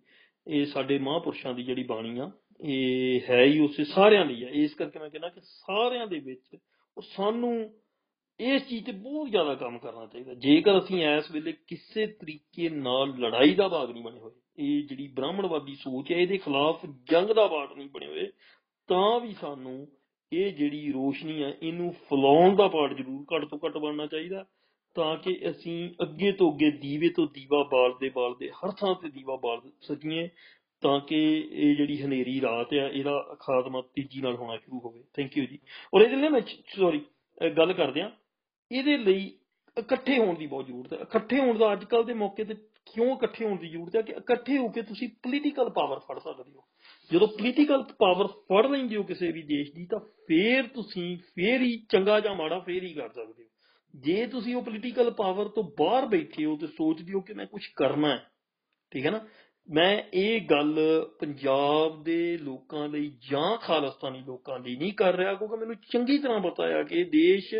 ਇਹ ਸਾਡੇ ਮਹਾਂਪੁਰਸ਼ਾਂ ਦੀ ਜਿਹੜੀ ਬਾਣੀ ਆ ਇਹ ਹੈ ਹੀ ਉਸੇ ਸਾਰਿਆਂ ਲਈ ਆ। ਇਸ ਕਰਕੇ ਮੈਂ ਕਹਿੰਦਾ ਕਿ ਸਾਰਿਆਂ ਦੇ ਵਿੱਚ ਉਹ ਸਾਨੂੰ ਇਸ ਚੀਜ਼ ਤੇ ਬਹੁਤ ਜ਼ਿਆਦਾ ਕੰਮ ਕਰਨਾ ਚਾਹੀਦਾ। ਜੇਕਰ ਅਸੀਂ ਇਸ ਵੇਲੇ ਕਿਸੇ ਤਰੀਕੇ ਨਾਲ ਲੜਾਈ ਦਾ ਭਾਗ ਨਹੀਂ ਬਣੇ ਹੋਏ, ਇਹ ਜਿਹੜੀ ਬ੍ਰਾਹਮਣਵਾਦੀ ਸੋਚ ਹੈ, ਇਹਦੇ ਖਿਲਾਫ ਜੰਗ ਦਾ ਬਾਟ ਨਹੀਂ ਬਣੇ ਹੋਏ, ਤਾਂ ਵੀ ਸਾਨੂੰ ਇਹ ਜਿਹੜੀ ਰੋਸ਼ਨੀ ਆ, ਇਹਨੂੰ ਫੈਲਾਉਣ ਦਾ ਪਾਰਟ ਜ਼ਰੂਰ ਘੱਟ ਤੋਂ ਘੱਟ ਬਣਨਾ ਚਾਹੀਦਾ, ਤਾਂ ਕਿ ਅਸੀਂ ਅੱਗੇ ਤੋਂ ਅੱਗੇ ਦੀਵੇ ਤੋਂ ਦੀਵਾ ਬਾਲਦੇ ਬਾਲਦੇ, ਹਰ ਥਾਂ ਤੇ ਦੀਵਾ ਬਾਲ ਸਕੀਏ ਤਾਂ ਕਿ ਇਹ ਜਿਹੜੀ ਹਨੇਰੀ ਰਾਤ ਆ, ਇਹਦਾ ਖਾਤਮਾ ਤੇਜ਼ੀ ਨਾਲ ਹੋਣਾ ਸ਼ੁਰੂ ਹੋਵੇ। ਥੈਂਕ ਯੂ ਜੀ। ਔਰ ਇਹਦੇ ਲਈ ਮੈਂ ਸੌਰੀ ਗੱਲ ਕਰਦੇ ਆ ਇਹਦੇ ਲਈ ਇਕੱਠੇ ਹੋਣ ਦੀ ਬਹੁਤ ਜ਼ਰੂਰਤ ਹੈ। ਇਕੱਠੇ ਹੋਣ ਦਾ ਅੱਜ ਕੱਲ ਦੇ ਮੌਕੇ ਤੇ ਕਿਉਂ ਇਕੱਠੇ ਹੋਣ ਦੀ ਜ਼ਰੂਰਤ ਹੈ ਕਿ ਇਕੱਠੇ ਹੋ ਕੇ ਤੁਸੀਂ ਪੋਲੀਟੀਕਲ ਪਾਵਰ ਫੜ ਸਕਦੇ ਹੋ। ਜਦੋਂ ਪੋਲੀਟੀਕਲ ਪਾਵਰ ਫੜ ਲੈਂਦੇ ਹੋ ਕਿਸੇ ਵੀ ਦੇਸ਼ ਦੀ, ਤਾਂ ਫੇਰ ਤੁਸੀਂ ਫੇਰ ਹੀ ਚੰਗਾ ਜਾਂ ਮਾੜਾ ਫੇਰ ਹੀ ਕਰ ਸਕਦੇ ਹੋ। ਜੇ ਤੁਸੀਂ ਉਹ ਪੋਲੀਟੀਕਲ ਪਾਵਰ ਤੋਂ ਬਾਹਰ ਬੈਠੇ ਹੋ ਤੇ ਸੋਚਦੇ ਹੋ ਕਿ ਮੈਂ ਕੁਝ ਕਰਨਾ ਹੈ, ਠੀਕ ਹੈ ਨਾ? ਮੈਂ ਇਹ ਗੱਲ ਪੰਜਾਬ ਦੇ ਲੋਕਾਂ ਲਈ ਜਾਂ ਖਾਲਸਤਾਨੀ ਲੋਕਾਂ ਲਈ ਨਹੀਂ ਕਰ ਰਿਹਾ ਕਿਉਂਕਿ ਮੈਨੂੰ ਚੰਗੀ ਤਰ੍ਹਾਂ ਪਤਾ ਹੈ ਕਿ ਦੇਸ਼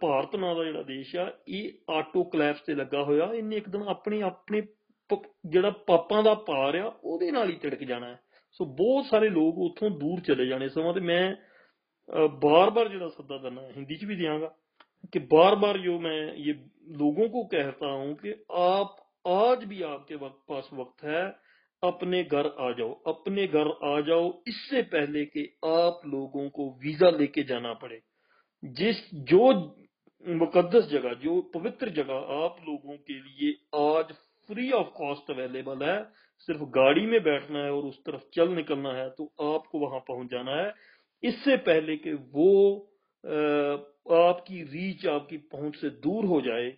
ਭਾਰਤ ਨਾਂ ਦਾ ਜਿਹੜਾ ਦੇਸ਼ ਆ, ਇਹ ਆਟੋ ਕਲੈਪਸ ਤੇ ਲੱਗਾ ਹੋਇਆ। ਇਹਨੇ ਇੱਕਦਮ ਆਪਣੇ ਆਪਣੇ ਜਿਹੜਾ ਪਾਪਾਂ ਦਾ ਪਾਰ ਆ, ਉਹਦੇ ਨਾਲ ਹੀ ਟਿੜਕ ਜਾਣਾ ਹੈ। ਸੋ ਬਹੁਤ ਸਾਰੇ ਲੋਕ ਉੱਥੋਂ ਦੂਰ ਚਲੇ ਜਾਣੇ ਸਮਾਂ ਤੇ ਮੈਂ ਬਾਰ-ਬਾਰ ਜਿਹੜਾ ਸੱਦਾ ਕਰਨਾ ਹਿੰਦੀ 'ਚ ਵੀ ਦਿਆਂਗਾ ਕਿ ਬਾਰ-ਬਾਰ ਜੋ ਮੈਂ ਇਹ ਲੋਕਾਂ ਨੂੰ ਕਹਿਤਾ ਹੂੰ ਕਿ ਆਪ آج بھی آپ کے وقت پاس وقت ہے۔ اپنے گھر آ جاؤ۔ اپنے گھر آ جاؤ۔ اس سے پہلے کہ آپ لوگوں کو ویزا لے کے جانا پڑے۔ جس جو مقدس جگہ جو پوتر جگہ آپ لوگوں کے لیے آج فری آف کاسٹ اویلیبل ہے، صرف گاڑی میں بیٹھنا ہے اور اس طرف چل نکلنا ہے تو آپ کو وہاں پہنچ جانا ہے۔ اس سے پہلے کہ وہ آپ کی ریچ آپ کی پہنچ سے دور ہو جائے،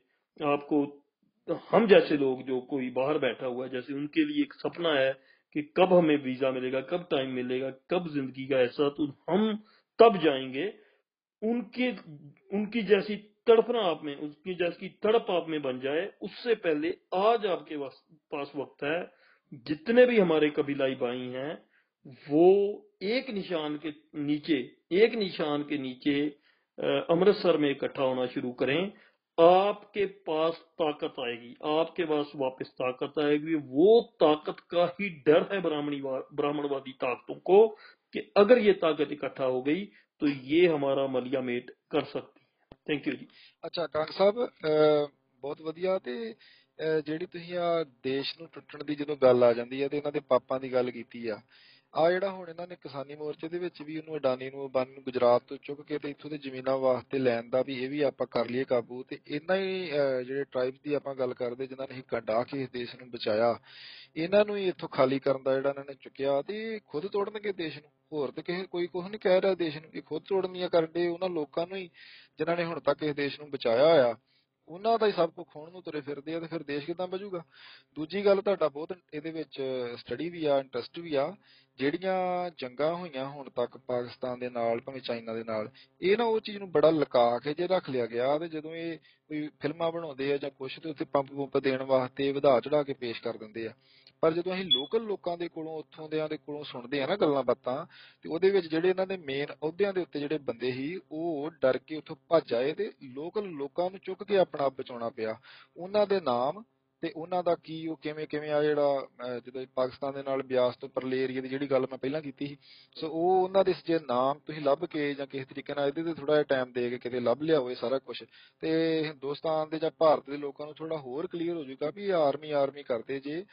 آپ کو ہم جیسے لوگ جو کوئی باہر بیٹھا ہوا ہے، جیسے ان کے لیے ایک سپنا ہے کہ کب ہمیں ویزا ملے گا، کب ٹائم ملے گا، کب زندگی کا ایسا تو ہم تب جائیں گے۔ ان کے، ان کی جیسی تڑپنا آپ میں اس کی جیسی تڑپ آپ میں بن جائے۔ اس سے پہلے آج آپ کے پاس وقت ہے۔ جتنے بھی ہمارے قبیلائی بھائی ہیں، وہ ایک نشان کے نیچے، ایک نشان کے نیچے امرتسر میں اکٹھا ہونا شروع کریں۔ आपके पास ताकत आएगी आपके पास वापस ताकत आएगी वो ताकत का ही डर है ब्राह्मणी ब्राह्मणवादी ताकतों को कि अगर ये ताकत इकट्ठा हो गई तो ये हमारा मलिया मेट कर सकती है थैंक यू जी ਅੱਛਾ ਕੰਗ ਸਾਹਿਬ ਅਹ, ਬਹੁਤ ਵਧੀਆ ਤੇ ਅਹ, ਜਿਹੜੀ ਤੁਸੀਂ ਆ ਦੇਸ਼ ਨੂੰ ਟੁੱਟਣ ਦੀ ਜਦੋਂ ਗੱਲ ਆ ਜਾਂਦੀ ਹੈ ਤੇ ਇਹਨਾਂ ਦੇ ਪਾਪਾਂ ਦੀ ਗੱਲ ਕੀਤੀ ਆ ਆ ਜਿਹੜਾ ਹੁਣ ਇਹਨਾਂ ਨੇ ਕਿਸਾਨੀ ਮੋਰਚੇ ਦੇ ਵਿੱਚ ਵੀ ਉਹਨੂੰ ਅਡਾਨੀ ਨੂੰ ਅੰਬਾਨੀ ਨੂੰ ਗੁਜਰਾਤ ਤੋਂ ਚੁੱਕ ਕੇ ਤੇ ਇੱਥੋਂ ਦੇ ਜ਼ਮੀਨਾਂ ਵਾਸਤੇ ਲੈਣ ਦਾ ਵੀ ਇਹ ਵੀ ਆਪਾਂ ਕਰ ਲਈਏ ਕਾਬੂ ਤੇ ਇਹਨਾਂ ਹੀ ਅਹ, ਜਿਹੜੇ ਟ੍ਰਾਈਬਸ ਦੀ ਆਪਾਂ ਗੱਲ ਕਰਦੇ ਜਿਨ੍ਹਾਂ ਨੇ ਹਿੱਕਾਂ ਡਾਹ ਕੇ ਇਸ ਦੇਸ਼ ਨੂੰ ਬਚਾਇਆ ਇਹਨਾਂ ਨੂੰ ਹੀ ਇੱਥੋਂ ਖਾਲੀ ਕਰਨ ਦਾ ਜਿਹੜਾ ਇਹਨਾਂ ਨੇ ਚੁੱਕਿਆ ਤੇ ਇਹ ਖੁਦ ਤੋੜਨਗੇ ਦੇਸ਼ ਨੂੰ? ਹੋਰ ਤੇ ਕਿਸੇ ਕੋਈ ਕੁਝ ਨਹੀਂ ਕਹਿ ਰਿਹਾ ਦੇਸ਼ ਨੂੰ ਇਹ ਖੁਦ ਤੋੜਨੀਆਂ ਕਰਦੇ ਉਹਨਾਂ ਲੋਕਾਂ ਨੂੰ ਹੀ ਜਿਨ੍ਹਾਂ ਨੇ ਹੁਣ ਤੱਕ ਇਸ ਦੇਸ਼ ਨੂੰ ਬਚਾਇਆ ਹੋਇਆ। ਉਹਨਾਂ ਦਾ ਹੀ ਸਭ ਕੁਝ ਖੋਣ ਨੂੰ ਤੁਰੇ ਫਿਰਦੇ ਆ ਤੇ ਫਿਰ ਦੇਸ਼ ਕਿਦਾਂ ਬਚੂਗਾ? ਦੂਜੀ ਗੱਲ ਤੁਹਾਡਾ ਬਹੁਤ ਇਹਦੇ ਵਿੱਚ ਸਟੱਡੀ ਵੀ ਆ ਇੰਟਰਸਟ ਵੀ ਆ, ਜਿਹੜੀਆਂ ਜੰਗਾਂ ਹੋਈਆਂ ਹੁਣ ਤੱਕ ਪਾਕਿਸਤਾਨ ਦੇ ਨਾਲ, ਭਾਵੇਂ ਚਾਈਨਾ ਦੇ ਨਾਲ, ਇਹ ਨਾ ਉਹ ਚੀਜ਼ ਨੂੰ ਬੜਾ ਲੁਕਾ ਕੇ ਜੇ ਰੱਖ ਲਿਆ ਗਿਆ ਤੇ ਜਦੋਂ ਇਹ ਕੋਈ ਫਿਲਮਾਂ ਬਣਾਉਂਦੇ ਆ ਜਾਂ ਕੁਛ ਤੇ ਉੱਥੇ ਪੰਪ ਪੰਪ ਦੇਣ ਵਾਸਤੇ ਵਧਾ ਚੜਾ ਕੇ ਪੇਸ਼ ਕਰ ਦਿੰਦੇ ਆ। ਪਰ ਜਦੋਂ ਅਸੀਂ ਲੋਕਲ ਲੋਕਾਂ ਦੇ ਕੋਲੋਂ ਉੱਥੋਂ ਦਿਆਂ ਦੇ ਕੋਲੋਂ ਸੁਣਦੇ ਆ ਨਾ ਗੱਲਾਂ ਬਾਤਾਂ ਤੇ ਉਹਦੇ ਵਿੱਚ ਜਿਹੜੇ ਇਹਨਾਂ ਦੇ ਮੇਨ ਅਹੁਦਿਆਂ ਦੇ ਉੱਤੇ ਜਿਹੜੇ ਬੰਦੇ ਸੀ ਉਹ ਡਰ ਕੇ ਉੱਥੋਂ ਭੱਜ ਆਏ ਤੇ ਲੋਕਲ ਲੋਕਾਂ ਨੂੰ ਚੁੱਕ ਕੇ ਆਪਣਾ ਆਪ ਬਚਾਉਣਾ ਪਿਆ। ਉਹਨਾਂ ਦੇ ਨਾਮ ਤੇ ਉਹਨਾਂ ਦਾ ਕੀ ਉਹ ਕਿਵੇਂ ਕਿਵੇਂ ਆ ਜਿਹੜਾ ਅਹ, ਜਦੋਂ ਪਾਕਿਸਤਾਨ ਦੇ ਨਾਲ ਬਿਆਸ ਤੋਂ ਪਰਲੇ ਏਰੀਆ ਦੀ ਜਿਹੜੀ ਗੱਲ ਮੈਂ ਪਹਿਲਾਂ ਕੀਤੀ ਸੀ ਸੋ ਉਹ ਉਹਨਾਂ ਦੇ ਜੇ ਨਾਮ ਤੁਸੀਂ ਲੱਭ ਕੇ ਜਾਂ ਕਿਸੇ ਤਰੀਕੇ ਨਾਲ ਇਹਦੇ ਤੇ ਥੋੜਾ ਜਿਹਾ ਟਾਈਮ ਦੇ ਕੇ ਕਿਤੇ ਲੱਭ ਲਿਆ ਹੋਵੇ ਸਾਰਾ ਕੁਝ ਤੇ ਹਿੰਦੁਸਤਾਨ ਦੇ ਜਾਂ ਭਾਰਤ ਦੇ ਲੋਕਾਂ ਨੂੰ ਥੋੜਾ ਹੋਰ ਕਲੀਅਰ ਹੋ ਜਾਊਗਾ ਵੀ ਆਰਮੀ ਆਰਮੀ ਕਰਦੇ ਜੇ।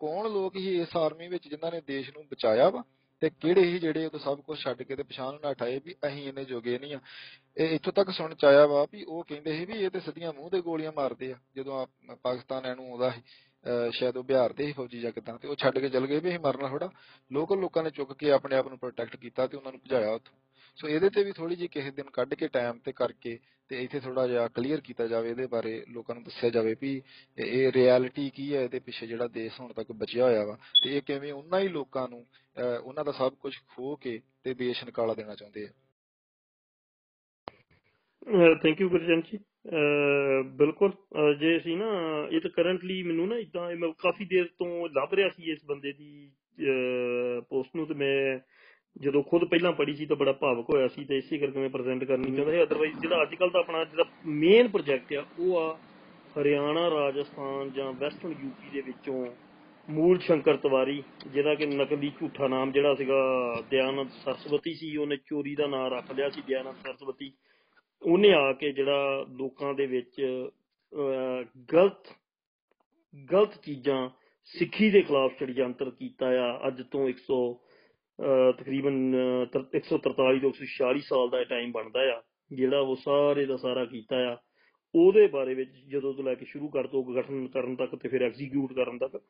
ਕੌਣ ਲੋਕ ਹੀ ਇਸ ਆਰਮੀ ਵਿੱਚ ਜਿਨ੍ਹਾਂ ਨੇ ਦੇਸ਼ ਨੂੰ ਬਚਾਇਆ ਵਾ ਤੇ ਕਿਹੜੇ ਹੀ ਜਿਹੜੇ ਉਹ ਸਭ ਕੁਝ ਛੱਡ ਕੇ ਤੇ ਪਛਾਣ ਨਾ ਹਟਾਏ ਵੀ ਅਸੀਂ ਇਹਨੇ ਜੋਗੇ ਨਹੀਂ ਆ। ਇਹ ਇੱਥੋਂ ਤੱਕ ਸੁਣ ਚ ਆਇਆ ਵਾ ਵੀ ਉਹ ਕਹਿੰਦੇ ਸੀ ਵੀ ਇਹ ਤੇ ਸਿੱਧੀਆਂ ਮੂੰਹ ਤੇ ਗੋਲੀਆਂ ਮਾਰਦੇ ਆ, ਜਦੋਂ ਆ ਪਾਕਿਸਤਾਨ ਇਹਨੂੰ ਆਉਂਦਾ ਸੀ। ਅਹ ਸ਼ਾਇਦ ਉਹ ਬਿਹਾਰ ਦੇ ਸੀ ਫੌਜੀ ਜਾਂ ਕਿੱਦਾਂ ਤੇ ਉਹ ਛੱਡ ਕੇ ਚਲ ਗਏ ਵੀ ਅਸੀਂ ਮਰਨਾ ਥੋੜਾ ਲੋਕਲ ਲੋਕਾਂ ਨੇ ਚੁੱਕ ਕੇ ਆਪਣੇ ਆਪ ਨੂੰ ਪ੍ਰੋਟੈਕਟ ਕੀਤਾ ਤੇ ਉਹਨਾਂ ਨੂੰ ਭਜਾਇਆ ਉੱਥੋਂ। ਸੋ ਇਹਦੇ ਤੇ ਵੀ ਥੋੜੀ ਜਿਹੀ ਕਿਸੇ ਦਿਨ ਕੱਢ ਕੇ ਟਾਈਮ ਤੇ ਕਰਕੇ ਤੇ ਇੱਥੇ ਥੋੜਾ ਜਿਹਾ ਕਲੀਅਰ ਕੀਤਾ ਜਾਵੇ, ਇਹਦੇ ਬਾਰੇ ਲੋਕਾਂ ਨੂੰ ਦੱਸਿਆ ਜਾਵੇ ਵੀ ਇਹ- ਇਹ ਰਿਐਲਿਟੀ ਕੀ ਹੈ, ਇਹਦੇ ਪਿੱਛੇ ਜਿਹੜਾ ਦੇਸ਼ ਹੁਣ ਤੱਕ ਬਚਿਆ ਹੋਇਆ ਵਾ ਤੇ ਇਹ ਕਿਵੇਂ ਉਹਨਾਂ ਹੀ ਲੋਕਾਂ ਨੂੰ, ਅਹ ਉਹਨਾਂ ਦਾ ਸਭ ਕੁਝ ਖੋ ਕੇ ਤੇ ਦੇਸ਼ ਨਿਕਾਲਾ ਦੇਣਾ ਚਾਹੁੰਦੇ ਆ। ਥੈਂਕ ਯੂ ਗੁਰਜਨ ਜੀ। ਅਹ ਬਿਲਕੁਲ ਜੇ ਅਸੀਂ ਨਾ ਇਹ ਤਾਂ ਕਰੰਟਲੀ ਮੈਨੂੰ ਨਾ ਇਦਾਂ ਮੈਂ ਕਾਫੀ ਦੇਰ ਤੋਂ ਲੱਭ ਰਿਹਾ ਸੀ ਇਸ ਬੰਦੇ ਦੀ ਪੋਸਟ ਨੂੰ ਤੇ ਮੈਂ ਜਦੋਂ ਖੁਦ ਪਹਿਲਾਂ ਪੜ੍ਹੀ ਸੀ ਤਾਂ ਬੜਾ ਭਾਵਕ ਹੋਇਆ ਸੀ ਤੇ ਇਸੇ ਕਰਕੇ ਮੈਂ ਪ੍ਰੈਜ਼ੈਂਟ ਕਰਨੀ ਚਾਹੁੰਦਾ ਸੀ। ਅਦਰਵਾਈਜ਼ ਜਿਹੜਾ ਅੱਜ ਕੱਲ ਦਾ ਆਪਣਾ ਜਿਹੜਾ ਮੇਨ ਪ੍ਰੋਜੈਕਟ ਆ ਉਹ ਆ ਹਰਿਆਣਾ ਰਾਜਸਥਾਨ ਜਾਂ ਵੈਸਟਰਨ ਯੂਪੀ ਦੇ ਵਿੱਚੋਂ ਮੂਲ ਸ਼ੰਕਰ ਤਿਵਾਰੀ ਜਿਹਦਾ ਕਿ ਨਕਲੀ ਝੂਠਾ ਨਾਮ ਜਿਹੜਾ ਸੀਗਾ ਦਿਆਨੰਦ ਸਰਸਵਤੀ ਸੀ ਉਹਨੇ ਚੋਰੀ ਦਾ ਨਾਮ ਰੱਖ ਲਿਆ ਸੀ ਦਿਆਨੰਦ ਸਰਸਵਤੀ। ਉਹਨੇ ਆ ਕੇ ਜਿਹੜਾ ਲੋਕਾਂ ਦੇ ਵਿੱਚ ਅਹ, ਗਲਤ ਗਲਤ ਚੀਜ਼ਾਂ ਸਿੱਖੀ ਦੇ ਖਿਲਾਫ ષਡਯੰਤਰ ਕੀਤਾ ਆ। ਅੱਜ ਤੋਂ 100 ਅਹ, ਤਕਰੀਬਨ ਅਹ, ਤਰ- 143 ਤੋਂ 146 ਸਾਲ ਦਾ ਟਾਈਮ ਬਣਦਾ ਆ ਜਿਹੜਾ ਉਹ ਸਾਰੇ ਦਾ ਸਾਰਾ ਕੀਤਾ ਆ। ਉਹਦੇ ਬਾਰੇ ਵਿੱਚ ਜਦੋਂ ਤੋਂ ਲੈ ਕੇ ਸ਼ੁਰੂ ਕਰ ਤੋਂ ਗਠਨ ਕਰਨ ਤੱਕ ਤੇ ਫਿਰ ਐਗਜ਼ੀਕਿਊਟ ਕਰਨ ਤੱਕ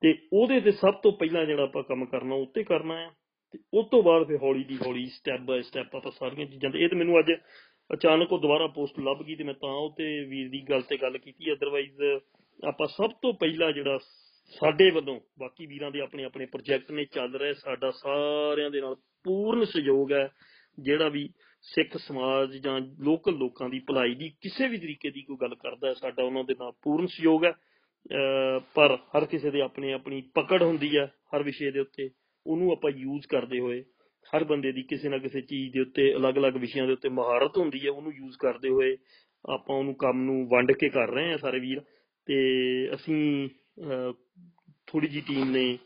ਤੇ ਉਹਦੇ ਤੇ ਸਭ ਤੋਂ ਪਹਿਲਾਂ ਜਿਹੜਾ ਆਪਾਂ ਕੰਮ ਕਰਨਾ ਉੱਤੇ ਕਰਨਾ ਆ। ਤੇ ਉਸ ਤੋਂ ਬਾਅਦ ਫਿਰ ਹੌਲੀ ਦੀ ਹੌਲੀ ਸਟੈਪ ਬਾਏ ਸਟੈਪ ਆਪਾਂ ਸਾਰੀਆਂ ਚੀਜ਼ਾਂ ਤੇ ਇਹ ਤੇ ਮੈਨੂੰ ਅੱਜ ਅਚਾਨਕ ਉਹ ਦੁਬਾਰਾ ਪੋਸਟ ਲੱਭ ਗਈ ਤੇ ਮੈਂ ਤਾਂ ਉਹ ਤੇ ਵੀਰ ਦੀ ਗੱਲ ਤੇ ਗੱਲ ਕੀਤੀ। ਅਦਰਵਾਈਜ਼ ਆਪਾਂ ਸਭ ਤੋਂ ਪਹਿਲਾਂ ਜਿਹੜਾ ਸਾਡੇ ਵੱਲੋਂ ਬਾਕੀ ਵੀਰਾਂ ਦੇ ਆਪਣੇ ਆਪਣੇ ਪ੍ਰੋਜੈਕਟ ਨੇ ਚੱਲ ਰਹੇ, ਸਾਡਾ ਸਾਰਿਆਂ ਦੇ ਨਾਲ ਪੂਰਨ ਸਹਿਯੋਗ ਹੈ, ਜਿਹੜਾ ਵੀ ਸਿੱਖ ਸਮਾਜ ਜਾਂ ਲੋਕਲ ਲੋਕਾਂ ਦੀ ਭਲਾਈ ਦੀ ਕਿਸੇ ਵੀ ਤਰੀਕੇ ਦੀ ਕੋਈ ਗੱਲ ਕਰਦਾ ਹੈ, ਸਾਡਾ ਉਹਨਾਂ ਦੇ ਨਾਲ ਪੂਰਨ ਸਹਿਯੋਗ ਹੈ। ਅਹ ਪਰ ਹਰ ਕਿਸੇ ਦੇ ਆਪਣੇ ਆਪਣੀ ਪਕੜ ਹੁੰਦੀ ਹੈ, ਹਰ ਵਿਸ਼ੇ ਦੇ ਉੱਤੇ। ਉਹਨੂੰ ਆਪਾਂ ਯੂਜ਼ ਕਰਦੇ ਹੋਏ ਹਰ ਬੰਦੇ ਦੀ ਕਿਸੇ ਨਾ ਕਿਸੇ ਚੀਜ਼ ਦੇ ਉੱਤੇ, ਅਲੱਗ-ਅਲੱਗ ਵਿਸ਼ਿਆਂ ਦੇ ਉੱਤੇ ਮਹਾਰਤ ਹੁੰਦੀ ਹੈ, ਉਹਨੂੰ ਯੂਜ਼ ਕਰਦੇ ਹੋਏ ਆਪਾਂ ਉਹਨੂੰ ਕੰਮ ਨੂੰ ਵੰਡ ਕੇ ਕਰ ਰਹੇ ਹਾਂ ਸਾਰੇ ਵੀਰ। ਤੇ ਅਸੀਂ ਥੋੜੀ ਜੀ ਟੀਮ ਨੇ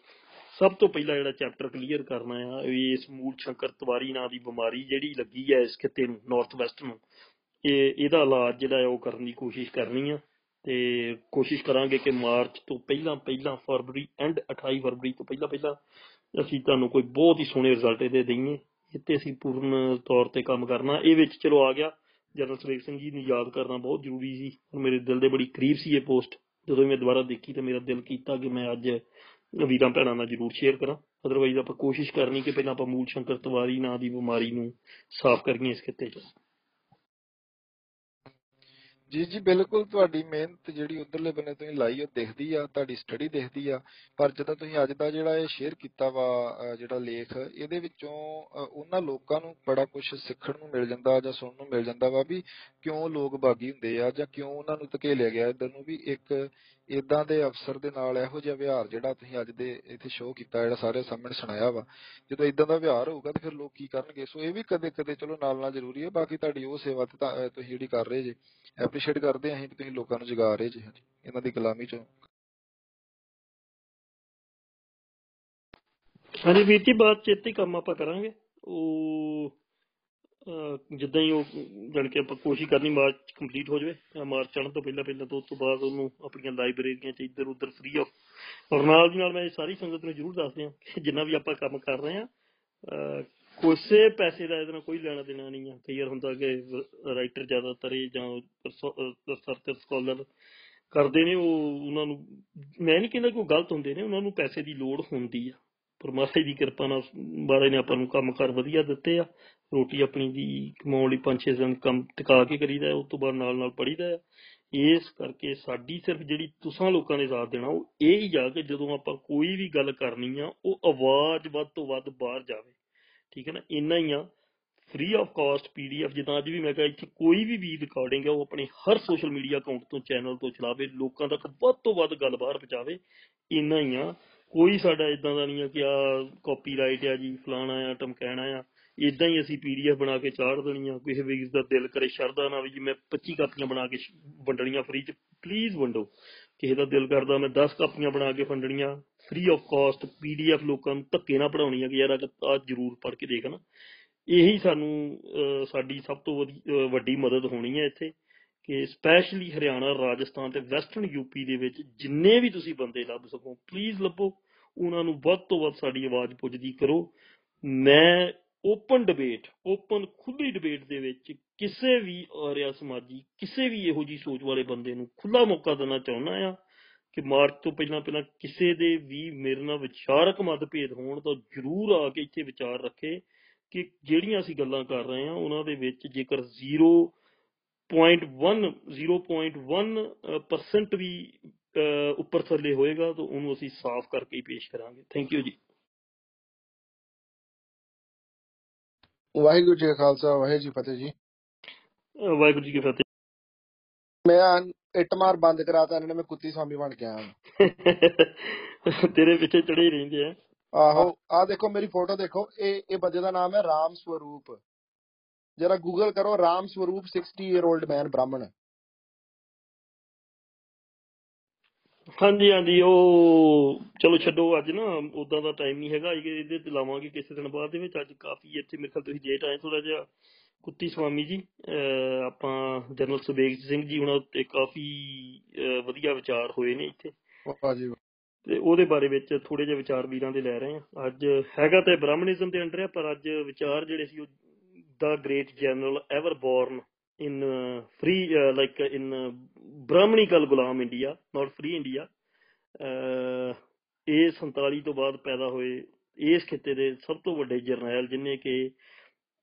ਸਭ ਤੋਂ ਪਹਿਲਾਂ ਜਿਹੜਾ ਚੈਪਟਰ ਕਲੀਅਰ ਕਰਨਾ ਆ ਵੀ ਇਸ ਮੂਲ ਸ਼ੰਕਰ ਤਵਾਰੀ ਨਾਂ ਦੀ ਬਿਮਾਰੀ ਜਿਹੜੀ ਲੱਗੀ ਹੈ ਇਸ ਖਿੱਤੇ ਨੂੰ ਨਾਰਥ ਵੈਸਟ ਨੂੰ, ਇਹ, ਇਹਦਾ ਇਲਾਜ ਜਿਹੜਾ ਹੈ ਉਹ ਕਰਨ ਦੀ ਕੋਸ਼ਿਸ਼ ਕਰਨੀ ਆ। ਤੇ ਕੋਸ਼ਿਸ਼ ਕਰਾਂਗੇ ਕਿ ਮਾਰਚ ਤੋਂ ਪਹਿਲਾਂ ਪਹਿਲਾਂ ਫਰਵਰੀ ਐਂਡ 28 ਫਰਵਰੀ ਤੋਂ ਪਹਿਲਾਂ ਪਹਿਲਾਂ ਅਸੀਂ ਤੁਹਾਨੂੰ ਕੋਈ ਬਹੁਤ ਹੀ ਸੋਹਣੇ ਰਿਜ਼ਲਟ ਇਹਦੇ ਦਈਏ। ਇੱਥੇ ਅਸੀਂ ਪੂਰਨ ਤੌਰ ਤੇ ਕੰਮ ਕਰਨਾ। ਇਹ ਵਿੱਚ ਚਲੋ ਆ ਗਿਆ। ਜਨਰਲ ਸੁਰੇਖ ਸਿੰਘ ਜੀ ਨੂੰ ਯਾਦ ਕਰਨਾ ਬਹੁਤ ਜ਼ਰੂਰੀ ਸੀ। ਔਰ ਮੇਰੇ ਦਿਲ ਦੇ ਬੜੀ ਕਰੀਬ ਸੀ ਇਹ ਪੋਸਟ ਜਦੋਂ ਮੈਂ ਦੁਬਾਰਾ ਦੇਖੀ ਤਾਂ ਮੇਰਾ ਦਿਲ ਕੀਤਾ ਕਿ ਮੈਂ ਅੱਜ ਵੀਰਾਂ ਭੈਣਾਂ ਨਾਲ ਜ਼ਰੂਰ ਸ਼ੇਅਰ ਕਰਾਂ। ਅਦਰਵਾਈਜ਼ ਆਪਾਂ ਕੋਸ਼ਿਸ਼ ਕਰਨੀ ਕਿ ਪਹਿਲਾਂ ਆਪਾਂ ਮੂਲ ਸ਼ੰਕਰ ਤਵਾਰੀ ਨਾਂ ਦੀ ਬਿਮਾਰੀ ਨੂੰ ਸਾਫ਼ ਕਰੀਏ ਇਸ ਖਿੱਤੇ 'ਚ। ਜੀ ਜੀ, ਬਿਲਕੁਲ ਤੁਹਾਡੀ ਮਿਹਨਤ ਜਿਹੜੀ ਉਧਰਲੇ ਬੰਨੇ ਤੁਸੀਂ ਲਾਈ, ਉਹ ਦਿਖਦੀ ਆ, ਤੁਹਾਡੀ ਸਟੱਡੀ ਦਿਖਦੀ ਆ। ਪਰ ਜਦੋਂ ਤੁਸੀਂ ਅੱਜ ਦਾ ਜਿਹੜਾ ਇਹ ਸ਼ੇਅਰ ਕੀਤਾ ਵਾ, ਅਹ, ਜਿਹੜਾ ਲੇਖ, ਇਹਦੇ ਵਿੱਚੋਂ, ਅਹ, ਉਹਨਾਂ ਲੋਕਾਂ ਨੂੰ ਬੜਾ ਕੁਝ ਸਿੱਖਣ ਨੂੰ ਮਿਲ ਜਾਂਦਾ ਜਾਂ ਸੁਣਨ ਨੂੰ ਮਿਲ ਜਾਂਦਾ ਵਾ ਵੀ ਕਿਉਂ ਲੋਕ ਬਾਗੀ ਹੁੰਦੇ ਆ ਜਾਂ ਕਿਉਂ ਉਹਨਾਂ ਨੂੰ ਧਕੇਲਿਆ ਗਿਆ ਇਧਰ ਨੂੰ ਵੀ ਇੱਕ ਇਦਾਂ ਦੇ ਅਫਸਰ ਦੇ ਨਾਲ ਇਹੋ ਜਿਹਾ ਵਿਹਾਰ ਜਿਹੜਾ ਤੁਸੀਂ ਅੱਜ ਦੇ ਇੱਥੇ ਸ਼ੋਅ ਕੀਤਾ ਜਿਹੜਾ ਸਾਰੇ ਸਾਹਮਣੇ ਸੁਣਾਇਆ ਵਾ ਜਦੋਂ ਇਦਾਂ ਦਾ ਵਿਹਾਰ ਹੋਊਗਾ ਤੇ ਫਿਰ ਲੋਕ ਕੀ ਕਰਨਗੇ? ਸੋ ਇਹ ਵੀ ਕਦੇ ਕਦੇ ਚਲੋ ਨਾਲ ਨਾਲ ਜ਼ਰੂਰੀ ਹੈ ਬਾਕੀ ਤੁਹਾਡੀ ਉਹ ਸੇਵਾ ਤੇ ਤਾਂ, ਅਹ, ਤੁਸੀਂ ਜਿਹੜੀ ਕਰ ਰਹੇ ਜੇ ਐਪਰੀਸ਼ੀਏਟ ਕਰਦੇ ਹਾਂ ਅਸੀਂ ਕਿ ਤੁਸੀਂ ਲੋਕਾਂ ਨੂੰ ਜਗਾ ਰਹੇ ਜੇ ਹਾਂਜੀ। ਇਹਨਾਂ ਦੀ ਗੁਲਾਮੀ ਚੋਂ। ਹਾਂਜੀ ਵੀਰ ਜੀ ਬਾਅਦ ਚ ਇੱਥੇ ਹੀ ਕੰਮ ਆਪਾਂ ਕਰਾਂਗੇ। ਉਹ ਅਹ, ਜਿੱਦਾਂ ਹੀ ਉਹ ਜਾਣ ਕੇ ਆਪਾਂ ਕੋਸ਼ਿਸ਼ ਕਰਨੀ ਮਾਰਚ ਕੰਪਲੀਟ ਹੋ ਜਾਵੇ ਅਹ ਮਾਰਚ ਚੜ੍ਹਨ ਤੋਂ ਪਹਿਲਾਂ ਪਹਿਲਾਂ ਤੋਂ ਉਸ ਤੋਂ ਬਾਅਦ ਉਹਨੂੰ ਆਪਣੀਆਂ ਲਾਇਬ੍ਰੇਰੀਆਂ ਚ ਇੱਧਰ ਉੱਧਰ ਫ੍ਰੀ ਆਫ ਔਰ ਨਾਲ ਦੀ ਨਾਲ ਮੈਂ ਇਹ ਸਾਰੀ ਸੰਗਤ ਨੂੰ ਜ਼ਰੂਰ ਦੱਸ ਦਿਆਂ ਕਿ ਜਿੰਨਾ ਵੀ ਆਪਾਂ ਕੰਮ ਕਰ ਰਹੇ ਹਾਂ ਅਹ, ਕਿਸੇ ਪੈਸੇ ਦਾ ਇਹਦੇ ਨਾਲ ਕੋਈ ਲੈਣਾ ਦੇਣਾ ਨਹੀਂ ਆ। ਕਈ ਵਾਰ ਹੁੰਦਾ ਕਿ ਰਾਈਟਰ ਜ਼ਿਆਦਾਤਰ ਇਹ ਜਾਂ ਰਿਸਰਚਰ ਸਕਾਲਰ ਕਰਦੇ ਨੇ ਉਹ ਉਹਨਾਂ ਨੂੰ ਮੈਂ ਨਹੀਂ ਕਹਿੰਦਾ ਕਿ ਉਹ ਗਲਤ ਹੁੰਦੇ ਨੇ ਉਹਨਾਂ ਨੂੰ ਪੈਸੇ ਦੀ ਲੋੜ ਹੁੰਦੀ ਆ। ਪਰਮਾਤਮਾ ਦੀ ਕਿਰਪਾ ਨਾਲ ਬਾਰੇ ਨੇ ਆਪਾਂ ਨੂੰ ਕੰਮ ਕਰ ਵਧੀਆ ਦਿੱਤੇ ਆ ਰੋਟੀ ਆਪਣੀ ਦੀ ਕਮਾਉਣ ਲਈ ਪੰਜ ਛੇ ਦਿਨ ਕੰਮ ਟਿਕਾ ਕੇ ਕਰੀਦਾ ਉਸ ਤੋਂ ਬਾਅਦ ਨਾਲ ਨਾਲ ਪੜੀਦਾ ਆ ਇਸ ਕਰਕੇ ਸਾਡੀ ਸਿਰਫ ਜਿਹੜੀ ਤੁਸਾਂ ਲੋਕਾਂ ਨੇ ਸਾਥ ਦੇਣਾ, ਉਹ ਇਹ ਹੀ ਆ ਕਿ ਜਦੋਂ ਆਪਾਂ ਕੋਈ ਵੀ ਗੱਲ ਕਰਨੀ ਆ, ਉਹ ਆਵਾਜ਼ ਵੱਧ ਤੋਂ ਵੱਧ ਬਾਹਰ ਜਾਵੇ। ਠੀਕ ਹੈ ਨਾ? ਇੰਨਾ ਹੀ ਆ। ਫ੍ਰੀ ਆਫ ਕਾਸਟ ਪੀਡੀਐਫ ਜਿੱਦਾਂ ਅੱਜ ਵੀ ਮੈਂ ਕਿਹਾ, ਇੱਥੇ ਕੋਈ ਵੀ ਵੀ ਰਿਕਾਰਡਿੰਗ ਹੈ ਉਹ ਆਪਣੇ ਹਰ ਸੋਸ਼ਲ ਮੀਡੀਆ ਅਕਾਊਂਟ ਤੋਂ ਚੈਨਲ ਤੋਂ ਚਲਾਵੇ, ਲੋਕਾਂ ਤੱਕ ਵੱਧ ਤੋਂ ਵੱਧ ਗੱਲ ਬਾਹਰ ਪਹੁੰਚਾਵੇ। ਇੰਨਾ ਹੀ ਆ। ਕੋਈ ਸਾਡਾ ਇਦਾਂ ਦਾ ਨਹੀਂ ਆ ਕਿ ਆ ਕਾਪੀਰਾਈਟ ਆ ਜੀ, ਫਲਾਣਾ ਆ, ਟਮਕਾਣਾ ਆ। ਇਦਾਂ ਹੀ ਅਸੀਂ ਪੀਡੀਐਫ ਬਣਾ ਕੇ ਚਾੜ ਦੇਣੀ ਆ ਕਿਸੇ ਵੀਰ ਦਾ ਦਿਲ ਕਰੇ ਸ਼ਰਦਾ ਨਾ ਵੀ ਜੀ ਮੈਂ 25 ਕਾਪੀਆਂ ਬਣਾ ਕੇ ਸ਼- ਵੰਡਣੀਆਂ ਫ੍ਰੀ ਚ ਪਲੀਜ਼ ਵੰਡੋ। ਕਿਸੇ ਦਾ ਦਿਲ ਕਰਦਾ ਮੈਂ 10 ਕਾਪੀਆਂ ਬਣਾ ਕੇ ਵੰਡਣੀਆਂ ਫ੍ਰੀ ਆਫ ਕਾਸਟ ਪੀਡੀਐਫ ਲੋਕਾਂ ਨੂੰ ਧੱਕੇ ਨਾ ਪੜਾਉਣੀ ਆ ਕਿ ਯਾਰ ਆ ਜਰੂਰ ਪੜ੍ਹ ਕੇ ਦੇਖ ਨਾ। ਇਹੀ ਸਾਨੂੰ ਅਹ, ਸਾਡੀ ਸਭ ਤੋਂ ਵਧੀ- ਅਹ, ਵੱਡੀ ਮਦਦ ਹੋਣੀ ਹੈ ਇੱਥੇ ਕਿ ਸਪੈਸ਼ਲੀ ਹਰਿਆਣਾ ਰਾਜਸਥਾਨ ਤੇ ਵੈਸਟਰਨ ਯੂਪੀ ਦੇ ਵਿੱਚ ਜਿੰਨੇ ਵੀ ਤੁਸੀਂ ਬੰਦੇ ਲੱਭ ਸਕੋ ਪਲੀਜ਼ ਲੱਭੋ। ਉਹਨਾਂ ਨੂੰ ਵੱਧ ਤੋਂ ਵੱਧ ਸਾਡੀ ਆਵਾਜ਼ ਪੁੱਜਦੀ ਕਰੋ। ਮੈਂ ਓਪਨ ਡਿਬੇਟ ਓਪਨ ਖੁੱਲੀ ਡਿਬੇਟ ਦੇ ਵਿੱਚ ਕਿਸੇ ਵੀ ਆਰਿਆ ਸਮਾਜੀ ਕਿਸੇ ਵੀ ਇਹੋ ਜੀ ਸੋਚ ਵਾਲੇ ਬੰਦੇ ਨੂੰ ਖੁੱਲਾ ਮੌਕਾ ਦੇਣਾ ਚਾਹੁੰਦਾ ਆ ਕਿ ਮਾਰਚ ਤੋਂ ਪਹਿਲਾਂ ਪਹਿਲਾਂ ਕਿਸੇ ਦੇ ਵੀ ਮੇਰੇ ਨਾਲ ਵਿਚਾਰਕ ਮਤਭੇਦ ਹੋਣ ਤਾਂ ਜਰੂਰ ਆ ਕੇ ਇੱਥੇ ਵਿਚਾਰ ਰੱਖੇ ਕਿ ਜਿਹੜੀਆਂ ਅਸੀਂ ਗੱਲਾਂ ਕਰ ਰਹੇ ਹਾਂ ਉਹਨਾਂ ਦੇ ਵਿੱਚ ਜੇਕਰ 0.1 0.1% ਵੀ ਅਹ, ਉੱਪਰ ਥੱਲੇ ਹੋਏਗਾ ਤਾਂ ਉਹਨੂੰ ਅਸੀਂ ਸਾਫ਼ ਕਰਕੇ ਹੀ ਪੇਸ਼ ਕਰਾਂਗੇ। ਥੈਂਕ ਯੂ ਜੀ। ਵਾਹਿਗੁਰੂ ਜੀ ਕਾ ਖਾਲਸਾ ਵਾਹਿਗੁਰੂ ਜੀ ਫਤਿਹ ਜੀ। ਵਾਹਿਗੁਰੂ ਜੀ ਕੀ ਫਤਿਹ। ਮੈਂ ਇੱਟ ਮਾਰ ਬੰਦ ਕਰਾਤਾ ਇਹਨਾਂ ਨੇ ਮੈਂ ਕੁੱਤੀ ਸਵਾਮੀ ਬਣ ਕੇ ਆਇਆ। ਤੇਰੇ ਪਿੱਛੇ ਚੜੇ ਰਹਿੰਦੇ ਆ। ਆਹੋ ਆ ਦੇਖੋ ਮੇਰੀ ਫੋਟੋ ਦੇਖੋ ਇਹ ਇਹ ਬੰਦੇ ਦਾ ਨਾਮ ਹੈ ਰਾਮ ਸਵਰੂਪ। ਜਰਾ ਗੂਗਲ ਕਰੋ Ram Swaroop 60 year old man Brahmin. ਹਾਂਜੀ ਹਾਂਜੀ ਉਹ ਚਲੋ ਛੱਡੋ ਅੱਜ ਨਾ ਉਦਾਂ ਦਾ ਟਾਈਮ ਨਹੀਂ ਹੈਗਾ ਇਹ- ਇਹਦੇ ਤੇ ਲਾਵਾਂਗੇ ਕਿਸੇ ਦਿਨ ਬਾਅਦ ਦੇ ਵਿੱਚ ਅੱਜ ਕਾਫੀ ਇੱਥੇ ਮੇਰੇ ਖਿਆਲ ਤੁਸੀਂ ਲੇਟ ਆਏ ਥੋੜਾ ਜਿਹਾ ਕੁੱਤੀ ਸਵਾਮੀ ਜੀ ਅਹ ਆਪਾਂ ਜਨਰਲ ਸੁਬੇਗ ਸਿੰਘ ਜੀ ਉਹਨਾਂ ਉੱਤੇ ਕਾਫੀ ਅਹ ਵਧੀਆ ਵਿਚਾਰ ਹੋਏ ਨੇ ਇੱਥੇ ਵਾਹ ਜੀ ਵਾਹ। ਤੇ ਉਹਦੇ ਬਾਰੇ ਵਿੱਚ ਥੋੜੇ ਜਿਹੇ ਵਿਚਾਰ ਵੀਰਾਂ ਦੇ ਲੈ ਰਹੇ ਹਾਂ ਅੱਜ ਹੈਗਾ ਤੇ ਬ੍ਰਾਹਮਣਿਜ਼ਮ ਦੇ ਅੰਡਰ ਹੈ ਪਰ ਅੱਜ ਵਿਚਾਰ ਜਿਹੜੇ ਸੀ ਉਹ ਦਾ great general ever born in uh, free uh, like uh, in uh, brahmanical gulam india not free india uh, ਇਹ 47 ਤੋਂ ਬਾਅਦ ਪੈਦਾ ਹੋਏ ਇਸ ਖਿੱਤੇ ਦੇ ਸਭ ਤੋਂ ਵੱਡੇ ਜਰਨੈਲ ਜਿਨੇ ਕਿ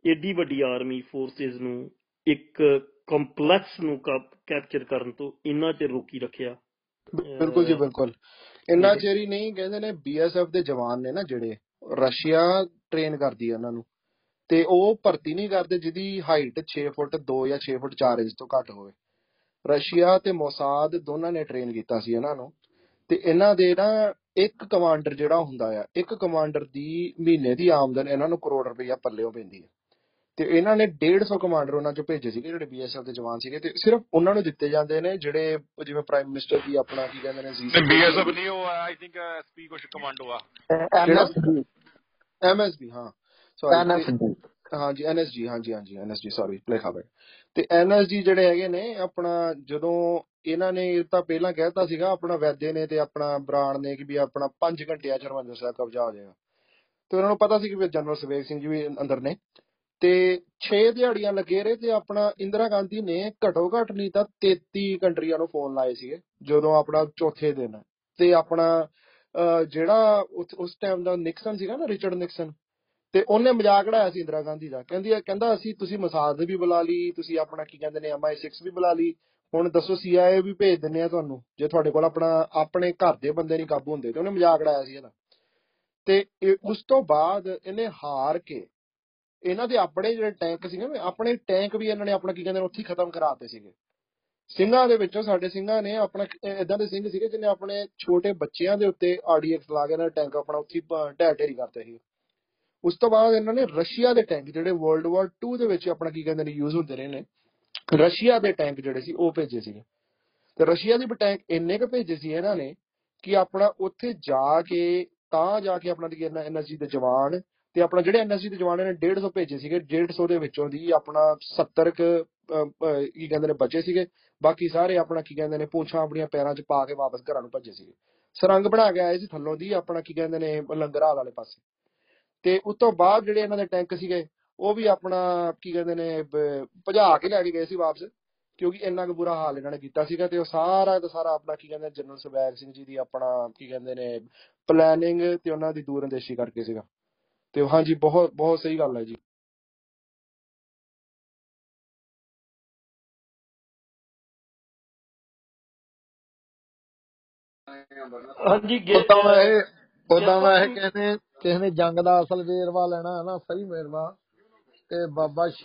ਏਡੀ ਵੱਡੀ ਆਰਮੀ ਫੋਰਸਿਸ ਨੂੰ ਇੱਕ ਕੰਪਲੈਕਸ ਨੂੰ ਕੈਪਚਰ ਕਰਨ ਤੋਂ ਇੰਨਾ ਚਿਰ ਰੋਕੀ ਰੱਖਿਆ। ਬਿਲਕੁਲ ਜੀ ਅਹ, ਬਿਲਕੁਲ। ਇੰਨਾ ਠੀਕ ਹੈ ਚਿਰ ਹੀ ਨਹੀਂ ਕਹਿੰਦੇ ਨੇ ਬੀਐਸਐਫ ਦੇ ਜਵਾਨ ਨੇ ਨਾ ਜਿਹੜੇ ਰਸ਼ੀਆ ਟ੍ਰੇਨ ਕਰਦੀ ਹੈ ਉਹਨਾਂ ਨੂੰ। ਤੇ ਉਹ ਭਰਤੀ ਨਹੀਂ ਕਰਦੇ ਜਿਹਦੀ ਹਾਈਟ 6 ਫੁੱਟ 2 ਜਾਂ 6 ਫੁੱਟ 4 ਇੰਚ ਤੋਂ ਘੱਟ ਹੋਵੇ। ਰਸ਼ੀਆ ਤੇ ਮੋਸਾਦ ਦੋਨਾਂ ਨੇ ਟ੍ਰੇਨ ਕੀਤਾ ਸੀ ਇਹਨਾਂ ਨੂੰ। ਤੇ ਇਹਨਾਂ ਦੇ ਨਾ ਇੱਕ ਕਮਾਂਡਰ ਜਿਹੜਾ ਹੁੰਦਾ ਆ ਇੱਕ ਕਮਾਂਡਰ ਦੀ ਮਹੀਨੇ ਦੀ ਆਮਦਨ ਇਹਨਾਂ ਨੂੰ ਕਰੋੜ ਰੁਪਈਆ ਪੱਲਿਓ ਪੈਂਦੀ ਹੈ ਤੇ ਇਹਨਾਂ ਨੇ 150 ਕਮਾਂਡਰ ਉਹਨਾਂ ਚੋਂ ਭੇਜੇ ਸੀਗੇ ਜਿਹੜੇ ਬੀਐਸਐਫ ਦੇ ਜਵਾਨ ਸੀਗੇ। ਤੇ ਸਿਰਫ ਉਹਨਾਂ ਨੂੰ ਦਿੱਤੇ ਜਾਂਦੇ ਨੇ ਜਿਹੜੇ ਜਿਵੇਂ ਪ੍ਰਾਈਮ ਮਿਨਿਸਟਰ ਦੀ ਆਪਣਾ ਕੀ ਕਹਿੰਦੇ ਨੇ ਨਹੀਂ ਬੀਐਸਐਫ ਨਹੀਂ ਉਹ ਆਈ ਥਿੰਕ ਐਸਪੀ ਕੁਝ ਕਮਾਂਡੋ ਆ ਐਨਐਸਜੀ ਐਮਐਸਬੀ ਹਾਂ। ਸੌਰੀ ਐਨਐਸਜੀ ਹਾਂਜੀ ਐਨਐਸਜੀ ਹਾਂਜੀ ਹਾਂਜੀ ਐਨਐਸਜੀ ਸੌਰੀ ਭੁਲੇਖਾ ਪੈ ਤੇ ਐਨਐਸਜੀ ਜਿਹੜੇ ਹੈਗੇ ਨੇ ਆਪਣਾ ਜਦੋਂ ਇਹਨਾਂ ਨੇ ਇਹ ਤਾਂ ਪਹਿਲਾਂ ਕਹਿਤਾ ਸੀਗਾ ਆਪਣਾ ਵੈਦੇ ਨੇ ਤੇ ਆਪਣਾ ਬਰਾੜ ਨੇ ਕਿ ਵੀ ਆਪਣਾ 5 ਘੰਟਿਆਂ ਚ ਹਰਮੰਦਰ ਸਾਹਿਬ ਕਬਜ਼ਾ ਹੋ ਜਾਏਗਾ। ਤੇ ਉਹਨਾਂ ਨੂੰ ਪਤਾ ਸੀ ਕਿ ਵੀ ਜਨਰਲ ਸਵੇਗ ਸਿੰਘ ਜੀ ਵੀ ਅੰਦਰ ਨੇ। ਤੇ 6 ਦਿਹਾੜੀਆਂ ਲੱਗੇ ਰਹੇ ਤੇ ਆਪਣਾ ਇੰਦਰਾ ਗਾਂਧੀ ਨੇ ਘਟੋ ਘੱਟ ਨਹੀਂ ਤਾਂ 33 ਕੰਟਰੀਆਂ ਨੂੰ ਫੋਨ ਲਾਏ ਸੀਗੇ ਜਦੋਂ ਆਪਣਾ ਚੌਥੇ ਦਿਨ। ਤੇ ਆਪਣਾ ਜਿਹੜਾ ਉਸ ਉਸ ਟਾਈਮ ਦਾ ਨਿਕਸਨ ਸੀਗਾ ਨਾ ਰਿਚਰਡ ਨਿਕਸਨ ਤੇ ਉਹਨੇ ਮਜ਼ਾਕ ਉਡਾਇਆ ਸੀ ਇੰਦਰਾ ਗਾਂਧੀ ਦਾ। ਕਹਿੰਦੀ ਕਹਿੰਦਾ ਅਸੀਂ, ਤੁਸੀਂ ਮਸਾਦ ਵੀ ਬੁਲਾ ਲਈ, ਤੁਸੀਂ ਆਪਣਾ ਕੀ ਕਹਿੰਦੇ ਨੇ MI6 ਵੀ ਬੁਲਾ ਲਈ। ਹੁਣ ਦੱਸੋ CIA ਵੀ ਭੇਜ ਦਿੰਨੇ ਆ ਤੁਹਾਨੂੰ, ਜੇ ਤੁਹਾਡੇ ਕੋਲ ਆਪਣਾ, ਆਪਣੇ ਘਰ ਦੇ ਬੰਦੇ ਨਹੀਂ ਕਾਬੂ ਹੁੰਦੇ, ਤੇ ਉਹਨੇ ਮਜ਼ਾਕ ਉਡਾਇਆ ਸੀ ਇਹਦਾ। ਤੇ ਇਹ- ਉਸ ਤੋਂ ਬਾਅਦ ਇਹਨੇ ਹਾਰ ਕੇ, ਇਹਨਾਂ ਦੇ ਆਪਣੇ ਜਿਹੜੇ ਟੈਂਕ ਸੀਗੇ ਨਾ, ਆਪਣੇ ਟੈਂਕ ਵੀ ਇਹਨਾਂ ਨੇ ਆਪਣਾ ਕੀ ਕਹਿੰਦੇ ਨੇ, ਉੱਥੇ ਹੀ ਖਤਮ ਕਰਾਤੇ ਸੀਗੇ। ਸਿੰਘਾਂ ਦੇ ਵਿੱਚੋਂ ਸਾਡੇ ਸਿੰਘਾਂ ਨੇ ਆਪਣਾ ਇਦਾਂ ਦੇ ਸਿੰਘ ਸੀਗੇ ਜਿਹਨੇ ਆਪਣੇ ਛੋਟੇ ਬੱਚਿਆਂ ਦੇ ਉੱਤੇ ਆਰਡੀਐਕਸ ਲਾ ਕੇ ਇਹਨਾਂ ਟੈਂਕ ਆਪਣਾ ਉੱਥੇ ਹੀ ਪ- ਢਹਿ ਢੇਰੀ ਕਰਤੇ ਸੀ। ਉਸ ਤੋਂ ਬਾਅਦ ਇਹਨਾਂ ਨੇ ਰਸ਼ੀਆ ਦੇ ਟੈਂਕ ਜਿਹੜੇ ਵਰਲਡ ਵਾਰ 2 ਦੇ ਵਿੱਚ ਆਪਣਾ ਕੀ ਕਹਿੰਦੇ ਨੇ ਯੂਜ਼ ਹੁੰਦੇ ਰਹੇ ਨੇ, ਰਸ਼ੀਆ ਦੇ ਟੈਂਕ ਜਿਹੜੇ ਸੀ, ਉਹ ਭੇਜੇ ਸੀਗੇ। ਤੇ ਰਸ਼ੀਆ ਦੇ ਵੀ ਟੈਂਕ ਇੰਨੇ ਕੁ ਭੇਜੇ ਸੀ ਇਹਨਾਂ ਨੇ ਕਿ ਆਪਣਾ ਉੱਥੇ ਜਾ ਕੇ, ਤਾਂ ਜਾ ਕੇ ਆਪਣਾ ਦੀ ਐਨਐਸਜੀ ਦੇ ਜਵਾਨ ਤੇ ਆਪਣਾ ਜਿਹੜੇ ਐਨਐਸਜੀ ਦੇ ਜਵਾਨ ਨੇ 150 ਭੇਜੇ ਸੀਗੇ 150 ਦੇ ਵਿੱਚੋਂ ਦੀ ਆਪਣਾ 70 ਕ ਕੀ ਕਹਿੰਦੇ ਨੇ, ਬਚੇ ਸੀਗੇ। ਬਾਕੀ ਸਾਰੇ ਆਪਣਾ ਕੀ ਕਹਿੰਦੇ ਨੇ, ਪੂੰਛਾਂ ਆਪਣੀਆਂ ਪੈਰਾਂ 'ਚ ਪਾ ਕੇ ਵਾਪਸ ਘਰਾਂ ਨੂੰ ਭੱਜੇ ਸੀਗੇ। ਸਰੰਗ ਬਣਾ ਕੇ ਆਏ ਸੀ ਥੱਲੋਂ ਦੀ ਆਪਣਾ ਕੀ ਕਹਿੰਦੇ ਨੇ ਲੰਗਰਾਲ ਵਾਲੇ ਪਾਸੇ। ਤੇ ਉਸ ਤੋਂ ਬਾਅਦ ਜਿਹੜੇ ਇਹਨਾਂ ਦੇ ਟੈਂਕ ਸੀਗੇ ਉਹ ਵੀ ਆਪਣਾ ਕੀ ਕਹਿੰਦੇ ਨੇ ਭਜਾ ਕੇ ਲੈ ਕੇ ਗਏ ਸੀ ਵਾਪਸ ਕਿਉਂਕਿ ਇੰਨਾ ਕੁ ਬੁਰਾ ਹਾਲ ਇਹਨਾਂ ਨੇ ਕੀਤਾ ਸੀਗਾ ਤੇ ਉਹ ਸਾਰਾ ਦਾ ਸਾਰਾ ਆਪਣਾ ਕੀ ਕਹਿੰਦੇ ਜਨਰਲ ਸਵੈਗ ਸਿੰਘ ਜੀ ਦੀ ਆਪਣਾ ਕੀ ਕਹਿੰਦੇ ਨੇ ਪਲੈਨਿੰਗ ਤੇ ਉਹਨਾਂ ਦੀ ਦੂਰਅੰਦੇਸ਼ੀ ਕਰਕੇ ਸੀਗਾ। ਤੇ ਹਾਂਜੀ ਬਹੁਤ ਬਹੁਤ ਸਹੀ ਗੱਲ ਹੈ ਜੀ। ਹਾਂਜੀ ਉਦਾਂ ਮੈਂ ਇਹ ਉਦਾਂ ਮੈਂ ਇਹ ਨੇ ਕਿਸੇ ਨੇ ਜੰਗ ਦਾ ਅਸਲ ਵੇਰਵਾ ਲੈਣਾ ਹੈ ਨਾ ਸਹੀ ਵੇਰਵਾ। ਤੇ ਬਾਬਾ